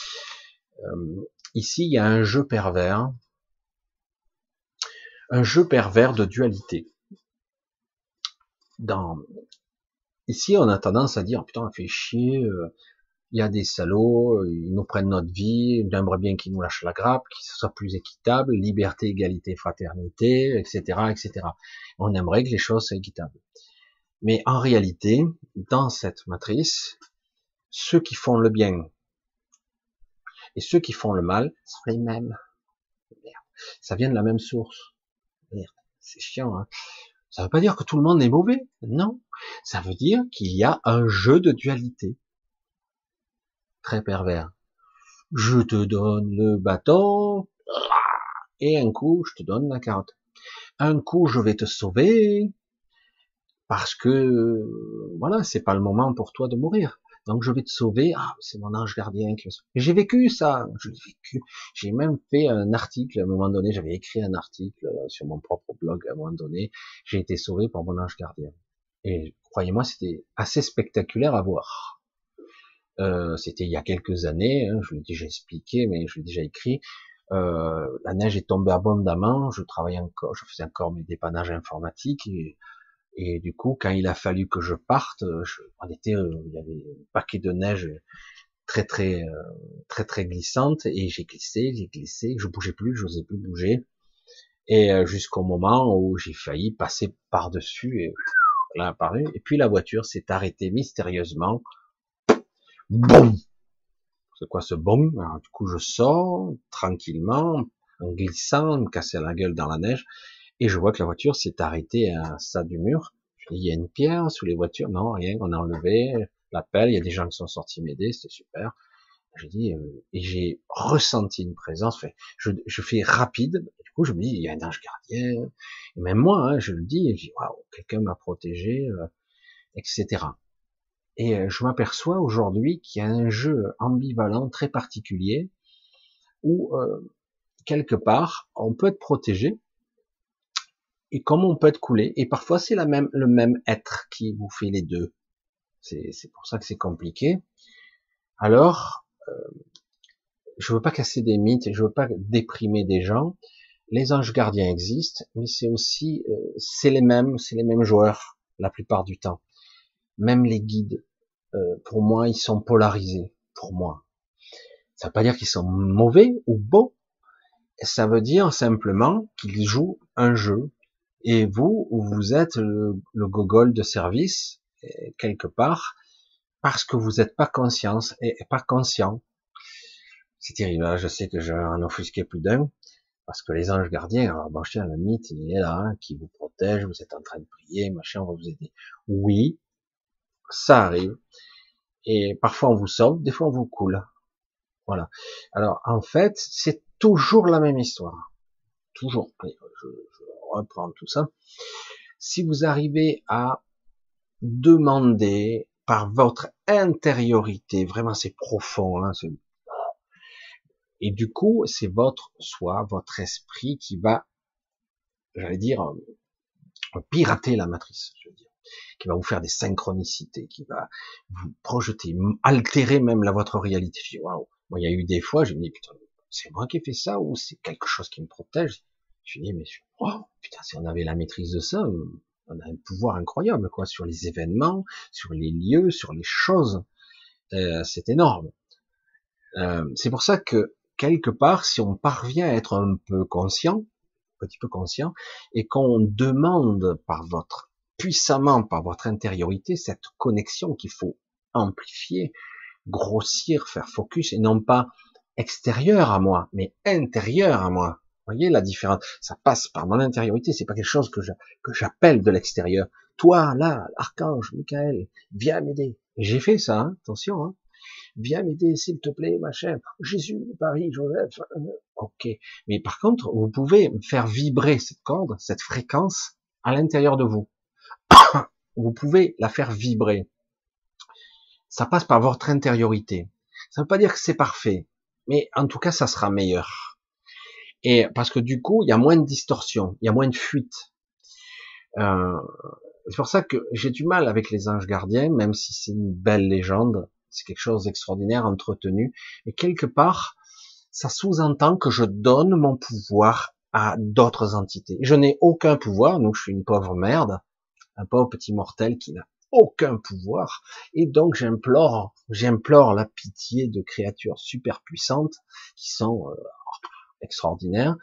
euh, ici, il y a un jeu pervers. Un jeu pervers de dualité. Ici, on a tendance à dire, putain, on fait chier, euh, il y a des salauds, ils nous prennent notre vie, on aimerait bien qu'ils nous lâchent la grappe, qu'ils soient plus équitables, liberté, égalité, fraternité, etc., etc. On aimerait que les choses soient équitables. Mais en réalité, dans cette matrice, ceux qui font le bien et ceux qui font le mal sont les mêmes. Merde. Ça vient de la même source. Merde. C'est chiant, hein. Ça veut pas dire que tout le monde est mauvais. Non. Ça veut dire qu'il y a un jeu de dualité très pervers. Je te donne le bâton, et un coup, je te donne la carotte. Un coup, je vais te sauver, parce que, voilà, c'est pas le moment pour toi de mourir. Donc je vais te sauver. Ah, c'est mon ange gardien qui J'ai vécu ça. Je l'ai vécu. J'ai même fait un article à un moment donné. J'avais écrit un article euh, sur mon propre blog à un moment donné. J'ai été sauvé par mon ange gardien. Et croyez-moi, c'était assez spectaculaire à voir. Euh, c'était il y a quelques années, hein, je l'ai déjà expliqué, mais je l'ai déjà écrit. Euh, la neige est tombée abondamment, je travaillais encore, je faisais encore mes dépannages informatiques et, du coup, quand il a fallu que je parte, je, était, euh, il y avait un paquet de neige très très très très glissante et j'ai glissé, j'ai glissé, je bougeais plus, je n'osais plus bouger et jusqu'au moment où j'ai failli passer par dessus et là et puis la voiture s'est arrêtée mystérieusement C'est quoi ce bon Du coup, je sors tranquillement, en glissant, me casser la gueule dans la neige, et je vois que la voiture s'est arrêtée à ça du mur. Il y a une pierre sous les voitures? Non, rien, on a enlevé l'appel. Il y a des gens qui sont sortis m'aider, c'était super. J'ai dit, euh, et j'ai ressenti une présence. je, je fais rapide. Du coup, je me dis, il y a un ange gardien. Et même moi, hein, je le dis, et je dis, waouh, quelqu'un m'a protégé, euh, etc. Et euh, je m'aperçois aujourd'hui qu'il y a un jeu ambivalent très particulier où euh, quelque part on peut être protégé et comme on peut être coulé et parfois c'est la même le même être qui vous fait les deux. C'est pour ça que c'est compliqué. Alors euh, je veux pas casser des mythes je veux pas déprimer des gens. Les anges gardiens existent, mais c'est aussi c'est les mêmes, c'est les mêmes joueurs la plupart du temps. Même les guides, euh, pour moi, ils sont polarisés. Pour moi, ça veut pas dire qu'ils sont mauvais ou bons. Ça veut dire simplement qu'ils jouent un jeu. Et vous, vous êtes le, gogol de service quelque part parce que vous n'êtes pas conscience et pas conscient. c'est terrible. Là, je sais que je vais en offusquer plus d'un. Parce que les anges gardiens, alors bon, tiens, le mythe, il est là, hein, qui vous protège, vous êtes en train de prier, machin, on va vous aider. Oui, ça arrive. Et parfois on vous sauve, des fois on vous coule. Voilà. Alors en fait, c'est toujours la même histoire. Toujours. Je, reprends tout ça. Si vous arrivez à demander par votre intériorité, vraiment c'est profond, hein, et du coup c'est votre soi, votre esprit qui va, j'allais dire, euh, pirater la matrice, qui va vous faire des synchronicités, qui va vous projeter, altérer même la votre réalité. Je dis, waouh, moi, il y a eu des fois, je me dis, putain, c'est moi qui ai fait ça ou c'est quelque chose qui me protège? Je me dis, mais waouh, putain, si on avait la maîtrise de ça, on a un pouvoir incroyable, quoi, sur les événements, sur les lieux, sur les choses. Euh, c'est énorme. Euh, c'est pour ça que quelque part, si on parvient à être un peu conscient, un petit peu conscient, et qu'on demande par votre puissamment par votre intériorité cette connexion qu'il faut amplifier, grossir, faire focus, et non pas extérieur à moi, mais intérieur à moi. Vous voyez la différence? Ça passe par mon intériorité, c'est pas quelque chose que j'appelle de l'extérieur. Toi, là, l'archange, Michael, viens m'aider. J'ai fait ça, hein, attention. Hein. Viens m'aider, s'il te plaît, machin. Jésus, Paris, Joseph. Euh, ok. Mais par contre, vous pouvez faire vibrer cette corde, cette fréquence, à l'intérieur de vous. Vous pouvez la faire vibrer. Ça passe par votre intériorité. Ça ne veut pas dire que c'est parfait, mais en tout cas, ça sera meilleur. Et parce que du coup, il y a moins de distorsion, il y a moins de fuite. Euh, c'est pour ça que j'ai du mal avec les anges gardiens, même si c'est une belle légende, c'est quelque chose d'extraordinaire, entretenu. Et quelque part, ça sous-entend que je donne mon pouvoir à d'autres entités. Je n'ai aucun pouvoir, nous je suis une pauvre merde, un pauvre petit mortel qui n'a aucun pouvoir. Et donc j'implore, j'implore la pitié de créatures super puissantes qui sont euh, extraordinaires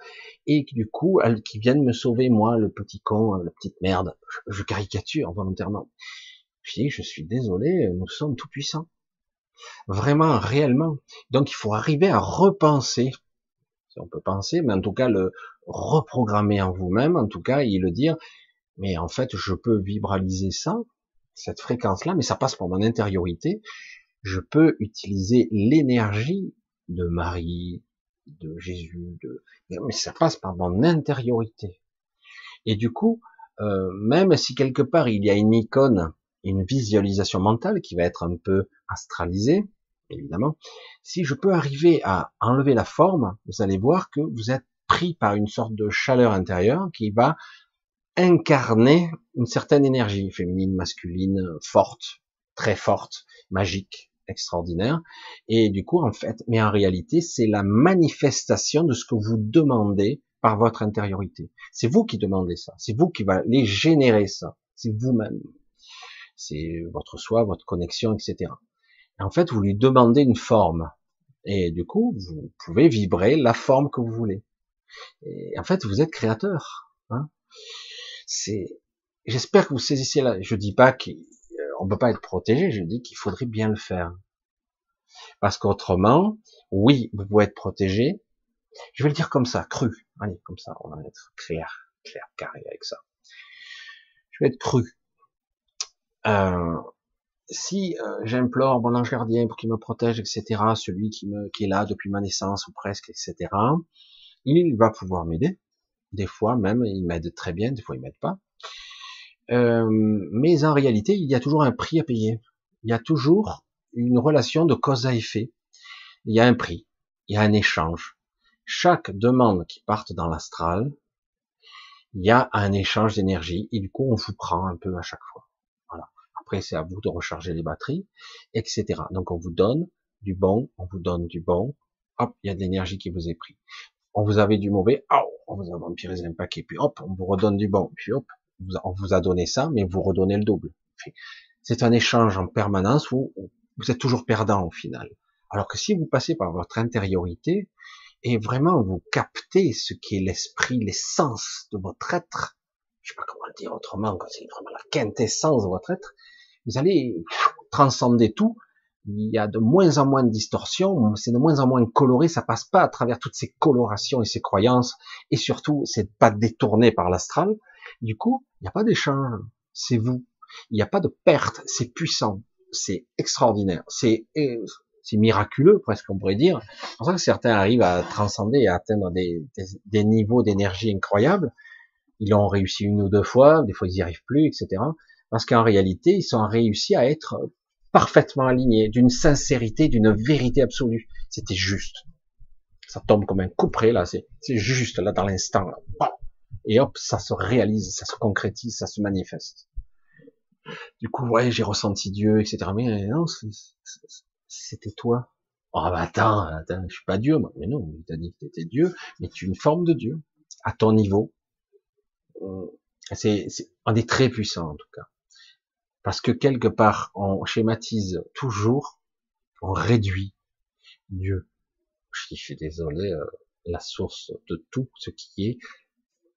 et qui du coup, elles, qui viennent me sauver moi, le petit con, la petite merde. Je, caricature volontairement. Je dis, je suis désolé, nous sommes tout puissants. Vraiment, réellement. Donc il faut arriver à repenser. Si on peut penser, mais en tout cas le reprogrammer en vous-même, en tout cas, et le dire, mais en fait, je peux vibraliser ça, cette fréquence-là, mais ça passe par mon intériorité. Je peux utiliser l'énergie de Marie, de Jésus, de... mais ça passe par mon intériorité. Et du coup, euh, même si quelque part il y a une icône, une visualisation mentale qui va être un peu astralisée, évidemment, si je peux arriver à enlever la forme, vous allez voir que vous êtes pris par une sorte de chaleur intérieure qui va incarner une certaine énergie féminine, masculine, forte, très forte, magique, extraordinaire. Et du coup, en fait, mais en réalité, c'est la manifestation de ce que vous demandez par votre intériorité. C'est vous qui demandez ça. C'est vous qui va les générer ça. C'est vous-même. C'est votre soi, votre connexion, etc. Et en fait, vous lui demandez une forme. Et du coup, vous pouvez vibrer la forme que vous voulez. Et en fait, vous êtes créateur. Hein c'est, j'espère que vous saisissez là. Je dis pas qu'on euh, peut pas être protégé. Je dis qu'il faudrait bien le faire. Parce qu'autrement, oui, vous pouvez être protégé. Je vais le dire comme ça, cru. Allez, comme ça, on va être clair, clair, carré avec ça. Je vais être cru. Euh, si euh, j'implore mon ange gardien pour qu'il me protège, etc., celui qui me qui est là depuis ma naissance ou presque, etc., il va pouvoir m'aider. Des fois même, il m'aide très bien, des fois il m'aide pas. Euh, mais en réalité, il y a toujours un prix à payer. Il y a toujours une relation de cause à effet. Il y a un prix, il y a un échange. Chaque demande qui parte dans l'astral, il y a un échange d'énergie et du coup on vous prend un peu à chaque fois. Voilà. Après c'est à vous de recharger les batteries, etc. Donc on vous donne du bon, on vous donne du bon. Hop, il y a de l'énergie qui vous est pris on vous avait du mauvais, oh, on vous a vampirisé un paquet, puis hop, on vous redonne du bon, puis hop, on vous a donné ça, mais vous redonnez le double. C'est un échange en permanence où vous êtes toujours perdant au final. Alors que si vous passez par votre intériorité et vraiment vous captez ce qui est l'esprit, l'essence de votre être, je sais pas comment le dire autrement, c'est vraiment la quintessence de votre être, vous allez transcender tout, il y a de moins en moins de distorsions, c'est de moins en moins coloré, ça passe pas à travers toutes ces colorations et ces croyances, et surtout, c'est pas détourné par l'astral. Du coup, il n'y a pas d'échange, c'est vous. Il n'y a pas de perte, c'est puissant, c'est extraordinaire, c'est c'est miraculeux presque on pourrait dire. C'est pour ça que certains arrivent à transcender et à atteindre des, des niveaux d'énergie incroyables. Ils l'ont réussi une ou deux fois, des fois ils n'y arrivent plus, etc. Parce qu'en réalité, ils sont réussi à être parfaitement alignés, d'une sincérité, d'une vérité absolue. C'était juste. Ça tombe comme un coup près, là, c'est juste, là, dans l'instant. Et hop, ça se réalise, ça se concrétise, ça se manifeste. Du coup, ouais, j'ai ressenti Dieu, etc. Mais non, c'était toi. Oh, bah attends, attends, je suis pas Dieu. Mais non, il t'a dit que tu étais Dieu, mais tu es une forme de Dieu, à ton niveau. C'est, on est très puissant, en tout cas. Parce que quelque part, on schématise toujours, on réduit Dieu. Je suis désolé, euh, la source de tout ce qui est,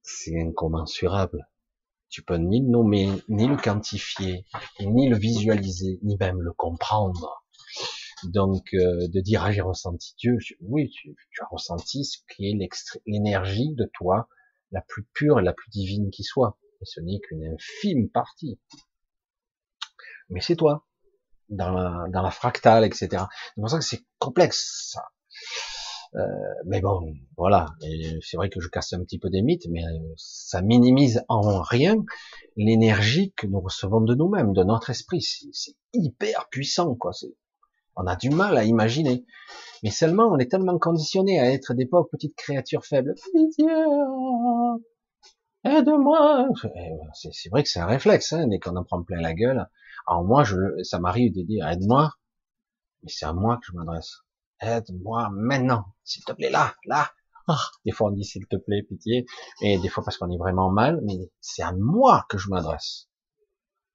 c'est incommensurable. Tu peux ni le nommer, ni le quantifier, ni le visualiser, ni même le comprendre. Donc, euh, de dire ah j'ai ressenti Dieu, oui, tu, tu, as ressenti ce qui est l'énergie de toi, la plus pure et la plus divine qui soit. Et ce n'est qu'une infime partie mais c'est toi, dans la, dans la fractale, etc. C'est pour ça que c'est complexe, ça. Euh, mais bon, voilà. C'est vrai que je casse un petit peu des mythes, mais euh, ça minimise en rien l'énergie que nous recevons de nous-mêmes, de notre esprit. C'est hyper puissant, quoi. On a du mal à imaginer. Mais seulement, on est tellement conditionné à être des pauvres petites créatures faibles. aide-moi. C'est vrai que c'est un réflexe, hein, dès qu'on en prend plein la gueule. Alors moi, je, ça m'arrive de dire aide-moi, mais c'est à moi que je m'adresse. Aide-moi maintenant, s'il te plaît, là, là. Ah, des fois on dit s'il te plaît, pitié, et des fois parce qu'on est vraiment mal, mais c'est à moi que je m'adresse.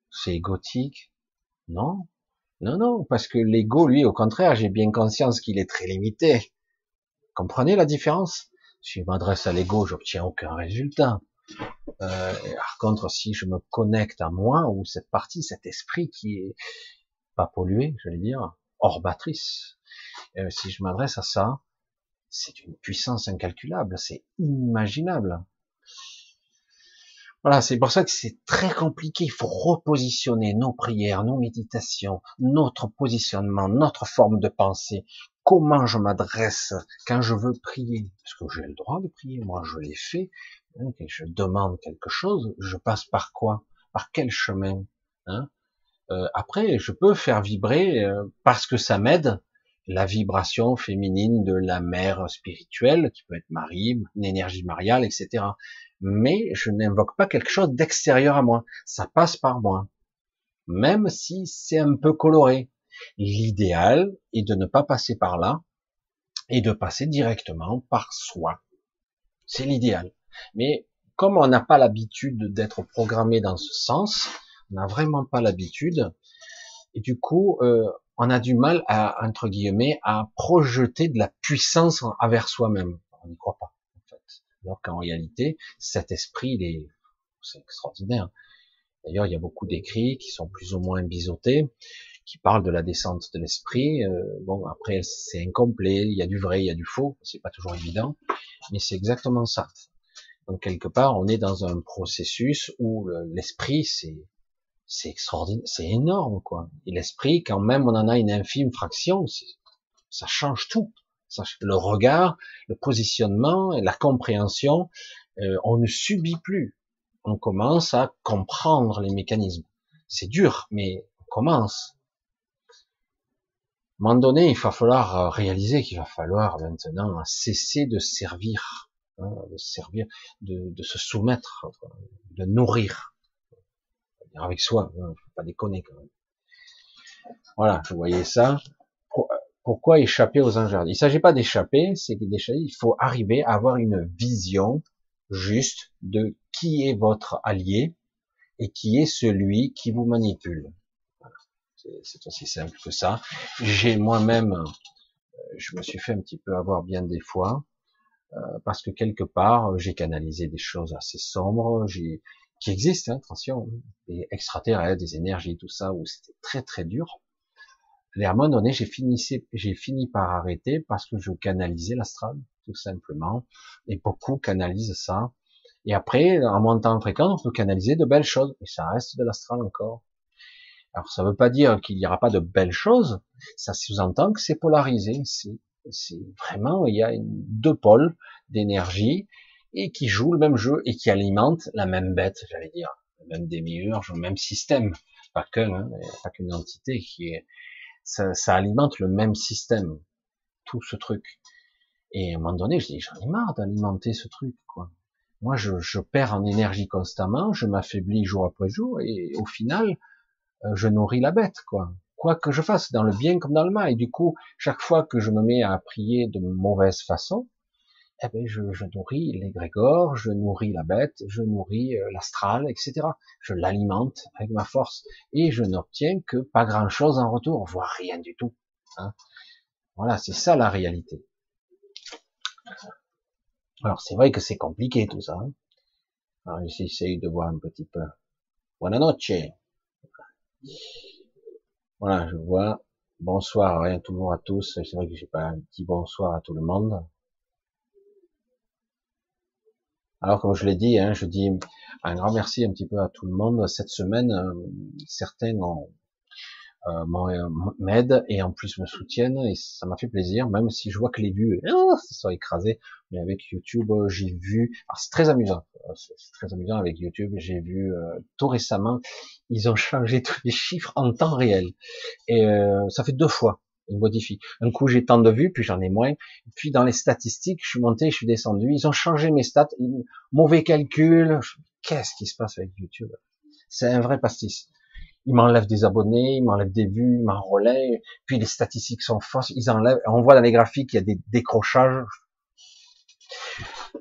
C'est égotique? Non, non, non, parce que l'ego, lui, au contraire, j'ai bien conscience qu'il est très limité. Comprenez la différence? Si je m'adresse à l'ego, j'obtiens aucun résultat. Euh, par contre, si je me connecte à moi ou cette partie, cet esprit qui est pas pollué, j'allais dire, hors euh, si je m'adresse à ça, c'est une puissance incalculable, c'est inimaginable. Voilà, c'est pour ça que c'est très compliqué. Il faut repositionner nos prières, nos méditations, notre positionnement, notre forme de pensée. Comment je m'adresse quand je veux prier? Parce que j'ai le droit de prier, moi je l'ai fait, Je demande quelque chose, je passe par quoi? Par quel chemin hein? Euh, Après, je peux faire vibrer, euh, parce que ça m'aide, la vibration féminine de la mère spirituelle, qui peut être Marie, une énergie mariale, etc. Mais je n'invoque pas quelque chose d'extérieur à moi. Ça passe par moi. Même si c'est un peu coloré. L'idéal est de ne pas passer par là et de passer directement par soi. C'est l'idéal. Mais comme on n'a pas l'habitude d'être programmé dans ce sens, on n'a vraiment pas l'habitude, et du coup, euh, on a du mal à, entre guillemets, à projeter de la puissance envers soi-même. On n'y croit pas, en fait. Alors qu'en réalité, cet esprit, il est, c'est extraordinaire. D'ailleurs, il y a beaucoup d'écrits qui sont plus ou moins biseautés, qui parlent de la descente de l'esprit. Euh, bon, après, c'est incomplet, il y a du vrai, il y a du faux, c'est pas toujours évident, mais c'est exactement ça. Donc quelque part, on est dans un processus où l'esprit, c'est c'est extraordinaire, c'est énorme quoi. Et l'esprit, quand même on en a une infime fraction, ça change tout. le regard, le positionnement, la compréhension, euh, on ne subit plus. On commence à comprendre les mécanismes. C'est dur, mais on commence. À un moment donné, il va falloir réaliser qu'il va falloir maintenant cesser de servir Hein, de servir, de, se soumettre, de nourrir. Avec soi, hein, faut pas déconner quand même. Voilà, je voyais ça. Pourquoi échapper aux anges Il ne s'agit pas d'échapper, c'est d'échapper. Il faut arriver à avoir une vision juste de qui est votre allié et qui est celui qui vous manipule. C'est aussi simple que ça. J'ai moi-même, euh, je me suis fait un petit peu avoir bien des fois. Euh, parce que quelque part, j'ai canalisé des choses assez sombres, j'ai qui existent, hein, attention, des extraterrestres, des énergies, tout ça, où c'était très très dur. Et à un moment donné, j'ai fini, j'ai fini par arrêter parce que je canalisais l'astral, tout simplement. Et beaucoup canalisent ça. Et après, en montant en fréquence, on peut canaliser de belles choses. Et ça reste de l'astral encore. Alors, ça ne veut pas dire qu'il n'y aura pas de belles choses. Ça sous-entend que c'est polarisé. C'est vraiment, il y a deux pôles d'énergie et qui jouent le même jeu et qui alimentent la même bête, j'allais dire, le même démiurge, le même système. Pas qu'un, hein, pas qu'une entité qui est, ça, ça, alimente le même système, tout ce truc. Et à un moment donné, je dis, j'en ai marre d'alimenter ce truc, quoi. Moi, je, je perds en énergie constamment, je m'affaiblis jour après jour, et au final, euh, je nourris la bête, quoi. Quoi que je fasse, dans le bien comme dans le mal. Et du coup, chaque fois que je me mets à prier de mauvaise façon, eh ben je, je nourris l'égrégore, je nourris la bête, je nourris euh, l'astral, etc. Je l'alimente avec ma force et je n'obtiens que pas grand chose en retour, voire rien du tout. Hein. Voilà, c'est ça la réalité. Alors c'est vrai que c'est compliqué tout ça. Hein. Alors j'essaye de voir un petit peu. Buenas noches. Voilà, je vois. Bonsoir le monde à tous. C'est vrai que j'ai pas un petit bonsoir à tout le monde. Alors, comme je l'ai dit, hein, je dis un grand merci un petit peu à tout le monde. Cette semaine, euh, certains euh, m'aident et en plus me soutiennent et ça m'a fait plaisir, même si je vois que les vues oh, se sont écrasées. Mais avec YouTube, euh, j'ai vu, c'est très amusant, c'est très amusant avec YouTube. J'ai vu tout récemment, ils ont *laughs* changé tous les chiffres en temps réel et ça fait deux fois ils modifient. Un coup, j'ai tant de vues, puis j'en ai moins. Puis dans les statistiques, je suis monté, je suis descendu. Ils ont changé mes stats. Mauvais calcul. Qu'est-ce qui se passe avec YouTube? C'est un vrai pastis. Ils m'enlèvent des abonnés, ils m'enlèvent des vues, ils m'enrôlent. Puis les statistiques sont fausses. Ils enlèvent. On voit dans les graphiques, il y a des décrochages.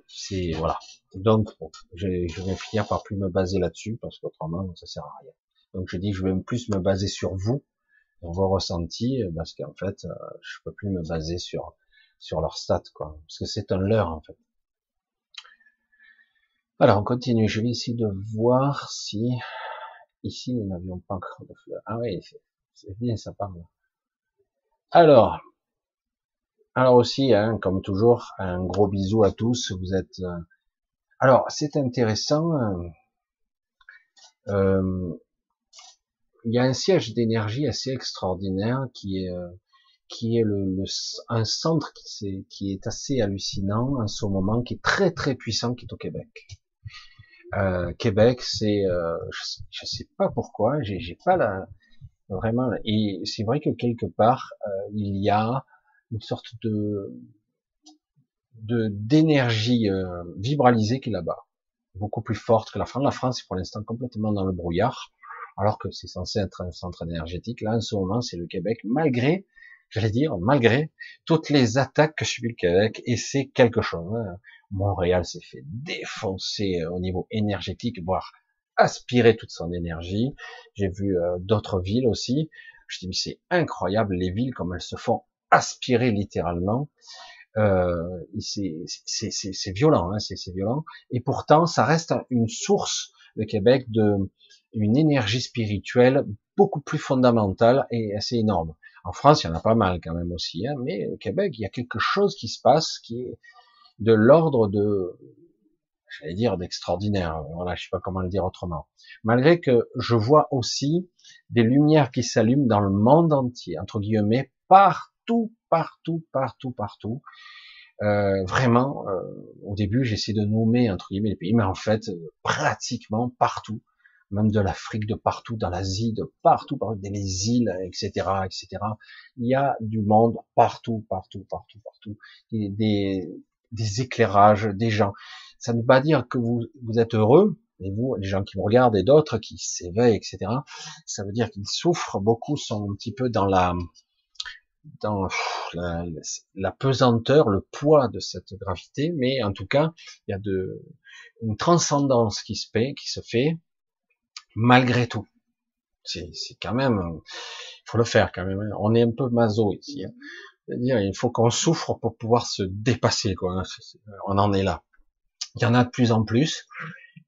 C'est voilà. Donc, je, je vais finir par plus me baser là-dessus parce qu'autrement, ça sert à rien. Donc, je dis, je vais plus me baser sur vous vos ressentis, parce qu'en fait, euh, je peux plus me baser sur sur leurs stats, quoi, parce que c'est un leurre en fait. Alors, on continue. Je vais essayer de voir si ici nous n'avions pas encore de fleurs. Ah oui, c'est bien, ça parle. Alors, alors aussi, hein, comme toujours, un gros bisou à tous. Vous êtes. Euh, alors, c'est intéressant. Euh, euh il y a un siège d'énergie assez extraordinaire qui est euh, qui est le, un centre qui qui est assez hallucinant en ce moment, qui est très très puissant, qui est au Québec. Euh, Québec, c'est, euh, je, sais pas pourquoi, j'ai, j'ai pas la vraiment. Et c'est vrai que quelque part, euh, il y a une sorte de de d'énergie euh, vibralisée qui est là-bas, beaucoup plus forte que la France. La France est pour l'instant complètement dans le brouillard alors que c'est censé être un centre énergétique. Là, en ce moment, c'est le Québec, malgré, j'allais dire, malgré toutes les attaques que subit le Québec, et c'est quelque chose. Hein. Montréal s'est fait défoncer euh, au niveau énergétique, voire aspirer toute son énergie. J'ai vu euh, d'autres villes aussi. Je dis, mais c'est incroyable les villes comme elles se font aspirer littéralement. Euh, c'est violent, hein, c'est violent. Et pourtant, ça reste une source, le Québec, de, une énergie spirituelle beaucoup plus fondamentale et assez énorme. En France, il y en a pas mal quand même aussi, hein, mais au Québec, il y a quelque chose qui se passe qui est de l'ordre de, j'allais dire d'extraordinaire. Voilà, je sais pas comment le dire autrement. Malgré que je vois aussi des lumières qui s'allument dans le monde entier, entre guillemets, partout, partout, partout, partout. Euh, vraiment, euh, au début, j'essaie de nommer entre guillemets les pays, mais en fait, pratiquement partout même de l'Afrique, de partout, dans l'Asie, de partout, partout, les îles, etc., etc. Il y a du monde partout, partout, partout, partout. Des, des éclairages, des gens. Ça ne veut pas dire que vous, êtes heureux, et vous, les gens qui vous regardent et d'autres qui s'éveillent, etc. Ça veut dire qu'ils souffrent, beaucoup sont un petit peu dans la, dans la, la, pesanteur, le poids de cette gravité, mais en tout cas, il y a de, une transcendance qui se fait, qui se fait, malgré tout. C'est quand même, il faut le faire quand même. Hein. On est un peu maso ici. Hein. C'est-à-dire, il faut qu'on souffre pour pouvoir se dépasser. Quoi. On en est là. Il y en a de plus en plus,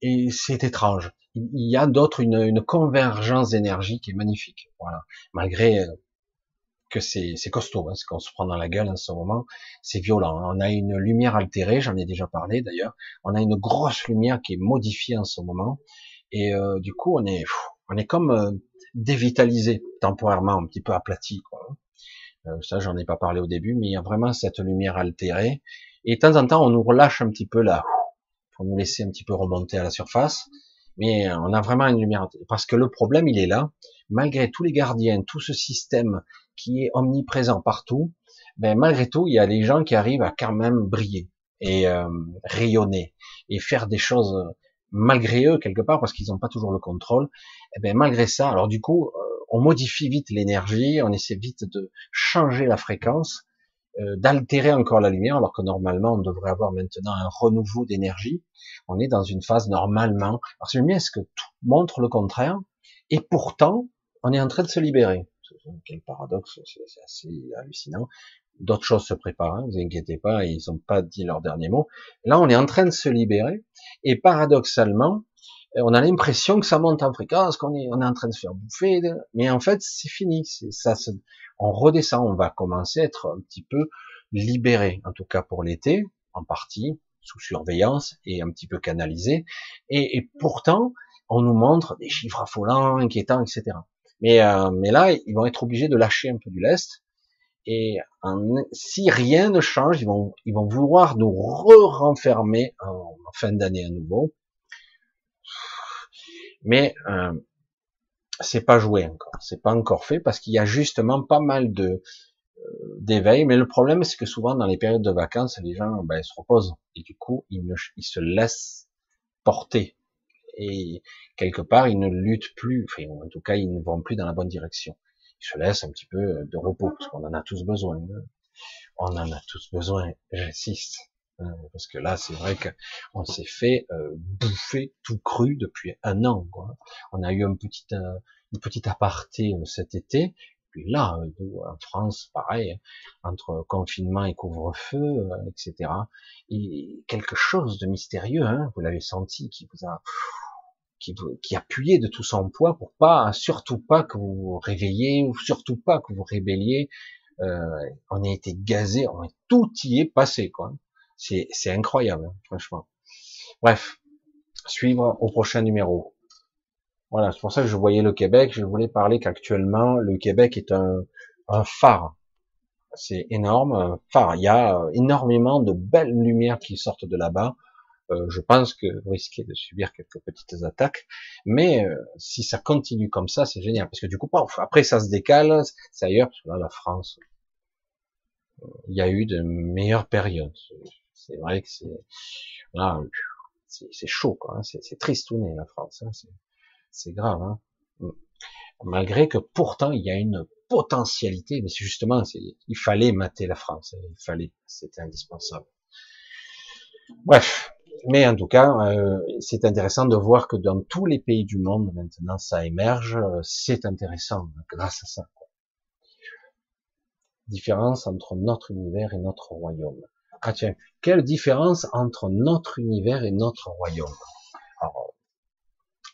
et c'est étrange. Il y a d'autres une, une convergence d'énergie qui est magnifique. Voilà. Malgré que c'est costaud, hein, ce qu'on se prend dans la gueule en ce moment, c'est violent. Hein. On a une lumière altérée, j'en ai déjà parlé d'ailleurs. On a une grosse lumière qui est modifiée en ce moment, et euh, du coup on est, on est comme euh, dévitalisé temporairement, un petit peu aplati. Euh, ça, j'en ai pas parlé au début, mais il y a vraiment cette lumière altérée. Et de temps en temps, on nous relâche un petit peu là, pour nous laisser un petit peu remonter à la surface. Mais on a vraiment une lumière parce que le problème, il est là. Malgré tous les gardiens, tout ce système qui est omniprésent partout, ben malgré tout, il y a des gens qui arrivent à quand même briller et rayonner et faire des choses malgré eux quelque part parce qu'ils n'ont pas toujours le contrôle. Et eh ben malgré ça, alors du coup, euh, on modifie vite l'énergie, on essaie vite de changer la fréquence, euh, d'altérer encore la lumière, alors que normalement on devrait avoir maintenant un renouveau d'énergie. On est dans une phase normalement. Alors c'est bien ce que tout montre le contraire, et pourtant on est en train de se libérer. Quel paradoxe, c'est assez hallucinant. D'autres choses se préparent, hein, vous inquiétez pas, ils n'ont pas dit leur dernier mot. Là, on est en train de se libérer, et paradoxalement, on a l'impression que ça monte en fréquence, qu'on est, on est en train de se faire bouffer, mais en fait, c'est fini. Ça, on redescend, on va commencer à être un petit peu libéré, en tout cas pour l'été, en partie sous surveillance et un petit peu canalisé. Et, et pourtant, on nous montre des chiffres affolants, inquiétants, etc. Mais, euh, mais là, ils vont être obligés de lâcher un peu du lest. Et si rien ne change, ils vont, ils vont vouloir nous re-renfermer en, fin d'année à nouveau. Mais euh, c'est pas joué encore, c'est pas encore fait parce qu'il y a justement pas mal de euh, d'éveil. Mais le problème, c'est que souvent dans les périodes de vacances, les gens ben, se reposent. Et du coup ils, ils se laissent porter. Et quelque part ils ne luttent plus, enfin en tout cas ils ne vont plus dans la bonne direction. Ils se laissent un petit peu de repos parce qu'on en a tous besoin. Hein. On en a tous besoin, j'insiste. Hein, parce que là, c'est vrai qu'on s'est fait euh, bouffer tout cru depuis un an. Quoi. On a eu un petit, euh, une petite aparté euh, cet été. Puis là, en France, pareil, entre confinement et couvre-feu, etc. Et quelque chose de mystérieux, hein, vous l'avez senti, qui vous a qui, appuyait de tout son poids pour pas, surtout pas que vous vous réveillez, ou surtout pas que vous rébelliez. on a été gazé, on tout y est passé, quoi. C'est, incroyable, hein, franchement. Bref, suivre au prochain numéro. Voilà, c'est pour ça que je voyais le Québec. Je voulais parler qu'actuellement, le Québec est un, un phare. C'est énorme, un phare. Il y a euh, énormément de belles lumières qui sortent de là-bas. Euh, je pense que vous risquez de subir quelques petites attaques, mais euh, si ça continue comme ça, c'est génial, parce que du coup, après ça se décale, c'est ailleurs, là, la France, il y a eu de meilleures périodes. C'est vrai que c'est là, c'est chaud, quoi. Hein. C'est tristouné la France. Hein. C'est grave. Hein. Mm. Malgré que pourtant il y a une potentialité, mais c'est justement, il fallait mater la France. Hein. Il fallait, c'était indispensable. Bref, mais en tout cas, euh, c'est intéressant de voir que dans tous les pays du monde maintenant ça émerge. C'est intéressant grâce à ça. Différence entre notre univers et notre royaume. Ah tiens, quelle différence entre notre univers et notre royaume? Alors,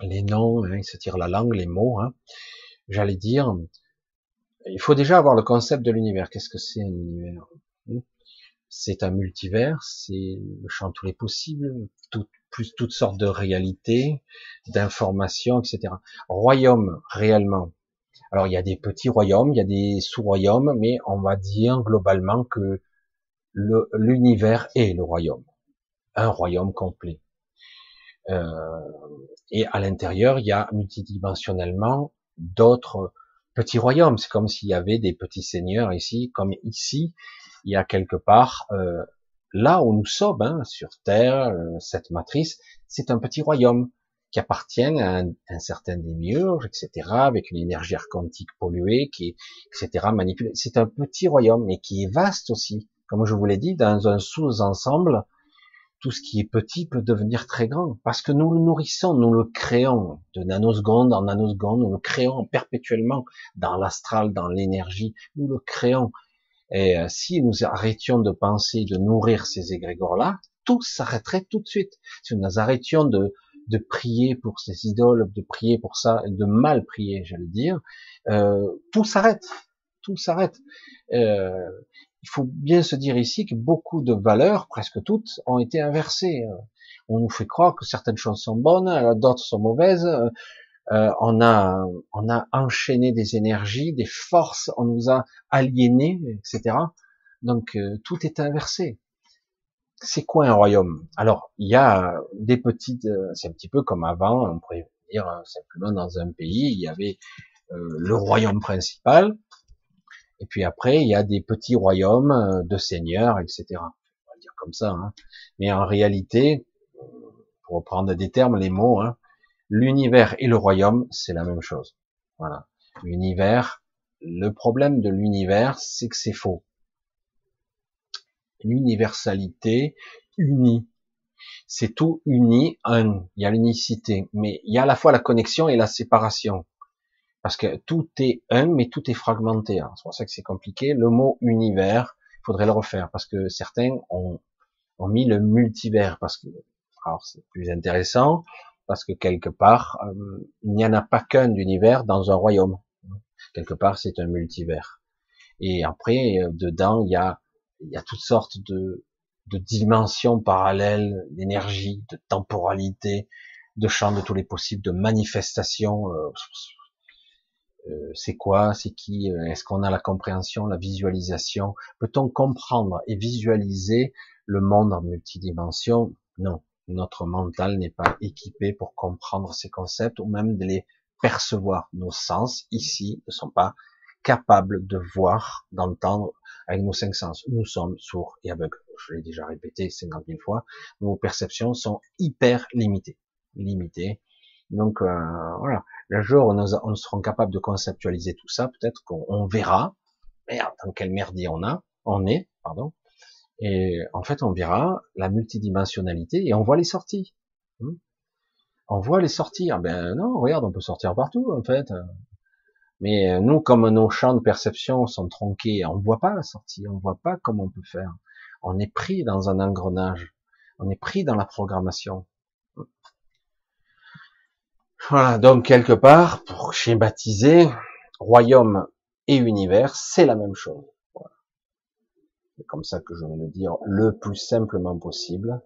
les noms, hein, ils se tirent la langue, les mots. Hein. J'allais dire, il faut déjà avoir le concept de l'univers. Qu'est-ce que c'est un univers? Hmm? C'est un multivers, c'est le champ de tous les possibles, plus toutes sortes de réalités, d'informations, etc. Royaume, réellement. Alors il y a des petits royaumes, il y a des sous-royaumes, mais on va dire globalement que l'univers est le royaume, un royaume complet. Euh, et à l'intérieur, il y a multidimensionnellement d'autres petits royaumes. C'est comme s'il y avait des petits seigneurs ici, comme ici, il y a quelque part, euh, là où nous sommes, hein, sur Terre, euh, cette matrice, c'est un petit royaume qui appartient à un, un, certain démiurge, etc., avec une énergie archontique polluée, qui, etc., manipulée. C'est un petit royaume, mais qui est vaste aussi comme je vous l'ai dit, dans un sous-ensemble, tout ce qui est petit peut devenir très grand, parce que nous le nourrissons, nous le créons de nanoseconde en nanoseconde, nous le créons perpétuellement dans l'astral, dans l'énergie, nous le créons. Et euh, si nous arrêtions de penser, de nourrir ces égrégores-là, tout s'arrêterait tout de suite. Si nous arrêtions de, de prier pour ces idoles, de prier pour ça, de mal prier, j'allais dire, euh, tout s'arrête. tout s'arrête. Euh, il faut bien se dire ici que beaucoup de valeurs, presque toutes, ont été inversées. On nous fait croire que certaines choses sont bonnes, d'autres sont mauvaises. Euh, on a on a enchaîné des énergies, des forces, on nous a aliénés, etc. Donc euh, tout est inversé. C'est quoi un royaume? Alors il y a des petites, euh, c'est un petit peu comme avant, on pourrait dire simplement dans un pays il y avait le royaume principal, et puis après il y a des petits royaumes de seigneurs, etc. On va dire comme ça, hein. mais en réalité, pour reprendre des termes, les mots, hein, L'univers et le royaume, c'est la même chose. Voilà. L'univers, le problème de l'univers, c'est que c'est faux. L'universalité unie. C'est tout uni, un. Il y a l'unicité, mais il y a à la fois la connexion et la séparation. Parce que tout est un, mais tout est fragmenté. Hein. C'est pour ça que c'est compliqué. Le mot univers, il faudrait le refaire, parce que certains ont, ont mis le multivers, parce que alors c'est plus intéressant parce que quelque part, euh, il n'y en a pas qu'un d'univers dans un royaume. Quelque part, c'est un multivers. Et après, euh, dedans, il y a, y a toutes sortes de, de dimensions parallèles, d'énergie, de temporalité, de champs de tous les possibles, de manifestations. Euh, c'est quoi, c'est qui, est-ce qu'on a la compréhension, la visualisation? Peut-on comprendre et visualiser le monde en multidimension? Non notre mental n'est pas équipé pour comprendre ces concepts ou même de les percevoir. Nos sens ici ne sont pas capables de voir, d'entendre avec nos cinq sens. Nous sommes sourds et aveugles. Je l'ai déjà répété 50 000 fois. Nos perceptions sont hyper limitées. Limitées. Donc euh, voilà, le jour où nous, on serons capables de conceptualiser tout ça, peut-être qu'on verra, merde, dans quelle merdier on a, on est, pardon, et en fait, on verra la multidimensionnalité et on voit les sorties. Hmm. On voit les sorties. Ah ben non, regarde, on peut sortir partout en fait. Mais euh, nous, comme nos champs de perception sont tronqués, on voit pas la sortie, on voit pas comment on peut faire. On est pris dans un engrenage, on est pris dans la programmation. Voilà, donc quelque part, pour schématiser, royaume et univers, c'est la même chose. C'est comme ça que je vais le dire le plus simplement possible.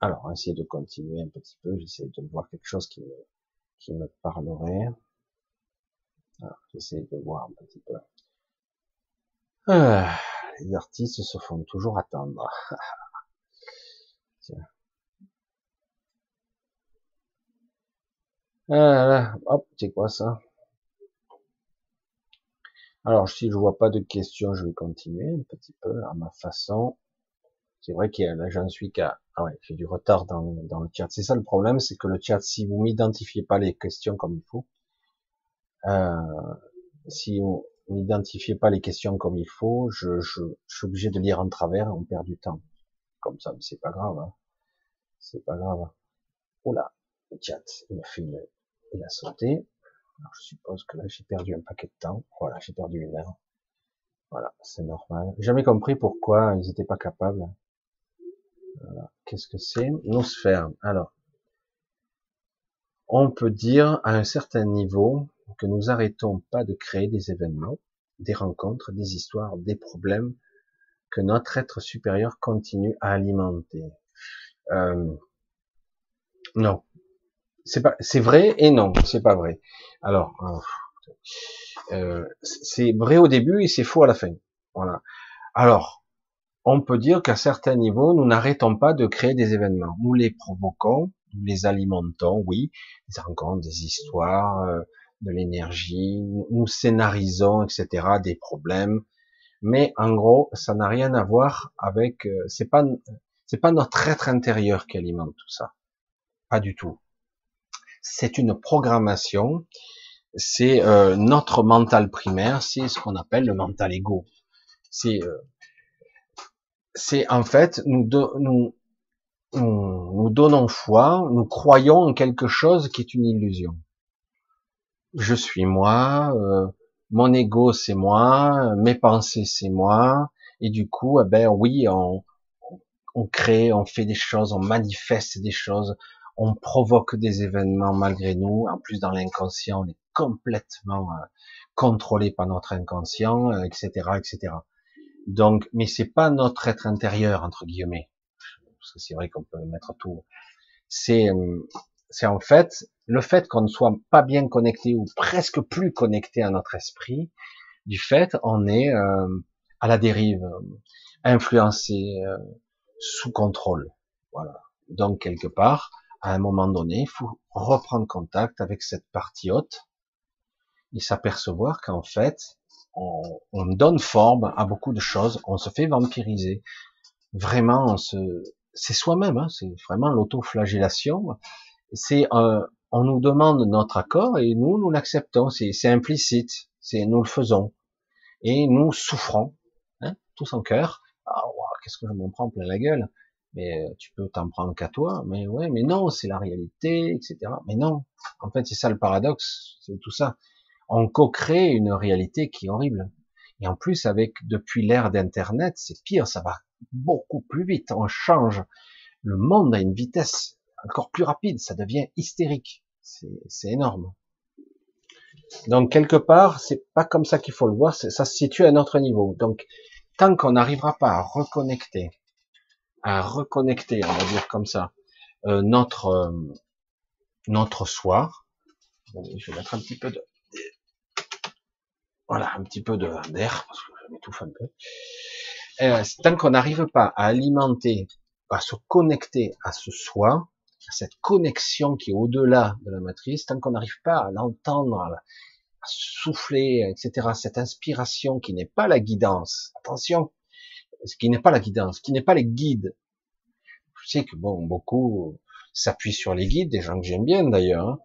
Alors, essayer de continuer un petit peu. J'essaie de voir quelque chose qui me, qui me parlerait. J'essaie de voir un petit peu. Ah, les artistes se font toujours attendre. *laughs* Tiens. Ah, hop, c'est quoi ça? Alors, si je vois pas de questions, je vais continuer un petit peu à ma façon. C'est vrai que là, j'en suis qu'à... Ah ouais, j'ai du retard dans, dans le chat. C'est ça le problème, c'est que le chat, si vous m'identifiez pas les questions comme il faut, euh, si vous m'identifiez pas les questions comme il faut, je, je, suis obligé de lire en travers, on perd du temps. Comme ça, mais c'est pas grave. Hein. C'est pas grave. Oula, le chat, il a fait il a sauté. Je suppose que là, j'ai perdu un paquet de temps. Voilà, j'ai perdu une heure. Voilà, c'est normal. Jamais compris pourquoi ils n'étaient pas capables. Qu'est-ce que c'est? Nosphère. Alors, on peut dire à un certain niveau que nous arrêtons pas de créer des événements, des rencontres, des histoires, des problèmes que notre être supérieur continue à alimenter. Euh, non, c'est pas, c'est vrai et non, c'est pas vrai. Alors, euh, euh, c'est vrai au début et c'est faux à la fin. Voilà. Alors, on peut dire qu'à certains niveaux, nous n'arrêtons pas de créer des événements. Nous les provoquons, nous les alimentons, oui, des rencontres, des histoires, euh, de l'énergie, nous scénarisons, etc., des problèmes. Mais en gros, ça n'a rien à voir avec. c'est pas, c'est pas notre être intérieur qui alimente tout ça. Pas du tout c'est une programmation, c'est euh, notre mental primaire, c'est ce qu'on appelle le mental ego. C'est euh, c'est en fait nous, nous, nous donnons foi, nous croyons en quelque chose qui est une illusion. Je suis moi, euh, mon ego c'est moi, mes pensées c'est moi, et du coup, eh ben oui, on, on crée, on fait des choses, on manifeste des choses, on provoque des événements malgré nous. En plus, dans l'inconscient, on est complètement euh, contrôlés par notre inconscient, etc., etc. Donc, mais c'est pas notre être intérieur entre guillemets, parce que c'est vrai qu'on peut mettre tout. C'est, euh, c'est en fait le fait qu'on ne soit pas bien connecté ou presque plus connecté à notre esprit. Du fait, on est euh, à la dérive, influencé, euh, sous contrôle. Voilà. Donc quelque part, à un moment donné, il faut reprendre contact avec cette partie haute et s'apercevoir qu'en fait, on, on, donne forme à beaucoup de choses, on se fait vampiriser. Vraiment, on se, c'est soi-même, hein, c'est vraiment l'autoflagellation. C'est on nous demande notre accord et nous, nous l'acceptons. C'est implicite, c'est nous le faisons et nous souffrons, hein, tous en cœur. Ah, qu'est-ce que je m'en prends plein la gueule Mais euh, tu peux t'en prendre qu'à toi. Mais ouais, mais non, c'est la réalité, etc. Mais non, en fait, c'est ça le paradoxe, c'est tout ça on co-crée une réalité qui est horrible. Et en plus, avec depuis l'ère d'Internet, c'est pire, ça va beaucoup plus vite. On change le monde à une vitesse encore plus rapide, ça devient hystérique. C'est énorme. Donc quelque part, c'est pas comme ça qu'il faut le voir, ça se situe à un autre niveau. Donc tant qu'on n'arrivera pas à reconnecter, à reconnecter, on va dire comme ça, euh, notre euh, notre soi. Je vais mettre un petit peu de voilà, un petit peu d'air, parce que je m'étouffe un peu. Euh, tant qu'on n'arrive pas à alimenter, à se connecter à ce soi, à cette connexion qui est au-delà de la matrice, tant qu'on n'arrive pas à l'entendre, à, souffler, etc., cette inspiration qui n'est pas la guidance, attention, ce qui n'est pas la guidance, qui n'est pas les guides. Je sais que bon, beaucoup s'appuient sur les guides, des gens que j'aime bien d'ailleurs, hein,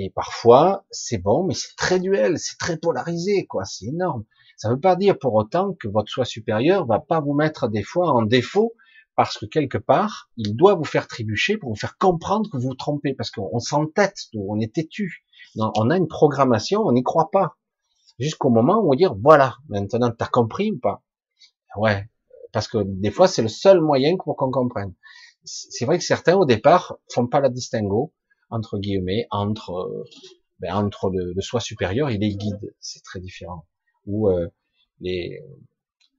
et parfois, c'est bon, mais c'est très duel, c'est très polarisé, quoi. C'est énorme. Ça ne veut pas dire pour autant que votre soi supérieur va pas vous mettre des fois en défaut parce que quelque part, il doit vous faire trébucher pour vous faire comprendre que vous vous trompez, parce qu'on s'entête, on est têtu. On a une programmation, on n'y croit pas. Jusqu'au moment où on dit, voilà, maintenant, t'as compris ou pas? Ouais. Parce que des fois, c'est le seul moyen pour qu'on comprenne. C'est vrai que certains, au départ, font pas la distinguo, entre guillemets, entre euh, ben, entre le, soi supérieur et les guides, c'est très différent. Ou euh, les,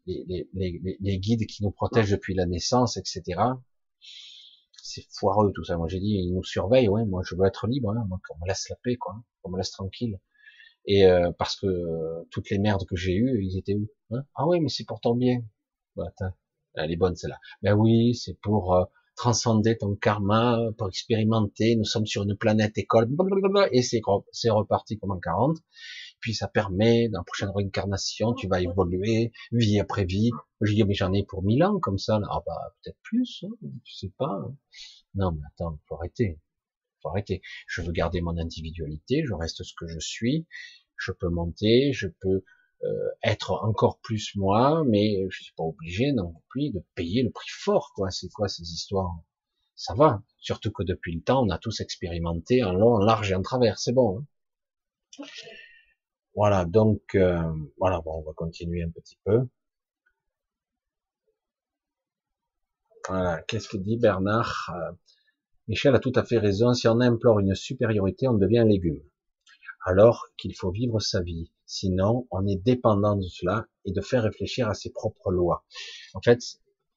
les, les, les, guides qui nous protègent depuis la naissance, etc. C'est foireux tout ça. Moi j'ai dit, ils nous surveillent, ouais. Moi je veux être libre, hein, moi, qu'on me laisse la paix, quoi, qu'on me laisse tranquille. Et euh, parce que toutes les merdes que j'ai eues, ils étaient où hein? Ah oui, mais c'est pour ton bien. Bah, elle est bonne celle-là. Ben oui, c'est pour transcender ton karma, pour expérimenter, nous sommes sur une planète école, et c'est, reparti comme en 40. Puis ça permet, dans la prochaine réincarnation, tu vas évoluer, vie après vie. Je dis, mais j'en ai pour mille ans, comme ça. Ah bah, peut-être plus, hein, je sais pas. Non, mais attends, faut arrêter. Faut arrêter. Je veux garder mon individualité, je reste ce que je suis. Je peux monter, je peux euh, être encore plus moi, mais je suis pas obligé non plus de payer le prix fort, quoi. C'est quoi ces histoires? Ça va, surtout que depuis le temps, on a tous expérimenté en long, en large et en travers, c'est bon. Hein voilà, donc euh, voilà, bon, on va continuer un petit peu. Voilà, qu'est-ce que dit Bernard? Euh, Michel a tout à fait raison. Si on implore une supériorité, on devient un légume. Alors qu'il faut vivre sa vie. Sinon, on est dépendant de cela et de faire réfléchir à ses propres lois. En fait,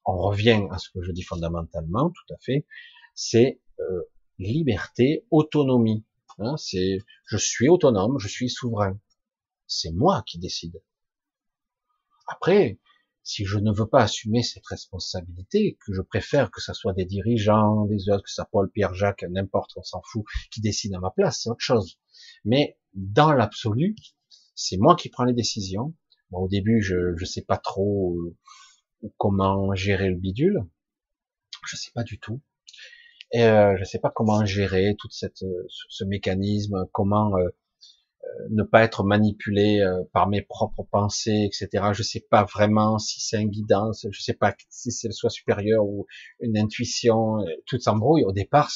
on revient à ce que je dis fondamentalement, tout à fait, c'est euh, liberté, autonomie. Hein, c'est je suis autonome, je suis souverain. C'est moi qui décide. Après, si je ne veux pas assumer cette responsabilité, que je préfère que ça soit des dirigeants, des autres, que ça Paul, Pierre, Jacques, n'importe, on s'en fout, qui décident à ma place, c'est autre chose. Mais dans l'absolu, c'est moi qui prends les décisions. au début, je ne sais pas trop euh, comment gérer le bidule. Je sais pas du tout. Et euh, je sais pas comment gérer tout cette, ce mécanisme, comment euh, euh, ne pas être manipulé par mes propres pensées, etc. Je sais pas vraiment si c'est un guidance, je sais pas si c'est le soi supérieur ou une intuition, tout s'embrouille. Au départ,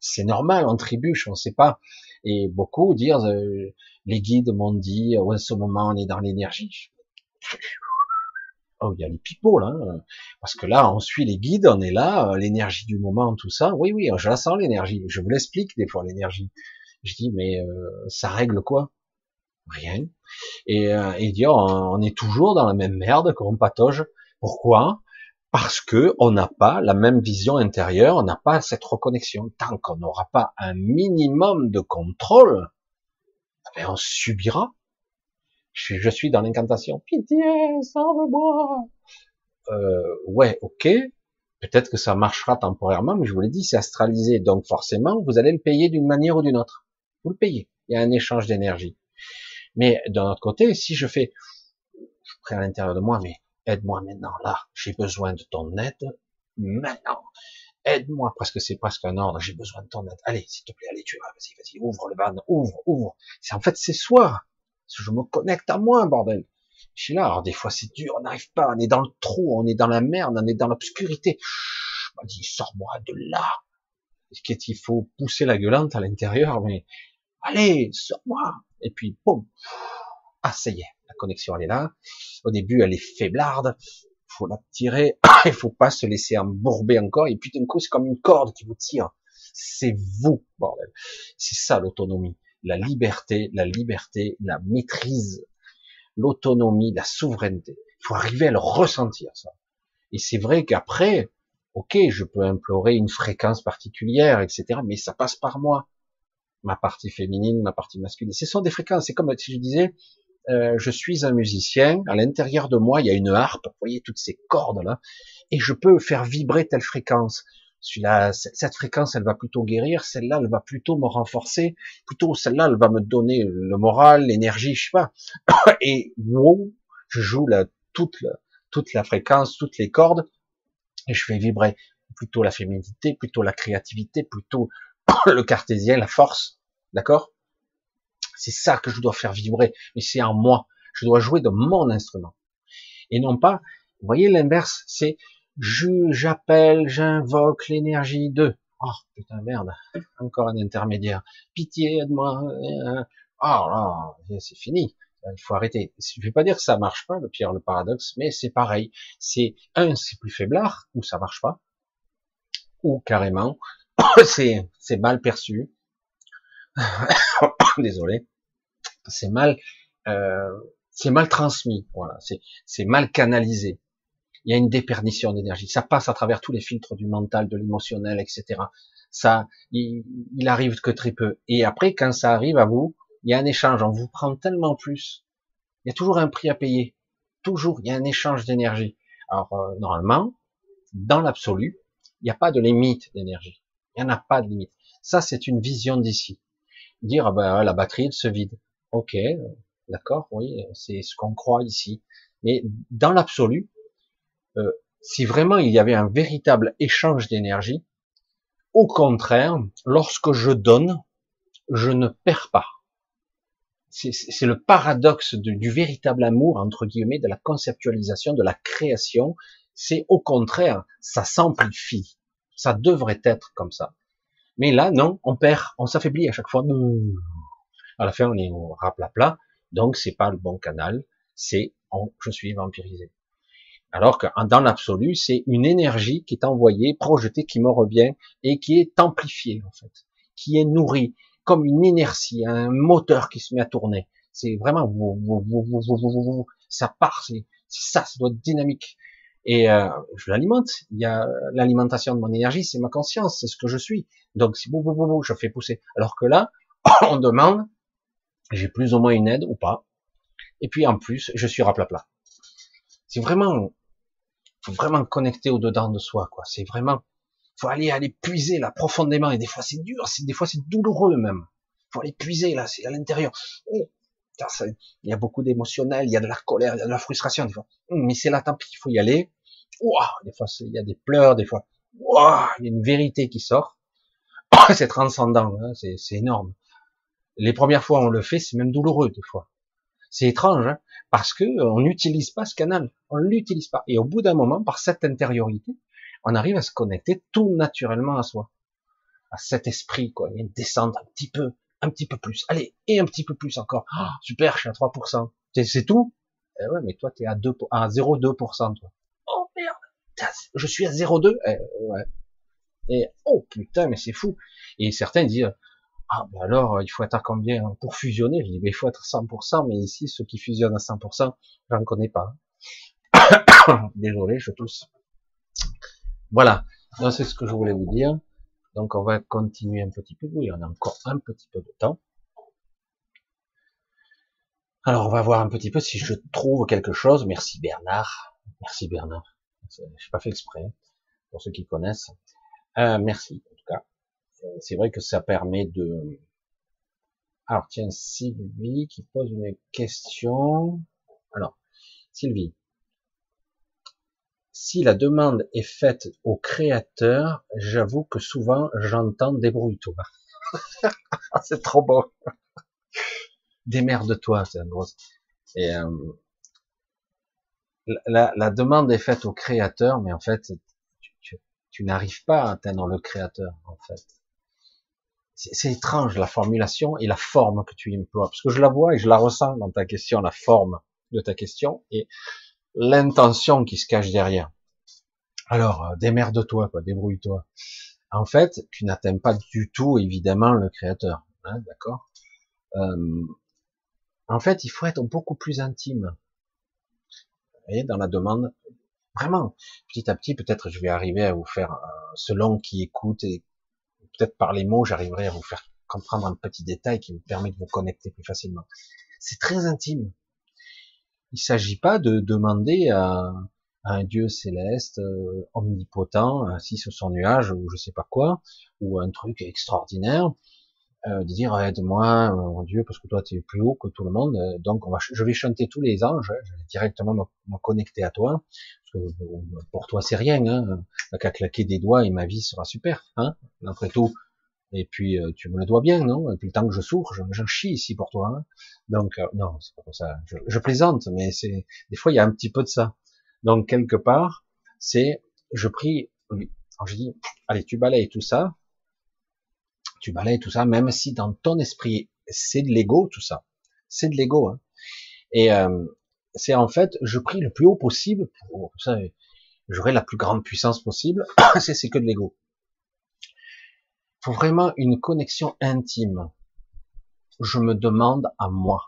c'est normal, on trébuche, on sait pas. Et beaucoup dire, les guides m'ont dit, oh, en ce moment on est dans l'énergie. Oh, il y a les pipeaux là, hein. parce que là on suit les guides, on est là, euh, l'énergie du moment, tout ça. Oui, oui, je la sens l'énergie. Je vous l'explique des fois l'énergie. Je dis, mais euh, ça règle quoi? Rien. Et, euh, et dire on, est toujours dans la même merde qu'on patauge. Pourquoi? Parce que on n'a pas la même vision intérieure, on n'a pas cette reconnexion. Tant qu'on n'aura pas un minimum de contrôle, eh on subira. Je suis, dans l'incantation. Pitié, sauve-moi. Euh, ouais, ok. Peut-être que ça marchera temporairement, mais je vous l'ai dit, c'est astralisé. Donc forcément, vous allez le payer d'une manière ou d'une autre. Vous le payez. Il y a un échange d'énergie. Mais d'un autre côté, si je fais, je prends à l'intérieur de moi, mais aide-moi maintenant, là, j'ai besoin de ton aide, maintenant, aide-moi, parce que c'est presque un ordre, j'ai besoin de ton aide, allez, s'il te plaît, allez, tu vas, vas-y, vas-y, ouvre le ban, ouvre, ouvre. C'est en fait, c'est soi. Je me connecte à moi, bordel. Je suis là, alors des fois c'est dur, on n'arrive pas, on est dans le trou, on est dans la merde, on est dans l'obscurité. Me dis, sors-moi de là. Qu'est-ce qu'il faut? Pousser la gueulante à l'intérieur, mais allez, sors-moi. Et puis, boum. Ah, la connexion, elle est là. Au début, elle est faiblarde. Faut la tirer. *coughs* Il faut pas se laisser embourber encore. Et puis, d'un coup, c'est comme une corde qui vous tire. C'est vous, bordel. C'est ça, l'autonomie. La liberté, la liberté, la maîtrise, l'autonomie, la souveraineté. Il faut arriver à le ressentir, ça. Et c'est vrai qu'après, ok, je peux implorer une fréquence particulière, etc., mais ça passe par moi ma partie féminine, ma partie masculine. Ce sont des fréquences. C'est comme si je disais, euh, je suis un musicien. À l'intérieur de moi, il y a une harpe. Vous voyez toutes ces cordes là, et je peux faire vibrer telle fréquence. Celui-là, cette fréquence, elle va plutôt guérir. Celle-là, elle va plutôt me renforcer. Plutôt, celle-là, elle va me donner le moral, l'énergie, je sais pas. *coughs* Et wow, je joue la, toute, la, toute la fréquence, toutes les cordes, et je fais vibrer plutôt la féminité, plutôt la créativité, plutôt *coughs* le cartésien, la force, d'accord? C'est ça que je dois faire vibrer, mais c'est en moi. Je dois jouer de mon instrument. Et non pas, vous voyez l'inverse, c'est j'appelle, j'invoque l'énergie de. Oh putain merde, encore un intermédiaire. Pitié, aide-moi. Oh là, c'est fini. Il faut arrêter. Je vais pas dire que ça marche pas, le pire, le paradoxe, mais c'est pareil. C'est un, c'est plus faiblard, ou ça marche pas, ou carrément, *coughs* c'est mal perçu. *coughs* Désolé. C'est mal euh, c'est mal transmis. Voilà, c'est mal canalisé. Il y a une déperdition d'énergie. Ça passe à travers tous les filtres du mental, de l'émotionnel, etc. Ça, il, il arrive que très peu. Et après, quand ça arrive à vous, il y a un échange. On vous prend tellement plus. Il y a toujours un prix à payer. Toujours, il y a un échange d'énergie. Alors euh, normalement, dans l'absolu, il n'y a pas de limite d'énergie. Il n'y en a pas de limite. Ça, c'est une vision d'ici. Dire, ah ben, la batterie, se vide. Ok, d'accord, oui, c'est ce qu'on croit ici. Mais dans l'absolu, euh, si vraiment il y avait un véritable échange d'énergie, au contraire, lorsque je donne, je ne perds pas. C'est le paradoxe du véritable amour, entre guillemets, de la conceptualisation, de la création. C'est au contraire, ça s'amplifie. Ça devrait être comme ça. Mais là, non, on perd, on s'affaiblit à chaque fois. À la fin, on est au plat. Donc, c'est pas le bon canal. C'est, je suis vampirisé. Alors que dans l'absolu, c'est une énergie qui est envoyée, projetée, qui me revient et qui est amplifiée en fait, qui est nourrie comme une inertie, un moteur qui se met à tourner. C'est vraiment ça part, c'est ça, ça doit être dynamique et euh, je l'alimente. Il y a l'alimentation de mon énergie, c'est ma conscience, c'est ce que je suis. Donc si bou, je fais pousser. Alors que là, *coughs* on demande, j'ai plus ou moins une aide ou pas. Et puis en plus, je suis raplapla. C'est vraiment, faut vraiment connecter au dedans de soi, quoi. C'est vraiment, faut aller aller puiser là profondément. Et des fois c'est dur, des fois c'est douloureux même. Faut aller puiser là, c'est à l'intérieur. Oh, il y a beaucoup d'émotionnel, il y a de la colère, il y a de la frustration des fois. Mais c'est là, tant pis, il faut y aller. des fois, il y a des pleurs, des fois, il y a une vérité qui sort. *coughs* c'est transcendant, hein, c'est énorme. Les premières fois on le fait, c'est même douloureux des fois. C'est étrange, hein, parce que on n'utilise pas ce canal, on l'utilise pas. Et au bout d'un moment, par cette intériorité, on arrive à se connecter tout naturellement à soi, à cet esprit, quoi. Il y a une un petit peu, un petit peu plus, allez, et un petit peu plus encore. Oh, super, je suis à 3%. C'est tout? Eh ouais, mais toi, tu es à 2, à 0,2%, toi. Oh merde, je suis à 0,2 eh, ouais. Et oh putain, mais c'est fou. Et certains disent, Ah, ben alors, il faut être à combien pour fusionner? Je dis, ben, il faut être 100%, mais ici, ceux qui fusionnent à 100%, j'en connais pas. *coughs* Désolé, je tousse. Voilà, c'est ce que je voulais vous dire. Donc, on va continuer un petit peu. Oui, on a encore un petit peu de temps. Alors, on va voir un petit peu si je trouve quelque chose. Merci Bernard. Merci Bernard. Je n'ai pas fait exprès, pour ceux qui connaissent. Euh, merci, en tout cas. C'est vrai que ça permet de... Alors, tiens, Sylvie qui pose une question. Alors, Sylvie, si la demande est faite au créateur, j'avoue que souvent j'entends débrouille-toi. *laughs* c'est trop beau. Démerde-toi, c'est un gros. Euh, la, la, demande est faite au créateur, mais en fait, tu n'arrives pas à atteindre le créateur, en fait. C'est étrange la formulation et la forme que tu emploies, parce que je la vois et je la ressens dans ta question, la forme de ta question et l'intention qui se cache derrière. Alors, euh, démerde-toi, quoi, débrouille-toi. En fait, tu n'atteins pas du tout, évidemment, le créateur, hein, d'accord? Euh, En fait, il faut être beaucoup plus intime. Vous voyez, dans la demande, Vraiment, petit à petit, peut-être je vais arriver à vous faire, euh, selon qui écoute, et peut-être par les mots, j'arriverai à vous faire comprendre un petit détail qui me permet de vous connecter plus facilement. C'est très intime. Il s'agit pas de demander à, un Dieu céleste, euh, omnipotent, assis sur son nuage, ou je sais pas quoi, ou un truc extraordinaire, euh, de dire aide-moi, euh, mon Dieu, parce que toi tu es plus haut que tout le monde, euh, donc je vais chanter tous les anges, hein, je vais directement me, connecter à toi, parce que pour toi c'est rien, hein, qu'à claquer des doigts et ma vie sera super, hein, après tout. Et puis tu me le dois bien, non? Depuis le temps que je souffre, j'en chie ici pour toi. Hein donc non, c'est pas comme ça. Je, je plaisante, mais c'est des fois il y a un petit peu de ça. Donc quelque part, c'est je prie. Alors je dis, allez, tu balayes tout ça, tu balayes tout ça, même si dans ton esprit, c'est de l'ego, tout ça. C'est de l'ego. Hein. Et euh, c'est en fait, je prie le plus haut possible pour ça, j'aurai la plus grande puissance possible. *coughs* c'est que de l'ego. Faut vraiment une connexion intime. Je me demande à moi.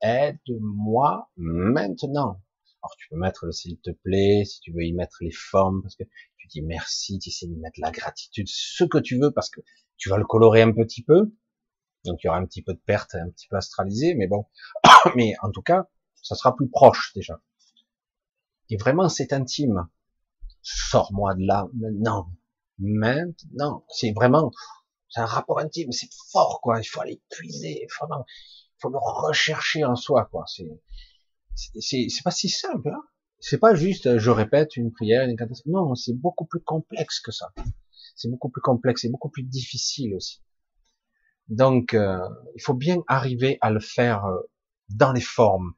Aide-moi maintenant. Alors tu peux mettre le s'il te plaît, si tu veux y mettre les formes, parce que tu dis merci, tu essaies de mettre la gratitude, ce que tu veux, parce que tu vas le colorer un petit peu, donc il y aura un petit peu de perte, un petit peu astralisé, mais bon, *coughs* mais en tout cas, ça sera plus proche déjà. Et vraiment, c'est intime. Sors-moi de là maintenant, maintenant. C'est vraiment, c'est un rapport intime, c'est fort quoi. Il faut aller puiser, vraiment, il faut le rechercher en soi quoi. C'est, c'est, c'est pas si simple. Hein c'est pas juste je répète une prière, une. Non, c'est beaucoup plus complexe que ça. C'est beaucoup plus complexe et beaucoup plus difficile aussi. Donc, euh, il faut bien arriver à le faire euh, dans les formes,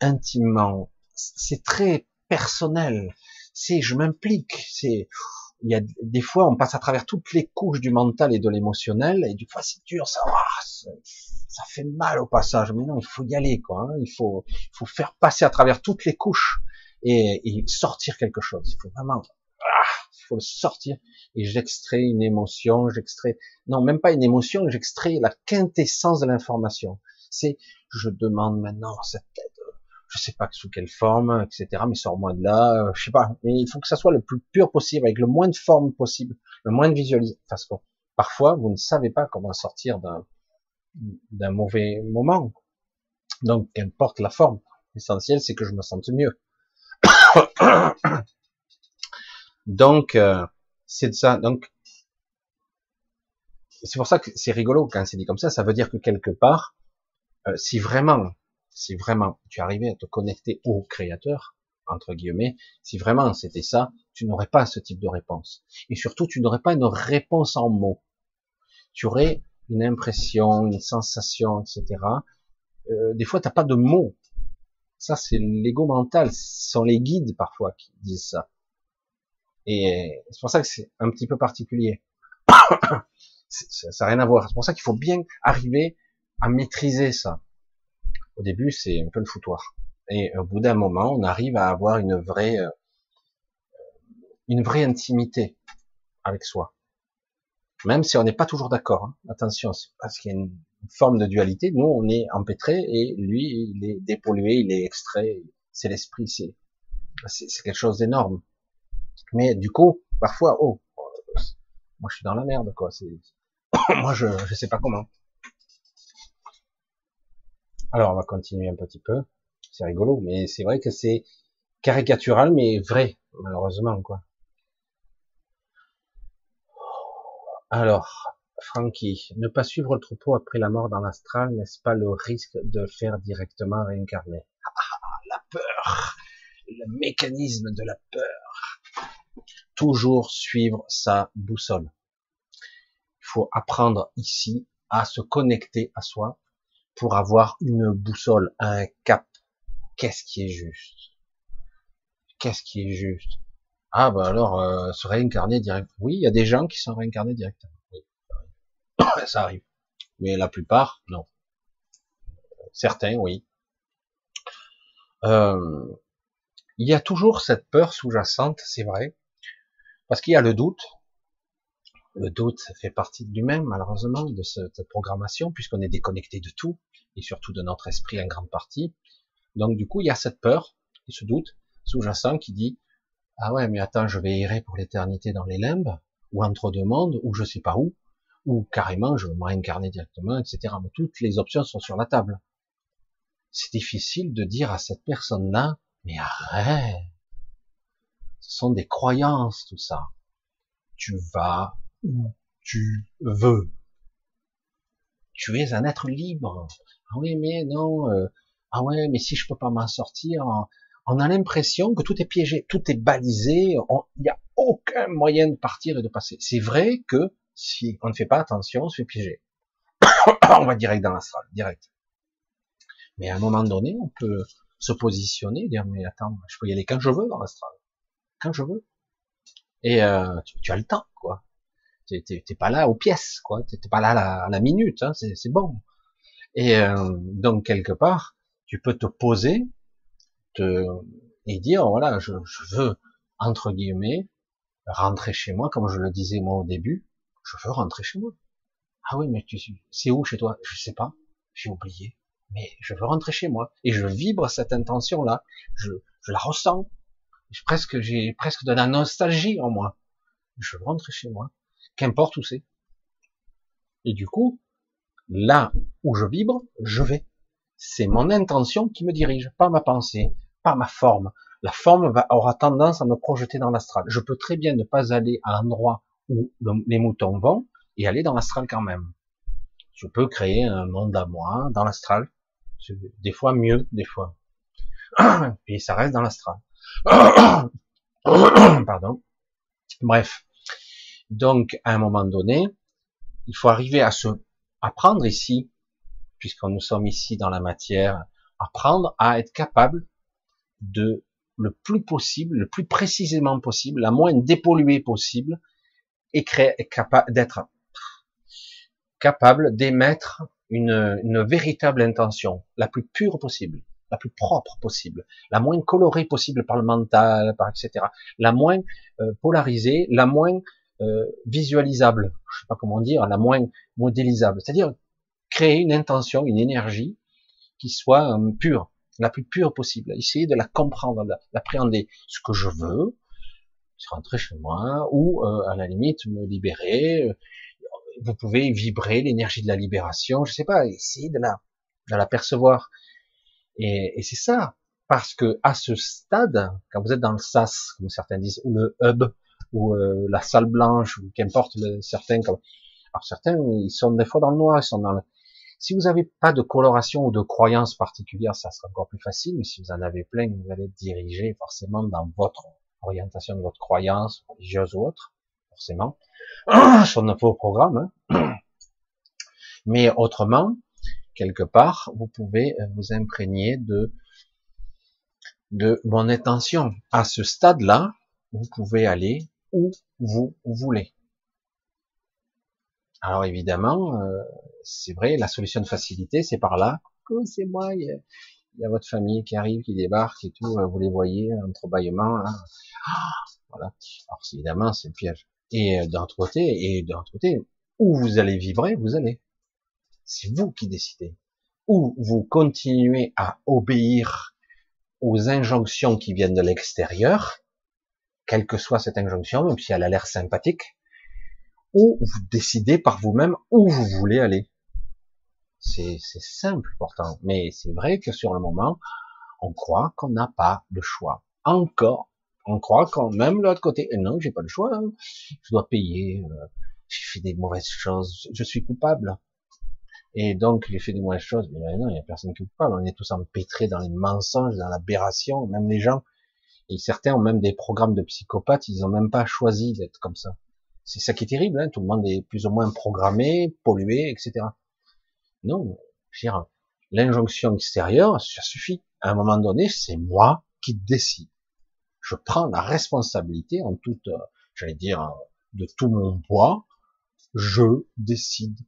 intimement. C'est très personnel. C'est je m'implique. C'est il y a des fois on passe à travers toutes les couches du mental et de l'émotionnel et du fois c'est dur, ça, ça fait mal au passage. Mais non, il faut y aller quoi. Hein. Il faut, il faut faire passer à travers toutes les couches et, sortir quelque chose. Il faut vraiment, ah, il faut le sortir. Et j'extrais une émotion, j'extrais, non, même pas une émotion, j'extrais la quintessence de l'information. C'est, je demande maintenant cette je sais pas sous quelle forme, etc. Mais sors-moi de là, euh, je sais pas. Mais il faut que ça soit le plus pur possible, avec le moins de forme possible, le moins de visualisation. Parce que parfois, vous ne savez pas comment sortir d'un d'un mauvais moment. Donc, qu'importe la forme, l'essentiel, c'est que je me sente mieux. *coughs* Donc, euh, c'est ça. Donc, c'est pour ça que c'est rigolo quand c'est dit comme ça. Ça veut dire que quelque part, euh, si vraiment, si vraiment tu arrivais à te connecter au Créateur, entre guillemets, si vraiment c'était ça, tu n'aurais pas ce type de réponse. Et surtout, tu n'aurais pas une réponse en mots. Tu aurais une impression, une sensation, etc. Euh, des fois, t'as pas de mots ça, c'est l'ego mental. Ce sont les guides parfois qui disent ça. Et c'est pour ça que c'est un petit peu particulier. *coughs* ça n'a rien à voir. C'est pour ça qu'il faut bien arriver à maîtriser ça. Au début, c'est un peu le foutoir. Et au bout d'un moment, on arrive à avoir une vraie, euh, une vraie intimité avec soi. Même si on n'est pas toujours d'accord. Hein. Attention, parce qu'il y a une forme de dualité. Nous, on est empêtré et lui, il est dépollué, il est extrait. C'est l'esprit, c'est c'est quelque chose d'énorme. Mais du coup, parfois, oh, moi je suis dans la merde, quoi. *coughs* Moi je je sais pas comment. Alors on va continuer un petit peu. C'est rigolo, mais c'est vrai que c'est caricatural, mais vrai, malheureusement, quoi. Alors, Frankie, ne pas suivre le troupeau après la mort dans l'astral, n'est-ce pas le risque de faire directement réincarner? Ah, ah, ah, La peur, le mécanisme de la peur. Toujours suivre sa boussole. Il faut apprendre ici à se connecter à soi pour avoir une boussole, un cap. Qu'est-ce qui est juste? Qu'est-ce qui est juste? Ah bah alors, euh, se réincarner direct. Oui, il y a des gens qui sont réincarnés directement. Oui, *coughs* ça arrive. Mais la plupart, non. Certains, oui. Euh, il y a toujours cette peur sous-jacente, c'est vrai, parce qu'il y a le doute. Le doute fait partie de lui-même, malheureusement, de cette programmation, puisqu'on est déconnecté de tout, et surtout de notre esprit en grande partie. Donc du coup, il y a cette peur, et ce doute sous-jacent qui dit ah ouais, mais attends, je vais errer pour l'éternité dans les limbes, ou entre deux mondes, ou je sais pas où, ou carrément je vais me réincarner directement, etc. Toutes les options sont sur la table. C'est difficile de dire à cette personne-là, mais arrête. Ce sont des croyances, tout ça. Tu vas où tu veux. Tu es un être libre. Ah oui, mais non. Euh, ah ouais, mais si je peux pas m'en sortir, on a l'impression que tout est piégé, tout est balisé. Il n'y a aucun moyen de partir et de passer. C'est vrai que si on ne fait pas attention, on se fait piéger. *coughs* on va direct dans l'astral, direct. Mais à un moment donné, on peut se positionner, dire mais attends, je peux y aller quand je veux dans l'astral, quand je veux. Et euh, tu, as le temps, quoi. T'es pas là aux pièces, quoi. T'es pas là à la, minute, hein, c'est bon. Et euh, donc quelque part, tu peux te poser et dire voilà, je, veux entre guillemets rentrer chez moi, comme je le disais moi au début. Je veux rentrer chez moi. Ah oui, mais tu c'est où chez toi? Je sais pas, j'ai oublié mais je veux rentrer chez moi et je vibre cette intention là, je, la ressens, j'ai presque de la nostalgie en moi. Je veux rentrer chez moi, qu'importe où c'est. Et du coup, là où je vibre, je vais. C'est mon intention qui me dirige, pas ma pensée, pas ma forme. La forme aura tendance à me projeter dans l'astral. Je peux très bien ne pas aller à l'endroit où les moutons vont et aller dans l'astral quand même. Je peux créer un monde à moi dans l'astral des fois mieux, des fois. *coughs* Puis ça reste dans l'astral. *coughs* Pardon. Bref. Donc, à un moment donné, il faut arriver à se apprendre ici, puisque nous sommes ici dans la matière, apprendre à être capable de le plus possible, le plus précisément possible, la moins dépolluée possible, et créer, capable d'être capable d'émettre une, véritable intention, la plus pure possible, la plus propre possible, la moins colorée possible par le mental, par etc., la moins euh, polarisée, la moins euh, visualisable, je sais pas comment dire, la moins modélisable, c'est-à-dire créer une intention, une énergie qui soit euh, pure, la plus pure possible, essayer de la comprendre, l'appréhender, ce que je veux, rentrer chez moi, ou à la limite me libérer, vous pouvez vibrer l'énergie de la libération, je sais pas, essayer de la, de la percevoir. Et, et c'est ça, parce que à ce stade, quand vous êtes dans le sas, comme certains disent, ou le hub, ou euh, la salle blanche, ou qu'importe certains, comme, alors certains, ils sont des fois dans le noir, ils sont dans le, si vous n'avez pas de coloration ou de croyance particulière, ça sera encore plus facile, mais si vous en avez plein, vous allez être dirigé forcément dans votre orientation de votre croyance religieuse ou autre, forcément. *coughs* sur nos programme. Hein. *coughs* Mais autrement, quelque part, vous pouvez euh, vous imprégner de, de mon intention. À ce stade-là, vous pouvez aller où vous voulez. Alors évidemment, euh, c'est vrai, la solution de facilité, c'est par là. Oh, c'est moi, il y, a, votre famille qui arrive, qui débarque et tout, euh, vous les voyez, entre bâillements, là. Ah, voilà. Alors évidemment, c'est le piège. Et euh, d'un autre côté, et d'un autre côté, où vous allez vibrer, vous allez. C'est vous qui décidez. Ou vous continuez à obéir aux injonctions qui viennent de l'extérieur, quelle que soit cette injonction, même si elle a l'air sympathique, ou vous décidez par vous-même où vous voulez aller. C'est simple pourtant, mais c'est vrai que sur le moment, on croit qu'on n'a pas le choix. Encore, on croit quand même de l'autre côté, non, j'ai pas le choix, hein. je dois payer, euh, j'ai fait des mauvaises choses, je suis coupable. Et donc, j'ai fait des mauvaises choses, mais non, il n'y a personne qui est coupable, on est tous empêtrés dans les mensonges, dans l'aberration, même les gens, et certains ont même des programmes de psychopathes, ils ont même pas choisi d'être comme ça. C'est ça qui est terrible, hein, tout le monde est plus ou moins programmé, pollué, etc. Non, l'injonction extérieure, ça suffit. À un moment donné, c'est moi qui décide. Je prends la responsabilité en toute, euh, j'allais dire, de tout mon poids. Je décide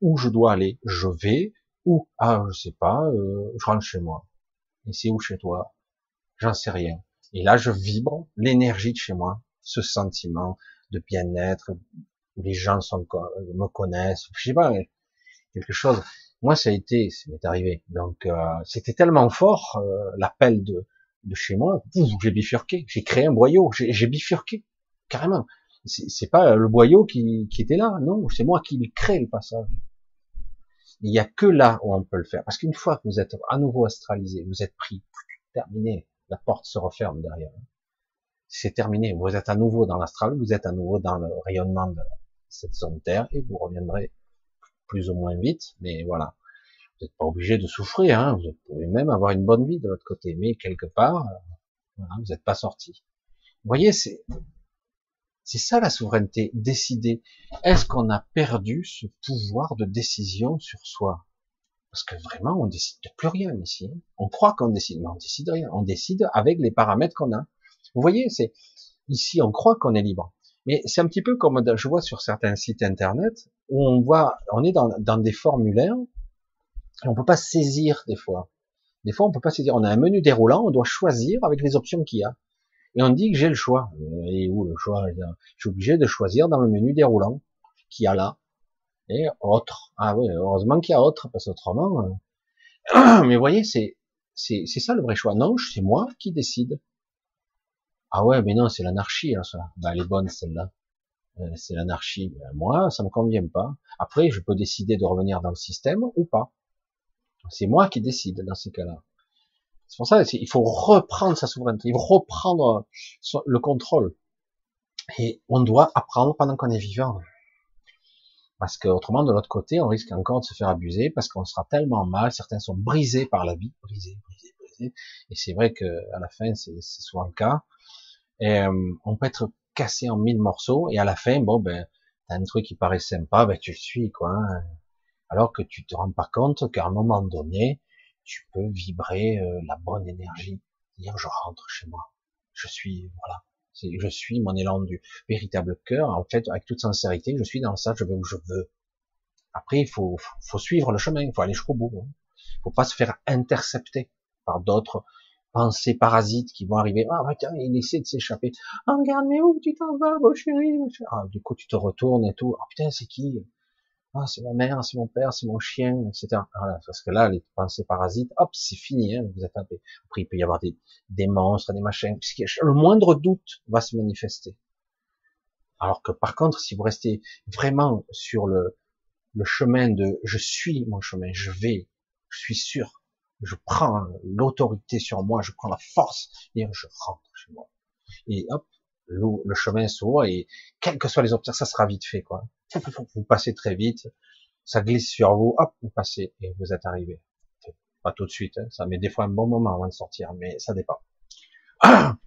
où je dois aller. Je vais ou ah je sais pas, euh, je rentre chez moi. Et c'est où chez toi? J'en sais rien. Et là, je vibre l'énergie de chez moi, ce sentiment de bien-être, où les gens sont, me connaissent, je sais pas, quelque chose. Moi, ça a été, ça m'est arrivé. Donc, euh, c'était tellement fort euh, l'appel de, de chez moi, j'ai bifurqué, j'ai créé un boyau, j'ai bifurqué carrément. C'est pas le boyau qui, qui était là, non, c'est moi qui crée le passage. Il n'y a que là où on peut le faire, parce qu'une fois que vous êtes à nouveau astralisé, vous êtes pris, terminé, la porte se referme derrière. C'est terminé, vous êtes à nouveau dans l'astral, vous êtes à nouveau dans le rayonnement de cette zone Terre, et vous reviendrez plus ou moins vite, mais voilà. Vous n'êtes pas obligé de souffrir, hein. vous pouvez même avoir une bonne vie de l'autre côté, mais quelque part, vous n'êtes pas sorti. Vous voyez, c'est c'est ça la souveraineté, décider. Est-ce qu'on a perdu ce pouvoir de décision sur soi? Parce que vraiment, on décide de plus rien ici. Hein. On croit qu'on décide, mais on décide rien. On décide avec les paramètres qu'on a. Vous voyez, c'est ici, on croit qu'on est libre. Mais c'est un petit peu comme je vois sur certains sites internet où on voit, on est dans, dans des formulaires et on peut pas saisir des fois. Des fois, on peut pas saisir. On a un menu déroulant, on doit choisir avec les options qu'il y a. Et on dit que j'ai le choix. Et où le choix Je suis obligé de choisir dans le menu déroulant qu'il y a là. Et autre. Ah oui, heureusement qu'il y a autre, parce qu'autrement. Euh... *clears throat* Mais voyez, c'est c'est ça le vrai choix. Non, c'est moi qui décide. Ah ouais, mais non, c'est l'anarchie, hein, ça. Bah, elle est bonne, celle-là. Euh, c'est l'anarchie. Ben, moi, ça me convient pas. Après, je peux décider de revenir dans le système ou pas. C'est moi qui décide dans ces cas-là. C'est pour ça il faut reprendre sa souveraineté, il faut reprendre le contrôle. Et on doit apprendre pendant qu'on est vivant. Parce que autrement, de l'autre côté, on risque encore de se faire abuser parce qu'on sera tellement mal, certains sont brisés par la vie, brisés, brisés, brisés. Et c'est vrai que à la fin, c'est souvent le cas. Euh, on peut être cassé en mille morceaux et à la fin, bon ben, t'as un truc qui paraît sympa, ben tu le suis quoi. Hein. Alors que tu te rends pas compte qu'à un moment donné, tu peux vibrer euh, la bonne énergie, dire je rentre chez moi, je suis voilà, je suis mon élan du véritable cœur. En fait, avec toute sincérité, je suis dans ça, je vais où je veux. Après, il faut, suivre le chemin, il faut aller jusqu'au bout. Hein. Il faut pas se faire intercepter par d'autres pensées parasites qui vont arriver. Ah, bah, tiens, il essaie de s'échapper. Ah, regarde, mais où tu t'en vas, mon chéri? Ah, du coup, tu te retournes et tout. Ah, putain, c'est qui? Ah c'est ma mère, c'est mon père, c'est mon chien, etc. Voilà, parce que là, les pensées parasites, hop, c'est fini, hein, vous êtes Après, il peut y avoir des, monstres, des machins, le moindre doute va se manifester. Alors que par contre, si vous restez vraiment sur le, le chemin de je suis mon chemin, je vais, je suis sûr, je prends l'autorité sur moi, je prends la force, et je rentre chez moi. Et hop, le, chemin s'ouvre et quelles que soient les obstacles, ça sera vite fait, quoi. Vous passez très vite, ça glisse sur vous, hop, vous passez et vous êtes arrivé. Pas tout de suite, hein, ça met des fois un bon moment avant de sortir, mais ça dépend. *clears throat*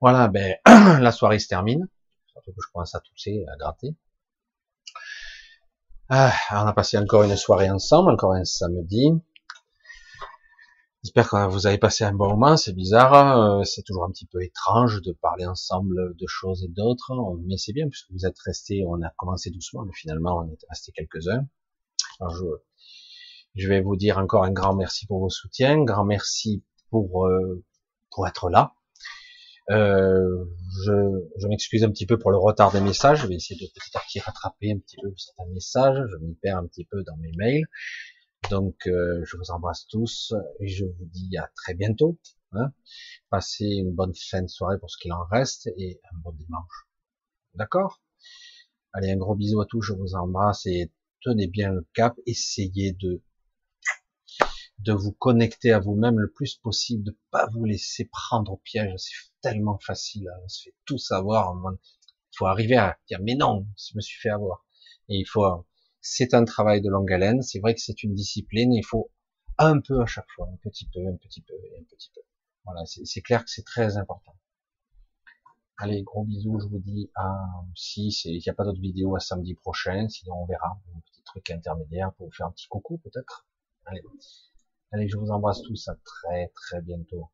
Voilà, ben *clears throat* la soirée se termine. Surtout que je commence à tousser, à gratter. Ah, on a passé encore une soirée ensemble, encore un samedi. J'espère que vous avez passé un bon moment, c'est bizarre, euh, c'est toujours un petit peu étrange de parler ensemble de choses et d'autres, mais c'est bien puisque vous êtes restés, on a commencé doucement, mais finalement on est resté quelques-uns. Alors je, je, vais vous dire encore un grand merci pour vos soutiens, grand merci pour, euh, pour être là. Euh, je, je m'excuse un petit peu pour le retard des messages. Je vais essayer de petit à petit rattraper un petit peu certains messages. Je m'y perds un petit peu dans mes mails. Donc, euh, je vous embrasse tous et je vous dis à très bientôt. Hein. Passez une bonne fin de soirée pour ce qu'il en reste et un bon dimanche. D'accord? Allez, un gros bisou à tous. Je vous embrasse et tenez bien le cap. Essayez de de vous connecter à vous-même le plus possible, de pas vous laisser prendre au piège. C'est tellement facile, hein. on se fait tout savoir. Il faut arriver à dire mais non, je me suis fait avoir. Et il faut, c'est un travail de longue haleine. C'est vrai que c'est une discipline. Il faut un peu à chaque fois, un petit peu, un petit peu, un petit peu. Voilà, c'est clair que c'est très important. Allez, gros bisous. Je vous dis à si il n'y a pas d'autres vidéos à samedi prochain. Sinon, on verra un petit truc intermédiaire pour vous faire un petit coucou peut-être. Allez. Allez, je vous embrasse tous, à très très bientôt.